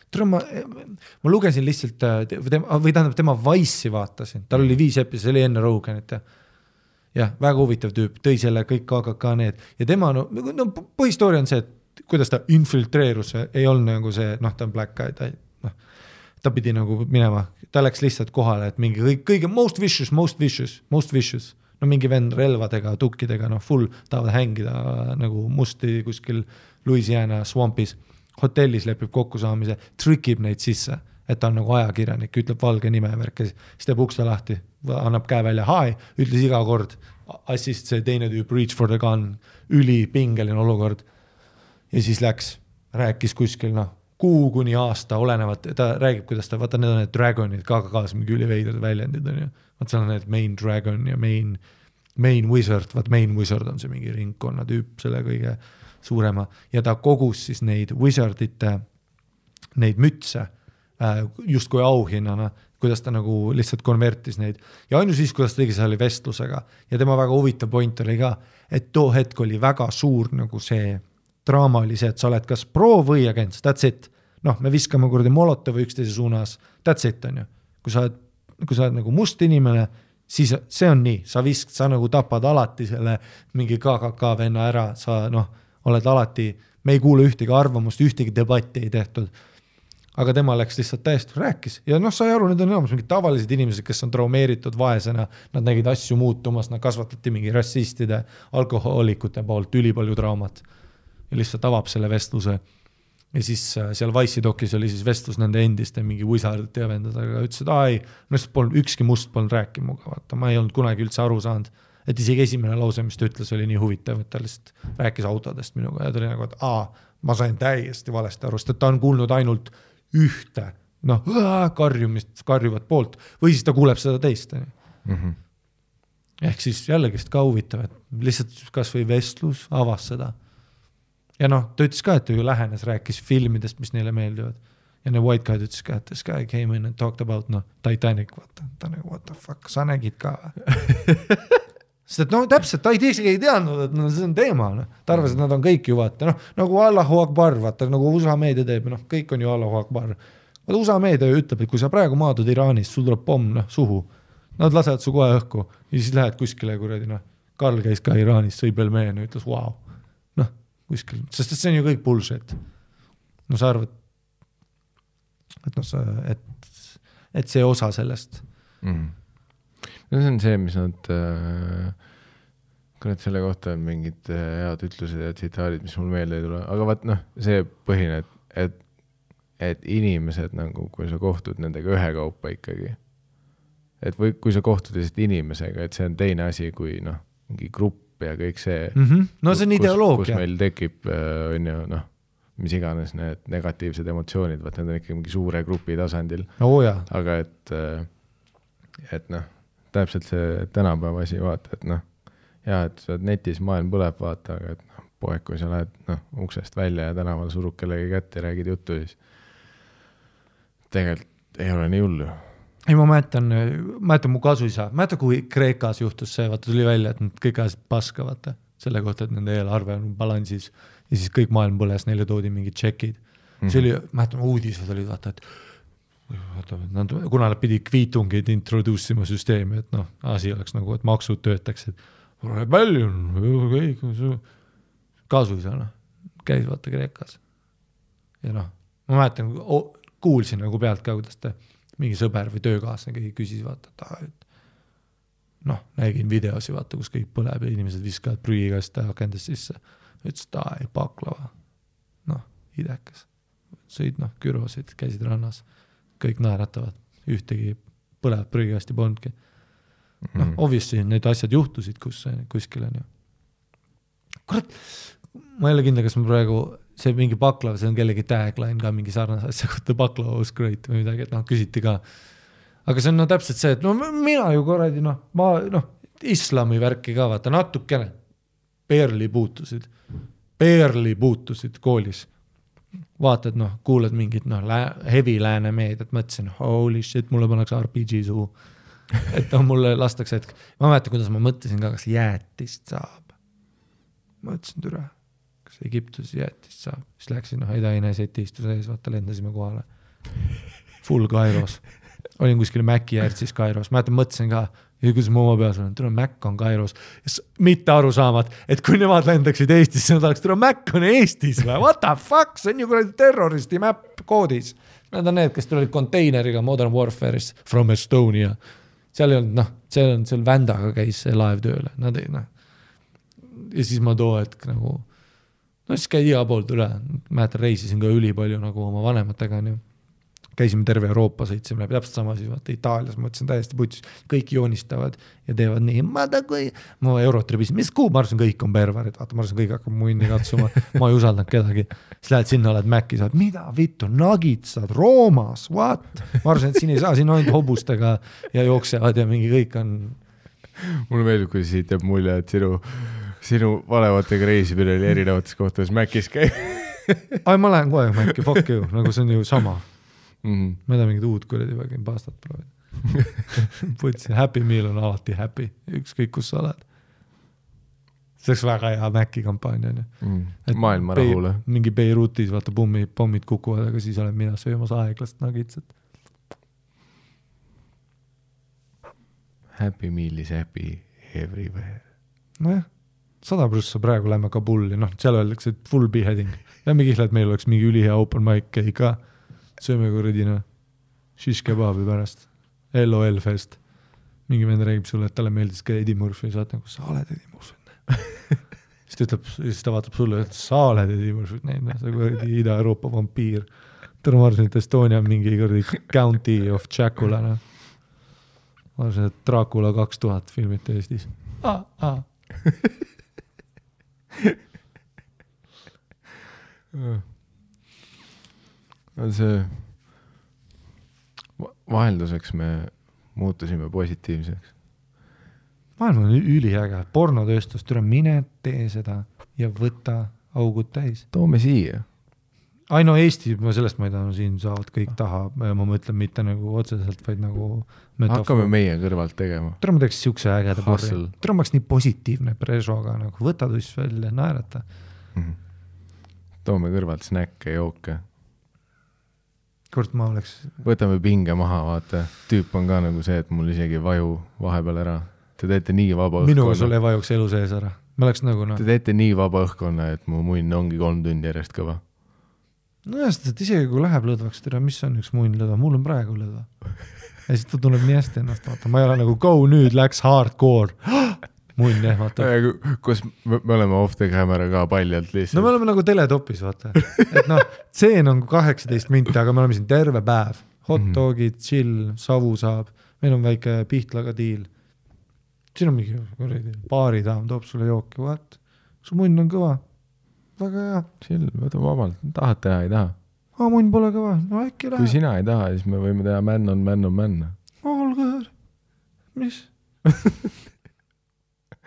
tule ma, ma lugesin lihtsalt äh, või tema, või tähendab tema Wise'i vaatasin, tal oli viis episoodi, see oli enne Roganit jah jah, väga huvitav tüüp, tõi selle kõik KKK need. Ja tema no, no põhistoori on see, et kuidas ta infiltreerus, ei olnud nagu see noh, ta on black guy, ta noh, ta pidi nagu minema, ta läks lihtsalt kohale, et mingi kõik kõige most vicious, most vicious, most vicious, no mingi vend relvadega, tukkidega, noh full tahavad hängida nagu musti kuskil Louisiana swampis, hotellis lepib kokkusaamise, trükib neid sisse et ta on nagu ajakirjanik, ütleb valge nime värk ja siis teeb ukse lahti, annab käe välja, hi, ütles iga kord, assist see teine tüüp, reach for the gun, ülipingeline olukord. ja siis läks, rääkis kuskil noh, kuu kuni aasta, olenevalt, ta räägib, kuidas ta, vaata, need on need dragon'id, KKK-s mingi üliveidrad väljendid on ju. vot seal on need main dragon ja main, main wizard, vaat main wizard on see mingi ringkonna tüüp, selle kõige suurema ja ta kogus siis neid wizardite, neid mütse justkui auhinnana, kuidas ta nagu lihtsalt konvertis neid ja ainus viis, kuidas ta tegi, see oli vestlusega ja tema väga huvitav point oli ka, et too hetk oli väga suur nagu see draama oli see, et sa oled kas pro või against, that's it. noh, me viskame kuradi Molotovi üksteise suunas, that's it on ju. kui sa oled, kui sa oled nagu must inimene, siis see on nii, sa visk-, sa nagu tapad alati selle mingi KKK venna ära, sa noh, oled alati, me ei kuule ühtegi arvamust, ühtegi debatti ei tehtud aga tema läks lihtsalt täiesti, rääkis ja noh, sai aru, need on enamus mingid tavalised inimesed, kes on traumeeritud vaesena, nad nägid asju muutumas, nad kasvatati mingi rassistide, alkohoolikute poolt ülipalju traumat. ja lihtsalt avab selle vestluse. ja siis äh, seal Wise'i dokis oli siis vestlus nende endiste mingi wizardite ja vendadega, ütlesid, aa ei, ma lihtsalt polnud, ükski must polnud rääkinud minuga, vaata, ma ei olnud kunagi üldse aru saanud. et isegi esimene lause, mis ta ütles, oli nii huvitav, et ta lihtsalt rääkis autodest minuga ja ta oli nagu, et aa, ma sain täiesti valesti aru, sest et ta on kuulnud ainult ühte, noh, karjumist, karjuvat poolt või siis ta kuuleb seda teist, on ju. Mhm. ehk siis jällegist ka huvitav, et lihtsalt kasvõi vestlus avas seda. ja noh, ta ütles ka, et ta ju lähenes, rääkis filmidest, mis neile meeldivad. ja need white guy'd ütles ka, et this guy came in and talked about noh, Titanic, vaata, ta nagu what the fuck, sa nägid ka või? [LAUGHS] sest et no täpselt, ta ei tea, isegi ei teadnud, et no see on teema, noh. ta arvas, et nad on kõik ju vaata, noh nagu Allahu Akbar, vaata nagu USA meedia teeb, noh, kõik on ju Allahu Akbar. vaata USA meedia ju ütleb, et kui sa praegu maadud Iraanis, sul tuleb pomm, noh, suhu. Nad lasevad su kohe õhku ja siis lähed kuskile kuradi noh, Karl käis ka Iraanis, sõi pelmeene, ütles vau wow.. noh, kuskil, sest et see on ju kõik bullshit. no sa arvad, et noh, sa, et, et see osa sellest mm.. No see on see, mis nad äh,, kurat, selle kohta on mingid äh, head ütlused ja tsitaadid, mis mul meelde ei tule, aga vaat noh, see põhine, et, et, et inimesed nagu, kui sa kohtud nendega ühekaupa ikkagi, et või kui sa kohtud lihtsalt inimesega, et see on teine asi kui noh, mingi grupp ja kõik see mm. -hmm. no see on kus ideoloogia. meil tekib, on ju, noh, mis iganes need negatiivsed emotsioonid, vaat need on ikkagi mingi suure grupi tasandil, oh, aga et, et noh, täpselt see tänapäeva asi, vaata, et noh, jaa, et sa oled netis, maailm põleb, vaata, aga et noh, poeg, kui sa lähed noh, uksest välja ja tänaval surud kellegi kätt ja räägid juttu, siis tegelikult ei ole nii hull ju. ei ma mäletan, mäletan mu kasuisa, mäletan, kui Kreekas juhtus see, vaata tuli välja, et nad kõik ajasid paska, vaata, selle kohta, et nende eelarve on balansis ja siis kõik maailm põles, neile toodi mingid tšekid mm. -hmm. see oli, mäletan uudised olid vaata, et vaata, nad, kuna nad pidid kviitungid introduce ima süsteemi, et noh, asi oleks nagu, et maksud töötaksid. Rebellion, kõik, kasuisa noh, käis vaata Kreekas. ja noh, ma mäletan, kuulsin nagu pealt ka, kuidas ta, mingi sõber või töökaaslane keegi küsis, vaata, et aa, et noh, nägin videosi, vaata, kus kõik põleb ja inimesed viskavad prügikaste akendest sisse. ütles, et aa, ei baklava, noh, idekas. sõid noh, kürosid, käisid rannas, kõik naeratavad, ühtegi põlevat prügikasti polnudki. noh, obviously need asjad juhtusid, kus, kuskil on ju. kurat, ma ei ole kindel, kas ma praegu, see mingi baklav, see on kellegi tagline ka mingi sarnase asja kohta, baklava was great või midagi, et noh, küsiti ka. aga see on no täpselt see, et no mina ju kuradi noh, ma noh, islami värki ka vaata natukene, barely puutusid, barely puutusid koolis vaatad noh, kuulad mingit noh, heavy lääne meediat, mõtlesin holy shit, mulle pannakse RPG suhu. [LAUGHS] et noh, mulle lastakse hetk, ma mäletan, kuidas ma mõtlesin ka, kas jäätist saab. ma ütlesin türa, kas Egiptuses jäätist saab, siis läksin noh, Eda-Ine seti istus ees, vaata lendasime kohale. full Kairos. olin kuskil Maci äärtsis Kairos, mäletan, mõtlesin ka, ja kuidas ma oma peas olen, tule Mac on Kairos. mitte aru saamad, et kui nemad lendaksid Eestisse, nad oleks, tule Mac on Eestis või, what the fuck, see on ju kuradi terroristi map koodis. Need on need, kes tulid konteineriga Modern Warfare'is from Estonia. seal ei olnud noh, seal on, seal Vändaga käis see laev tööle, nad ei noh. ja siis ma too hetk nagu, no siis käid igal poolt üle, mäletan, reisisin ka ülipalju nagu oma vanematega onju käisime terve Euroopa, sõitsime läbi, täpselt sama siis vaata Itaalias, ma mõtlesin täiesti putsis, kõik joonistavad ja teevad nii, ma ta kui, ma eurot rebisin, mis kuu, ma arvasin, kõik on perverid, vaata, ma arvasin, kõik hakkab munni katsuma, ma ei usaldanud kedagi. siis lähed sinna, oled Maci, saad, mida vittu, nagitsad Roomas, what? ma arvasin, et siin ei saa, siin ainult hobustega ja jooksevad ja mingi kõik on, mulle meeldib, kui siit jääb mulje, et sinu, sinu vanematega reisimine oli erinevates kohtades Macis käib ai ma lähen kohe Maci, fuck you, nagu see on ju sama, mm.. ma ei taha mingit uut kuradi vägi pastat proovida. [LAUGHS] putsi, Happy Meal on alati happy, ükskõik kus sa oled. see oleks väga hea Maci kampaania onju. Mm. maailma rahule. mingi Beirutis vaata pommid, pommid kukuvad, aga siis olen mina söömas aeglast nagitsat. Happy meal is happy everywhere. nojah, sada prossa praegu lähme Kabuli, noh, seal öeldakse, full beheading. Lähme kihla, et meil oleks mingi ülihea open mic, käi ka. Sööme kuradi noh, shish kebabi pärast. LOL fest. mingi vend räägib sulle, et talle meeldis ka Eddie Murphy, sa oled nagu, sa oled Eddie Murphy [LAUGHS] siis ta ütleb, siis ta vaatab sulle, et sa oled Eddie Murphy näinud, sa kuradi Ida-Euroopa vampiir. täna ma arvasin, et Estonia on mingi kuradi county of Dracula, noh. ma arvasin, et Dracula kaks tuhat filmiti Eestis ah,. Ah. [LAUGHS] see, vahelduseks me muutusime positiivseks. maailm on üliäge, pornotööstus, tule mine tee seda ja võta augud täis. toome siia. ai no Eesti, ma sellest ma ei taha, siin saavad kõik taha, ma mõtlen mitte nagu otseselt, vaid nagu. hakkame meie kõrvalt tegema. tule ma teeks siukse ägeda porri tule ma oleks nii positiivne presoga nagu, võta tuss välja, naerata. Mhm. toome kõrvalt snäkke, jooke, kurat, ma oleks, võtame pinge maha, vaata, tüüp on ka nagu see, et mul isegi ei vaju vahepeal ära. Te teete nii vaba minuga sul õhkkonna, ei vajuks elu sees ära, ma oleks nagu noh te, teete nii vaba õhkkonna, et mu munn ongi kolm tundi järjest kõva. nojah, sest et isegi kui läheb lõdvaks, tere, mis on üks munn lõdva, mul on praegu lõdva. ja siis ta tunneb nii hästi ennast, vaata, ma ei ole nagu go nüüd läks hardcore. [GASPS] munn ehmatab. kus me, me oleme off the camera ka paljalt no me lihtsalt. oleme nagu teletopis, vaata, et noh, tseen on kaheksateist minti, aga me oleme siin terve päev. hot Mhm. dogid, chill, savu saab, meil on väike Pihtlaga diil. siin on mingi kuradi baaridaam toob sulle jooki, what, su munn on kõva, väga hea, chill, võta vabalt, tahad teha, ei taha. aa munn pole kõva, no äkki kui läheb, sina ei taha, siis me võime teha man on man on man. olge, mis, [LAUGHS]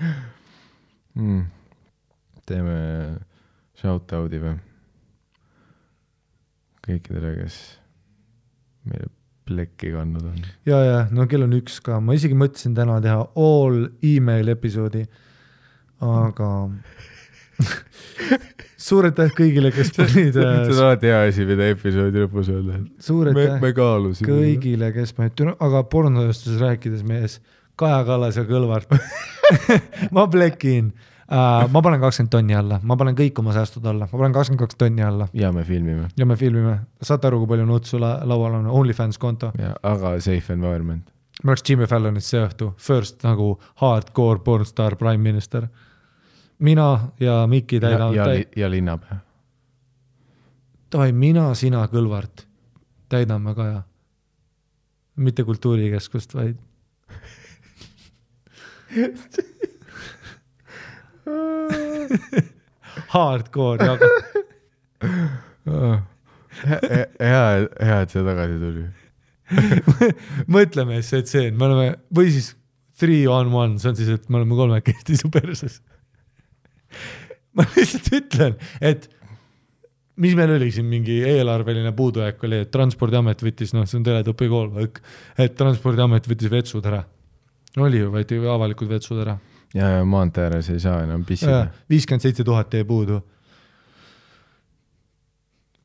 mm.. teeme shout-out'i või? kõikidele, kes meile plekki kandnud on. ja, ja no kell on üks ka, ma isegi mõtlesin täna teha all email episoodi, aga [LAUGHS] suur aitäh kõigile, kes panid see on alati hea asi, mida episoodi lõpus öelda, suur aitäh kõigile, kes panid, aga pornotööstuses rääkides mees, Kaja Kallas ja Kõlvart. [LAUGHS] Ma plekin. Uh,, ma panen kakskümmend tonni alla, ma panen kõik oma säästud alla, ma panen kakskümmend kaks tonni alla. Ja me filmime. Ja me filmime, saate aru, kui palju nutsu la laual on, OnlyFans konto, ja, aga safe environment. ma oleks Jimmy Fallonit see õhtu, first nagu hardcore pornstar prime minister. mina ja Mikki ja, täidame ja, täi-, ja linnapea. davai, mina, sina, Kõlvart täidame Kaja. mitte kultuurikeskust, vaid hardcore jaga. hea, hea, et see tagasi tuli. mõtleme see tseen, me oleme või siis three on one, see on siis, et me oleme kolmekesti su perses. ma lihtsalt ütlen, et mis meil oli siin mingi eelarveline puudujääk oli, et transpordiamet võttis, noh, see on teletupi kool, et transpordiamet võttis vetsud ära. Oli ju, võeti avalikud vetsud ära. ja, ja maantee ääres ei saa enam pissida. viiskümmend seitse tuhat jäi puudu.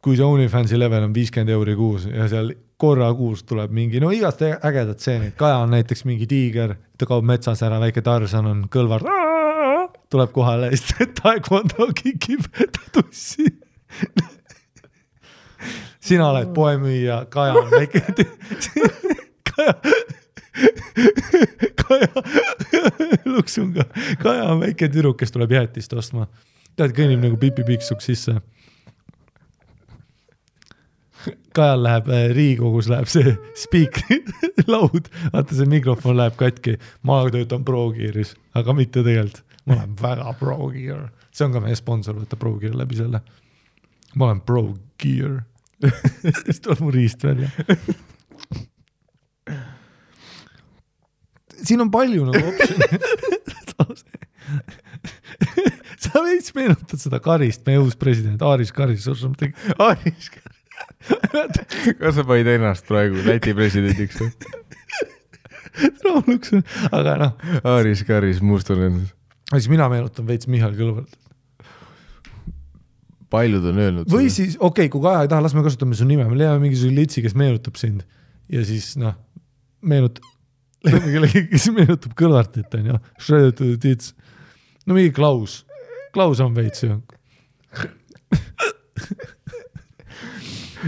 kui see OnlyFansi level on viiskümmend euri kuus ja seal korra kuus tuleb mingi, no igast ägedat stseenid, Kaja on näiteks mingi tiiger, ta kaob metsas ära, väike Tarzan on kõlvar, tuleb kohale ja siis [LAUGHS] taekwondo kikib ta tussi sina oled poemüüja, Kaja on väike [LAUGHS] Kaja, [LAUGHS] Kaja, [LAUGHS] luksunga, Kaja on väike tüdruk, kes tuleb jäätist ostma. tead, kõnnib nagu Pipi Pikksukk sisse Kajal läheb äh, Riigikogus läheb see [LAUGHS] spiikri laud, vaata see mikrofon läheb katki. ma töötan ProGearis, aga mitte tegelikult, ma olen väga ProGear, see on ka meie sponsor, võta ProGear läbi selle. ma olen ProGear siis tuleb mu riist välja. Siin on palju nagu [LAUGHS] optsioone [LAUGHS] sa veits meenutad seda Karist, meie uus president, Aaris Karis, Aaris Karis [LAUGHS] kas sa panid ennast praegu Läti presidendiks või? rahuliks, aga noh. Aaris Karis Mustonendas. siis mina meenutan veits Mihhail Kõlvart. paljud on öelnud. või seda. siis, okei okay,, kui Kaja ei taha, las me kasutame su nime, me leiame mingisuguse litsi, kes meenutab sind ja siis noh, meenut-, [LAUGHS] leiame kellegi, kes meenutab Kõlvartit, onju, shredded to the tits. no mingi Klaus, Klaus on veits ju [LAUGHS]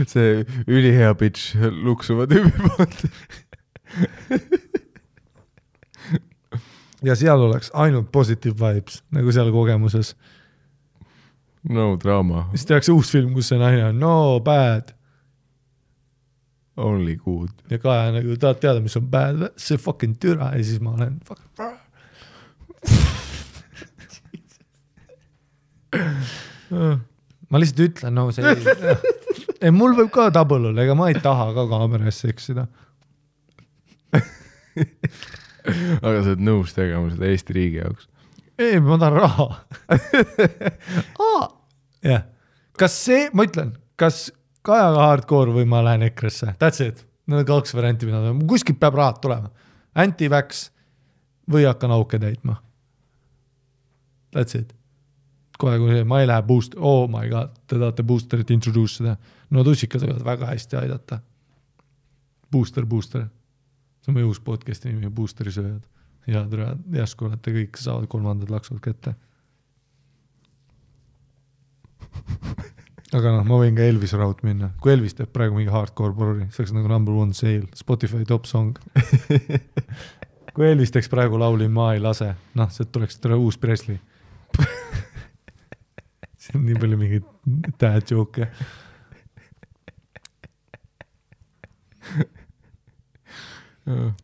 see ülihea pitch luksuva tüübi poolt ja seal oleks ainult positive vibes, nagu seal kogemuses. no draama. siis tehakse uus film, kus see naine on no bad. Only good. ja Kaja nagu tahad teada, mis on bad, see fucking türa ja siis ma olen [LAUGHS] ma lihtsalt ütlen, no see [LAUGHS] ei, mul võib ka double olla, ega ma ei taha ka kaamera ees seksida [LAUGHS] aga sa oled nõus tegema seda Eesti riigi jaoks? ei, ma tahan raha jah, kas see, ma ütlen, kas Kajaga hardcore või ma lähen EKRE-sse, that's it. Need on kaks varianti, mida ma, kuskilt peab rahad tulema. Anti-vax või hakkan auke täitma. That's it kohe, kui see, ma ei lähe boost, oh my god, te tahate boosterit introduce ida. no tussikad võivad väga hästi aidata. Booster, booster. see on meie uus podcast'i nimi, boosteri sööjad. ja tere, järsku olete kõik, saavad kolmandad laksud kätte. [LAUGHS] aga noh, ma võin ka Elvis raud minna, kui Elvis teeb praegu mingi hardcore porri, see oleks nagu number one sale, Spotify top song [LAUGHS] kui Elvis teeks praegu lauli Ma ei lase, noh, sealt tuleks uus Presley [LAUGHS] siin on nii palju mingeid dad joke'e.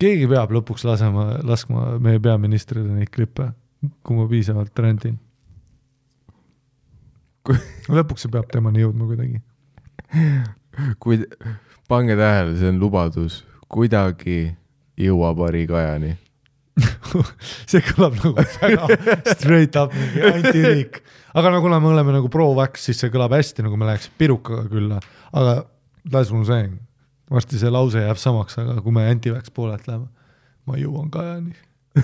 keegi peab lõpuks lasema, laskma meie peaministrile neid klippe, kui ma piisavalt rändin. Lõpuks see peab temani jõudma kuidagi. kui, pange tähele, see on lubadus, kuidagi jõuab Ari Kajani [LAUGHS] see kõlab nagu väga straight up mingi antiriik, aga no kuna me oleme nagu pro-vax, siis see kõlab hästi, nagu me läheks pirukaga külla, aga that's what I m saying. varsti see lause jääb samaks, aga kui me anti-vax poolelt läheme, ma jõuan Kajani [LAUGHS]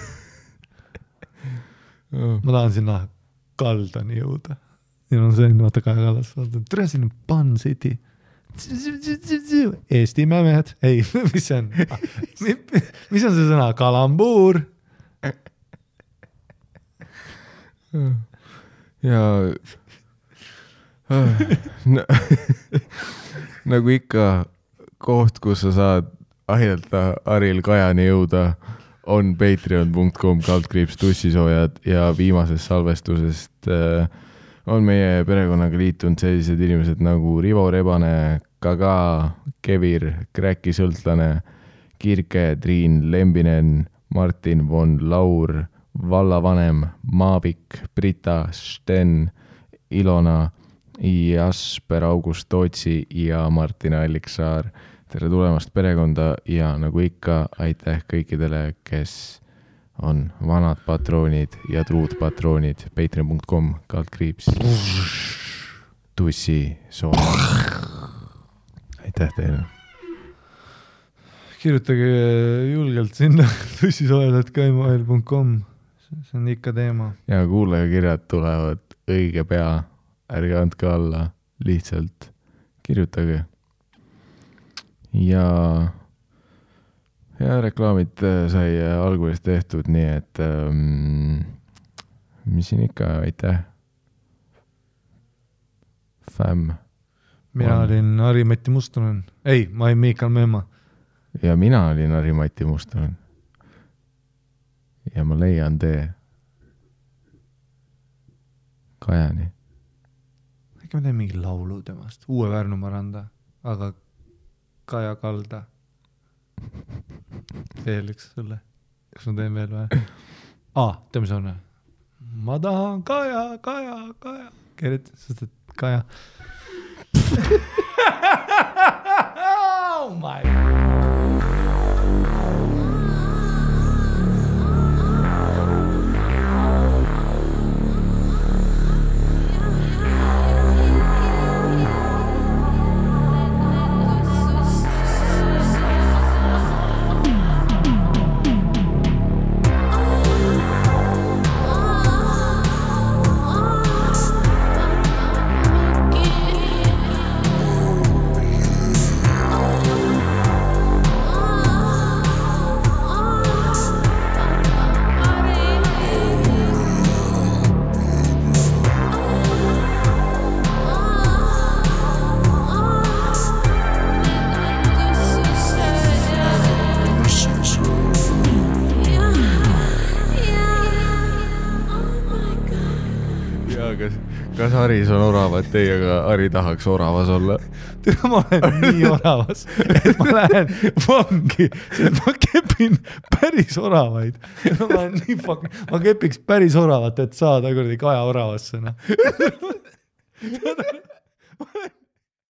ma tahan sinna kaldani jõuda. Ja no see on vaata Kaja Kallas, vaata, tere, siin on Bun City Eestimäe mehed, ei, [LAUGHS] mis see on? mis on see sõna, kalambuur? ja nagu ikka koht, kus sa saad aidata Aril Kajani jõuda, on patreon.com kaldkriips tussisoojad ja viimasest salvestusest äh, on meie perekonnaga liitunud sellised inimesed nagu Rivo Rebane, Gaga, Kevir, Kräki Sõltlane, Kirke, Triin Lembinen, Martin von Laur, vallavanem, Maavik, Brita, Sten, Ilona, Jasper August Tootsi ja Martin Alliksaar. tere tulemast perekonda ja nagu ikka, aitäh kõikidele, kes on vanad patroonid ja truud patroonid, patreon.com, kaldkriips, tussi, sool. aitäh teile. kirjutage julgelt sinna [LAUGHS] tussisoojad.gmail.com, see on ikka teema. ja kuulajakirjad tulevad õige pea, ärge andke alla, lihtsalt kirjutage. ja, ja reklaamid äh, sai äh, alguses tehtud, nii et ähm, mis siin ikka, aitäh. Fämm mina On. olin Harri-Mati Mustonen, ei, ma olin Miikal Meemaa. ja mina olin Harri-Mati Mustonen. ja ma leian tee Kajani. äkki ma teen mingi laulu temast, Uue Pärnumaa randa, aga Kaja Kalda. Veel üks sulle, kas ma teen veel või? aa, teeme on. ma tahan Kaja, Kaja, Kaja, kirjuta, sest et Kaja. [LAUGHS] oh my ja Haris on oravat ei, aga Hari tahaks oravas olla. tead, ma olen nii oravas, et ma lähen vangi, sest ma kepin päris oravaid. ma olen nii fuck, ma kepiks päris oravat, et saada kuradi Kaja oravasse, noh. [LAUGHS]